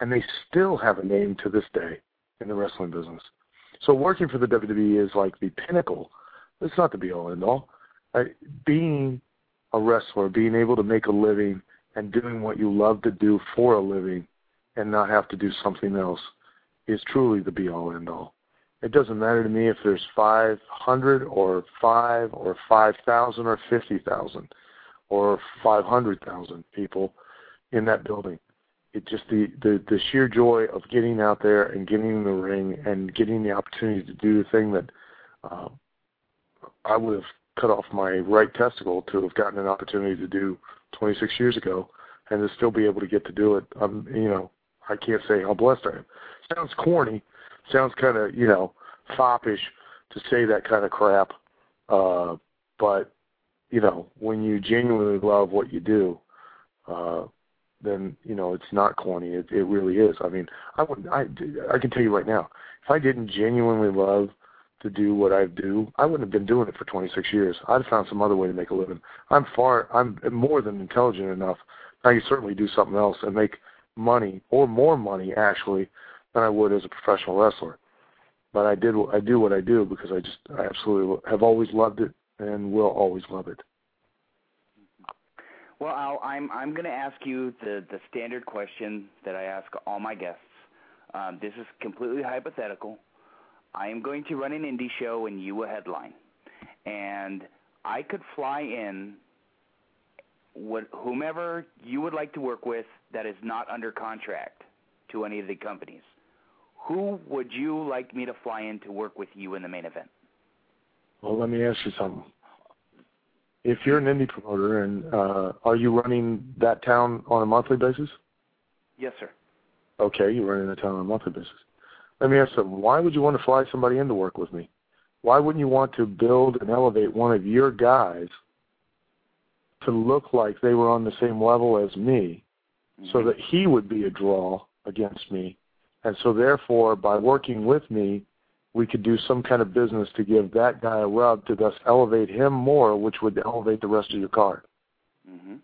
and they still have a name to this day in the wrestling business. So working for the WWE is like the pinnacle. It's not the be all end all uh, being a wrestler, being able to make a living and doing what you love to do for a living and not have to do something else is truly the be all end all. It doesn't matter to me if there's 500 or 5 or 5,000 or 50,000 or 500,000 people in that building. It just the, the the sheer joy of getting out there and getting in the ring and getting the opportunity to do the thing that uh, I would have cut off my right testicle to have gotten an opportunity to do 26 years ago, and to still be able to get to do it. I'm, you know, I can't say how blessed I am. Sounds corny, sounds kind of, you know, foppish to say that kind of crap, uh, but you know, when you genuinely love what you do, uh, then you know it's not corny. It it really is. I mean, I would I I can tell you right now, if I didn't genuinely love to do what I do, I wouldn't have been doing it for 26 years. I'd have found some other way to make a living. I'm far I'm more than intelligent enough. I can certainly do something else and make money or more money actually than I would as a professional wrestler. But I did I do what I do because I just I absolutely have always loved it and will always love it. Well, Al, I'm I'm going to ask you the the standard question that I ask all my guests. Um, this is completely hypothetical. I am going to run an indie show and you a headline, and I could fly in what whomever you would like to work with that is not under contract to any of the companies. Who would you like me to fly in to work with you in the main event? Well, let me ask you something. If you're an indie promoter, and uh, are you running that town on a monthly basis? Yes, sir. Okay, you're running the town on a monthly basis. Let me ask you something. Why would you want to fly somebody in to work with me? Why wouldn't you want to build and elevate one of your guys to look like they were on the same level as me mm-hmm. so that he would be a draw against me? And so therefore, by working with me, we could do some kind of business to give that guy a rub to thus elevate him more, which would elevate the rest of your card. Mm-hmm.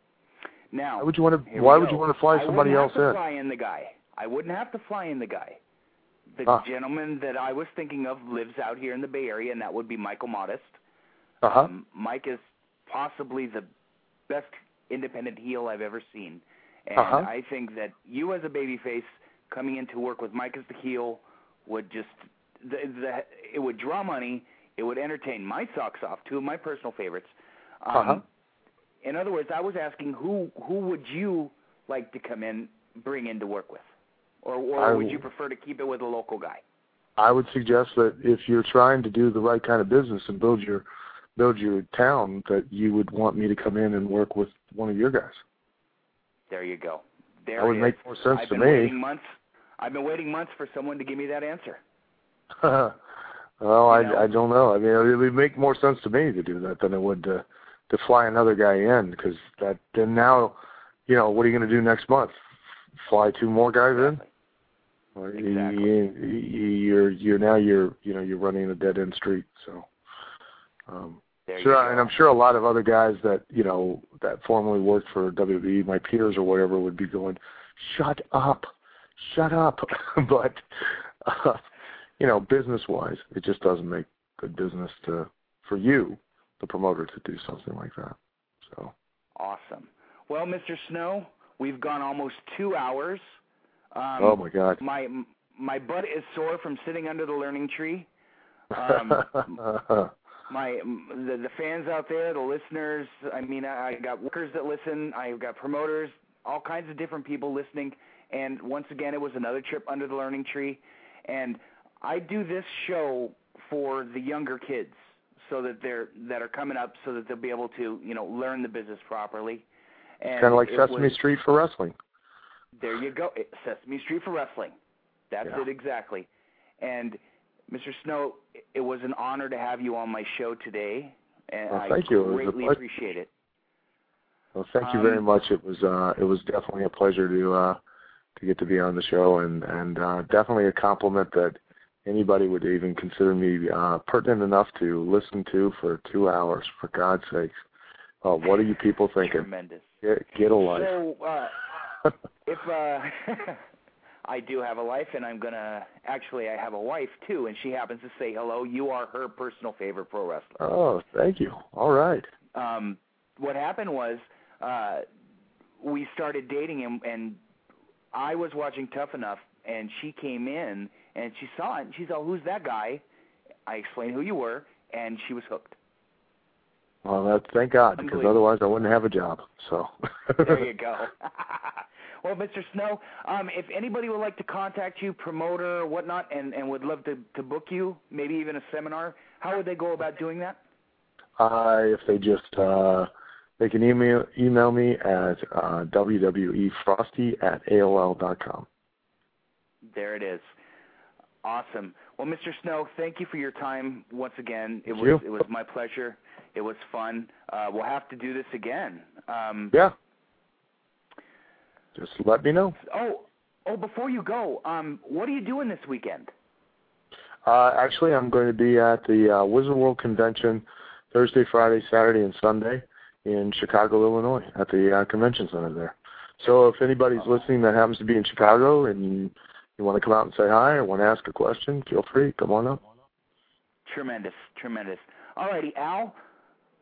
Now, why would you want to? Why would you want to fly somebody else in? I wouldn't Fly in the guy. I wouldn't have to fly in the guy. The uh. gentleman that I was thinking of lives out here in the Bay Area, and that would be Michael Modest. Uh-huh. Um, Mike is possibly the best independent heel I've ever seen, and uh-huh. I think that you as a babyface coming in to work with Mike as the heel would just the, the it would draw money. It would entertain my socks off, two of my personal favorites. Um, uh-huh. In other words, I was asking who who would you like to come in, bring in to work with, or or would you prefer to keep it with a local guy? I would suggest that if you're trying to do the right kind of business and build your build your town, that you would want me to come in and work with one of your guys. There you go. There that would make more sense I've to been me. Waiting months. I've been waiting months for someone to give me that answer. (laughs) well, I, I don't know. I mean, it would make more sense to me to do that than it would to to fly another guy in because that then now, you know, what are you going to do next month? Fly two more guys in? Exactly. You, you're you're now you're you know you're running a dead end street. So, um, there sure, and I'm sure a lot of other guys that you know that formerly worked for WWE, my peers or whatever, would be going, "Shut up, shut up," (laughs) but. Uh, you know, business wise, it just doesn't make good business to for you, the promoter, to do something like that. So awesome. Well, Mr. Snow, we've gone almost two hours. Um, oh my God. My my butt is sore from sitting under the learning tree. (laughs) Um, my the, the fans out there, the listeners. I mean, I, I got workers that listen. I've got promoters, all kinds of different people listening. And once again, it was another trip under the learning tree. And I do this show for the younger kids so that they're that are coming up so that they'll be able to you know learn the business properly. And kind of like Sesame was, Street for wrestling. There you go, Sesame Street for wrestling. That's yeah. it exactly. And Mr. Snow, it was an honor to have you on my show today, and well, I thank you. greatly it appreciate it. Well, thank you um, very much. It was uh, it was definitely a pleasure to uh, to get to be on the show, and and uh, definitely a compliment that anybody would even consider me uh, pertinent enough to listen to for two hours. For God's sakes, uh, what are you people thinking? Tremendous. Get, get a life. So, uh, (laughs) if uh, (laughs) I do have a life, and I'm gonna actually, I have a wife too, and she happens to say hello. You are her personal favorite pro wrestler. Oh, thank you. All right. Um, what happened was uh, we started dating, and, and I was watching Tough Enough, and she came in and she saw it and she said, "Who's that guy?" I explained who you were, and she was hooked. Well, that thank God, because otherwise I wouldn't have a job. So there you go. (laughs) (laughs) well, Mr. Snow, um, if anybody would like to contact you, promoter or whatnot, and and would love to to book you, maybe even a seminar, how would they go about doing that? Uh, if they just uh, they can email email me at uh, wwefrosty at aol dot com. There it is. Awesome. Well, Mr. Snow, thank you for your time once again. It was it was my pleasure. It was fun. Uh, we'll have to do this again. Um, Yeah. Just let me know. Oh, oh, before you go, um, what are you doing this weekend? Uh, actually, I'm going to be at the uh, Wizard World Convention Thursday, Friday, Saturday, and Sunday in Chicago, Illinois, at the uh, convention center there. So if anybody's listening that happens to be in Chicago and you, want to come out and say hi or want to ask a question, feel free. Come on up. Tremendous, tremendous. All righty, Al.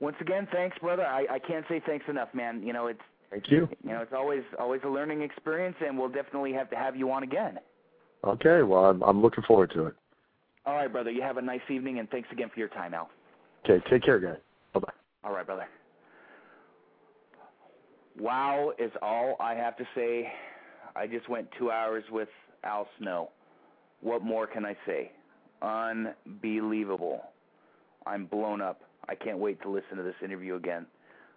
Once again, thanks, brother. I, I can't say thanks enough, man. You know, it's Thank you. you know it's always always a learning experience, and we'll definitely have to have you on again. Okay, well, I'm, I'm looking forward to it. All right, brother. You have a nice evening, and thanks again for your time, Al. Okay, take care, guys. Bye-bye. All right, brother. Wow is all I have to say. I just went two hours with Al Snow. What more can I say? Unbelievable. I'm blown up. I can't wait to listen to this interview again.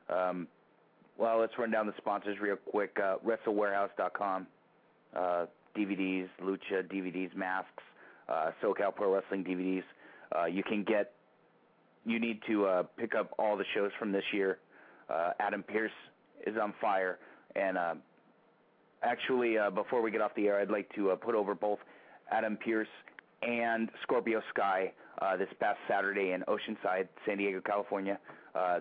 Um, well, let's run down the sponsors real quick. Uh, WrestleWarehouse.com, uh, DVDs, Lucha DVDs, masks, uh, SoCal Pro Wrestling DVDs. Uh, you can get. You need to uh, pick up all the shows from this year. Uh, Adam Pearce is on fire, and uh, actually, uh, before we get off the air, I'd like to uh, put over both Adam Pearce and Scorpio Sky uh, this past Saturday in Oceanside, San Diego, California. Uh,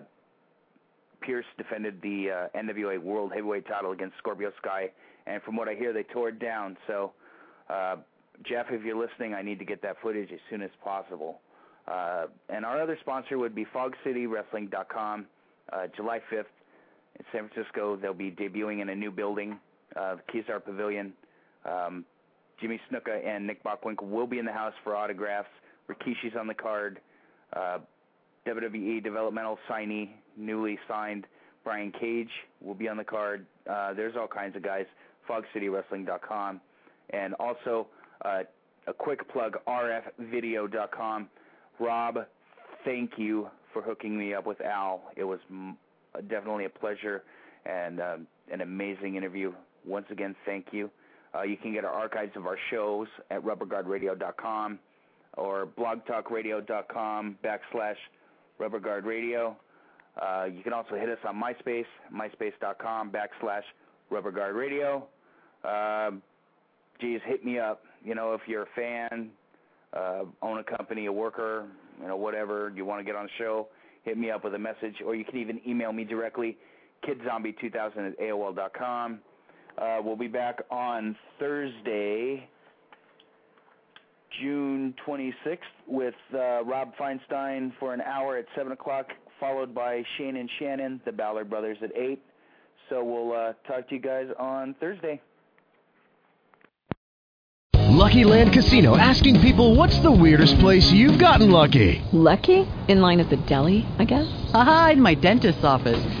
Pearce defended the uh, NWA World Heavyweight title against Scorpio Sky, and from what I hear, they tore it down. So, uh, Jeff, if you're listening, I need to get that footage as soon as possible. Uh, and our other sponsor would be FogCityWrestling.com. Uh, July 5th in San Francisco, they'll be debuting in a new building, the Kezar Pavilion. Um, Jimmy Snuka and Nick Bockwinkel will be in the house for autographs. Rikishi's on the card. Uh, WWE developmental signee, newly signed Brian Cage will be on the card. Uh, there's all kinds of guys. FogCityWrestling.com, and also uh, a quick plug: RFVideo.com. Rob, thank you for hooking me up with Al. It was m- definitely a pleasure and um, an amazing interview. Once again, thank you. Uh, you can get our archives of our shows at rubberguardradio.com or blogtalkradio.com backslash rubberguardradio. Uh, you can also hit us on MySpace, myspace.com backslash rubberguardradio. Um, geez, hit me up. You know, if you're a fan, uh, own a company, a worker, you know, whatever, you want to get on the show, hit me up with a message, or you can even email me directly, kidzombie2000 at AOL dot com. Uh, we'll be back on Thursday, June 26th, with uh, Rob Feinstein for an hour at 7 o'clock, followed by Shane and Shannon, the Ballard brothers, at 8. So we'll uh, talk to you guys on Thursday. Lucky Land Casino asking people what's the weirdest place you've gotten lucky? Lucky? In line at the deli, I guess? Aha, in my dentist's office.